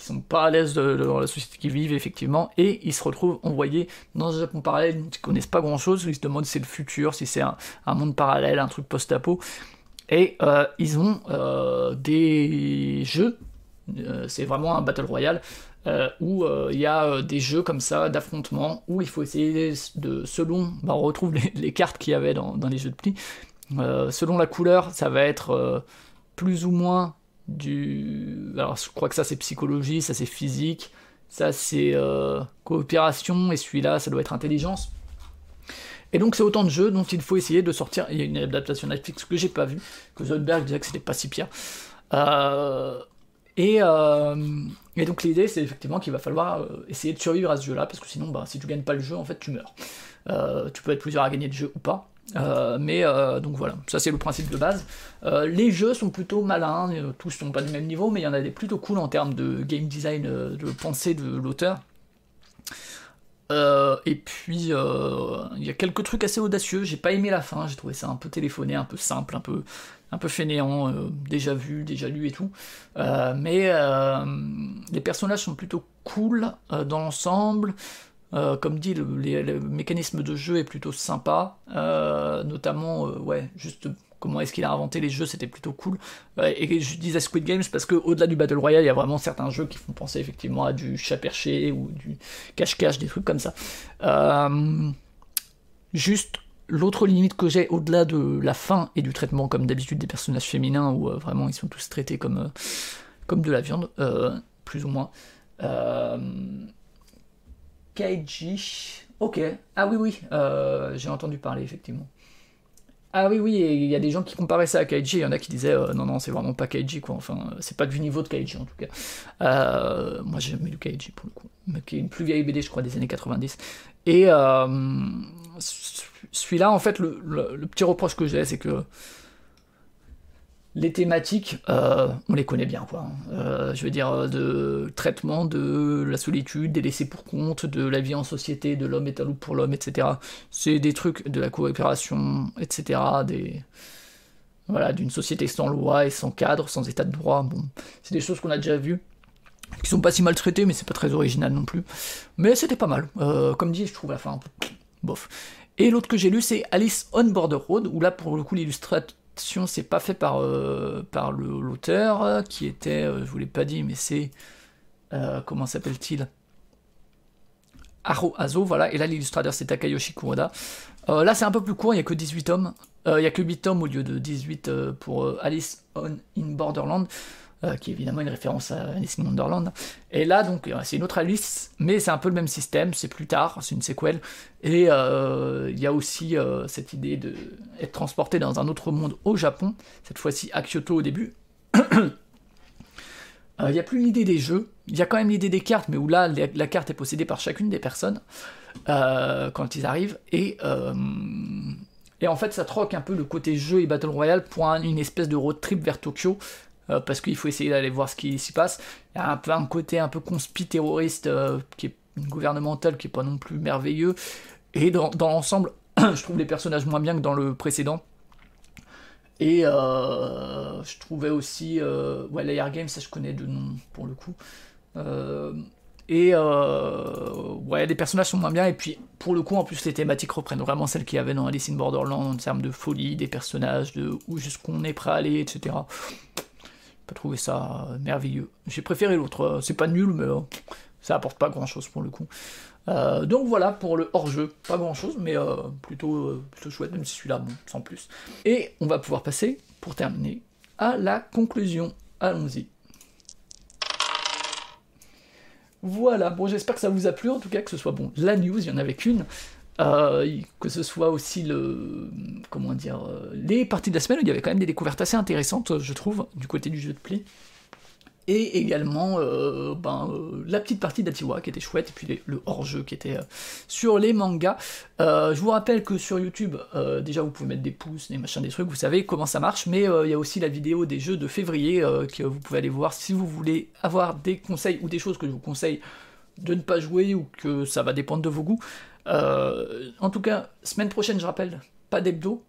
Speaker 1: qui sont pas à l'aise dans la société qu'ils vivent effectivement, et ils se retrouvent envoyés dans un Japon parallèle, ils connaissent pas grand chose, ils se demandent si c'est le futur, si c'est un, monde parallèle, un truc post-apo, et euh, ils ont euh, des jeux, euh, c'est vraiment un battle royale, où il y a des jeux comme ça d'affrontement, où il faut essayer de, selon, bah, on retrouve les, cartes qu'il y avait dans, dans, les jeux de pli, selon la couleur, ça va être plus ou moins du. Alors, je crois que ça c'est psychologie, ça c'est physique, ça c'est euh, coopération, et celui-là ça doit être intelligence. Et donc c'est autant de jeux dont il faut essayer de sortir. Il y a une adaptation Netflix que j'ai pas vue, que Zoidberg disait que c'était pas si pire. Euh, et, euh, et, donc l'idée c'est effectivement qu'il va falloir essayer de survivre à ce jeu-là, parce que sinon bah, si tu gagnes pas le jeu, en fait tu meurs. tu peux être plusieurs à gagner le jeu ou pas. Euh, mais euh, donc voilà, ça c'est le principe de base. Euh, les jeux sont plutôt malins, tous sont pas du même niveau, mais il y en a des plutôt cool en termes de game design, de pensée de l'auteur. et puis il y a quelques trucs assez audacieux. J'ai pas aimé la fin, j'ai trouvé ça un peu téléphoné, un peu simple, un peu, un peu fainéant, déjà vu, déjà lu et tout. mais les personnages sont plutôt cool dans l'ensemble. Euh, comme dit, le, mécanisme de jeu est plutôt sympa, euh, notamment, euh, ouais, juste comment est-ce qu'il a inventé les jeux, c'était plutôt cool. et je disais Squid Games parce quau delà du Battle Royale, il y a vraiment certains jeux qui font penser effectivement à du chat perché ou du cache-cache, des trucs comme ça. juste l'autre limite que j'ai au-delà de la fin et du traitement, comme d'habitude, des personnages féminins où vraiment ils sont tous traités comme, comme de la viande, plus ou moins. Kaiji. Ok. Ah oui, oui. Euh, j'ai entendu parler, effectivement. Ah oui, oui, il y a des gens qui comparaient ça à Kaiji, il y en a qui disaient euh, non, non, c'est vraiment pas Kaiji, quoi. Enfin, c'est pas du niveau de Kaiji, en tout cas. Euh, moi, j'ai jamais lu Kaiji, pour le coup. Mais qui est une plus vieille BD, je crois, des années 90. Et celui-là, en fait, le petit reproche que j'ai, c'est que les thématiques, euh, on les connaît bien, quoi. Euh, je veux dire, euh, de traitement de la solitude, des laissés pour compte, de la vie en société, de l'homme est un loup pour l'homme, etc. C'est des trucs de la coopération, etc. Des voilà, d'une société sans loi et sans cadre, sans état de droit. Bon, c'est des choses qu'on a déjà vues, qui sont pas si mal traitées, mais c'est pas très original non plus. Mais c'était pas mal. comme dit, je trouve la fin un bof. Et l'autre que j'ai lu, c'est Alice on Border Road, où là, pour le coup, l'illustrateur c'est pas fait par, euh, par l'auteur, euh, qui était, euh, je vous l'ai pas dit, mais c'est. comment s'appelle-t-il? Aro Azo, voilà, et là l'illustrateur c'est Takayoshi Kuroda. là c'est un peu plus court, il n'y a que 18 tomes. il n'y a que 8 tomes au lieu de 18 pour Alice on in Borderland. Euh, qui est évidemment une référence à Alice in Wonderland. Et là, donc, euh, c'est une autre Alice, mais c'est un peu le même système, c'est plus tard, c'est une séquelle. Et euh, il y a aussi cette idée d'être transporté dans un autre monde au Japon, cette fois-ci à Kyoto au début. *coughs* Il n'y a plus l'idée des jeux, il y a quand même l'idée des cartes, mais où là, la, carte est possédée par chacune des personnes quand ils arrivent. Et, et en fait, ça troque un peu le côté jeu et Battle Royale pour une espèce de road trip vers Tokyo, euh, parce qu'il faut essayer d'aller voir ce qui s'y passe. Il y a un peu un côté un peu conspi terroriste euh, qui est gouvernemental qui est pas non plus merveilleux. Et dans, l'ensemble, *clears throat* je trouve les personnages moins bien que dans le précédent. Et euh, je trouvais aussi. ouais, l'Air Game, ça je connais de nom pour le coup. et ouais, les personnages sont moins bien. Et puis, pour le coup, en plus, les thématiques reprennent vraiment celles qu'il y avait dans Alice in Borderland en termes de folie, des personnages, de où jusqu'où on est prêt à aller, etc pas trouvé ça merveilleux. J'ai préféré l'autre. Euh, c'est pas nul, mais euh, ça apporte pas grand chose pour le coup. Euh, donc voilà pour le hors-jeu. Pas grand chose, mais plutôt, plutôt chouette, même si celui-là, bon, sans plus. Et on va pouvoir passer, pour terminer, à la conclusion. Allons-y. Voilà, bon j'espère que ça vous a plu, en tout cas que ce soit bon. La news, il y en avait qu'une. Euh, que ce soit aussi le comment dire euh, les parties de la semaine où il y avait quand même des découvertes assez intéressantes je trouve du côté du jeu de pli et également euh, ben, la petite partie d'Atiwa qui était chouette, et puis le hors-jeu qui était sur les mangas. je vous rappelle que sur YouTube, déjà vous pouvez mettre des pouces, des machins, des trucs, vous savez comment ça marche, mais il y a aussi la vidéo des jeux de février que vous pouvez aller voir si vous voulez avoir des conseils ou des choses que je vous conseille de ne pas jouer ou que ça va dépendre de vos goûts. En tout cas, semaine prochaine, je rappelle, pas d'hebdo,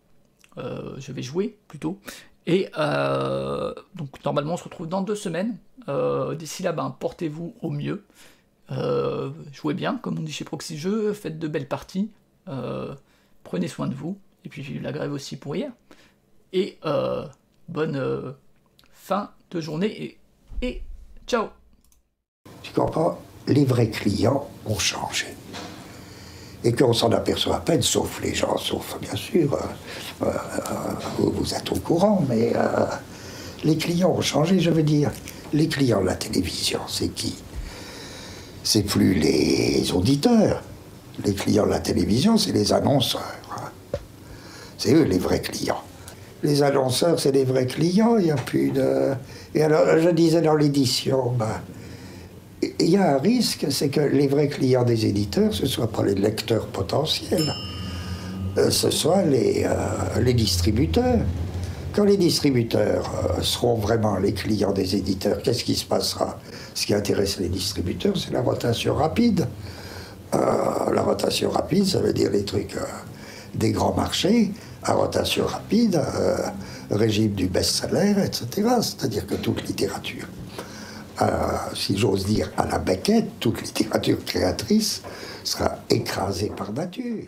Speaker 1: je vais jouer plutôt. Et euh, donc normalement on se retrouve dans deux semaines. Euh, d'ici là, ben, portez-vous au mieux. Euh, jouez bien, comme on dit chez Proxy Jeux, faites de belles parties. prenez soin de vous. Et puis la grève aussi pour hier. Et bonne fin de journée et, et ciao
Speaker 2: Tu comprends Les vrais clients ont changé et qu'on s'en aperçoit à peine, sauf les gens, sauf bien sûr, euh, euh, vous, êtes au courant, mais euh, les clients ont changé, je veux dire. Les clients de la télévision, c'est qui? C'est plus les auditeurs. Les clients de la télévision, c'est les annonceurs. C'est eux les vrais clients. Les annonceurs, c'est les vrais clients, il n'y a plus de... Et alors, je disais dans l'édition, ben, il y a un risque, c'est que les vrais clients des éditeurs, ce ne soient pas les lecteurs potentiels, euh, ce soient les, euh, les distributeurs. Quand les distributeurs euh, seront vraiment les clients des éditeurs, qu'est-ce qui se passera? Ce qui intéresse les distributeurs, c'est la rotation rapide. la rotation rapide, ça veut dire les trucs des grands marchés, à rotation rapide, régime du best-seller, etc. C'est-à-dire que toute littérature si j'ose dire, à la baquette, toute littérature créatrice sera écrasée par nature.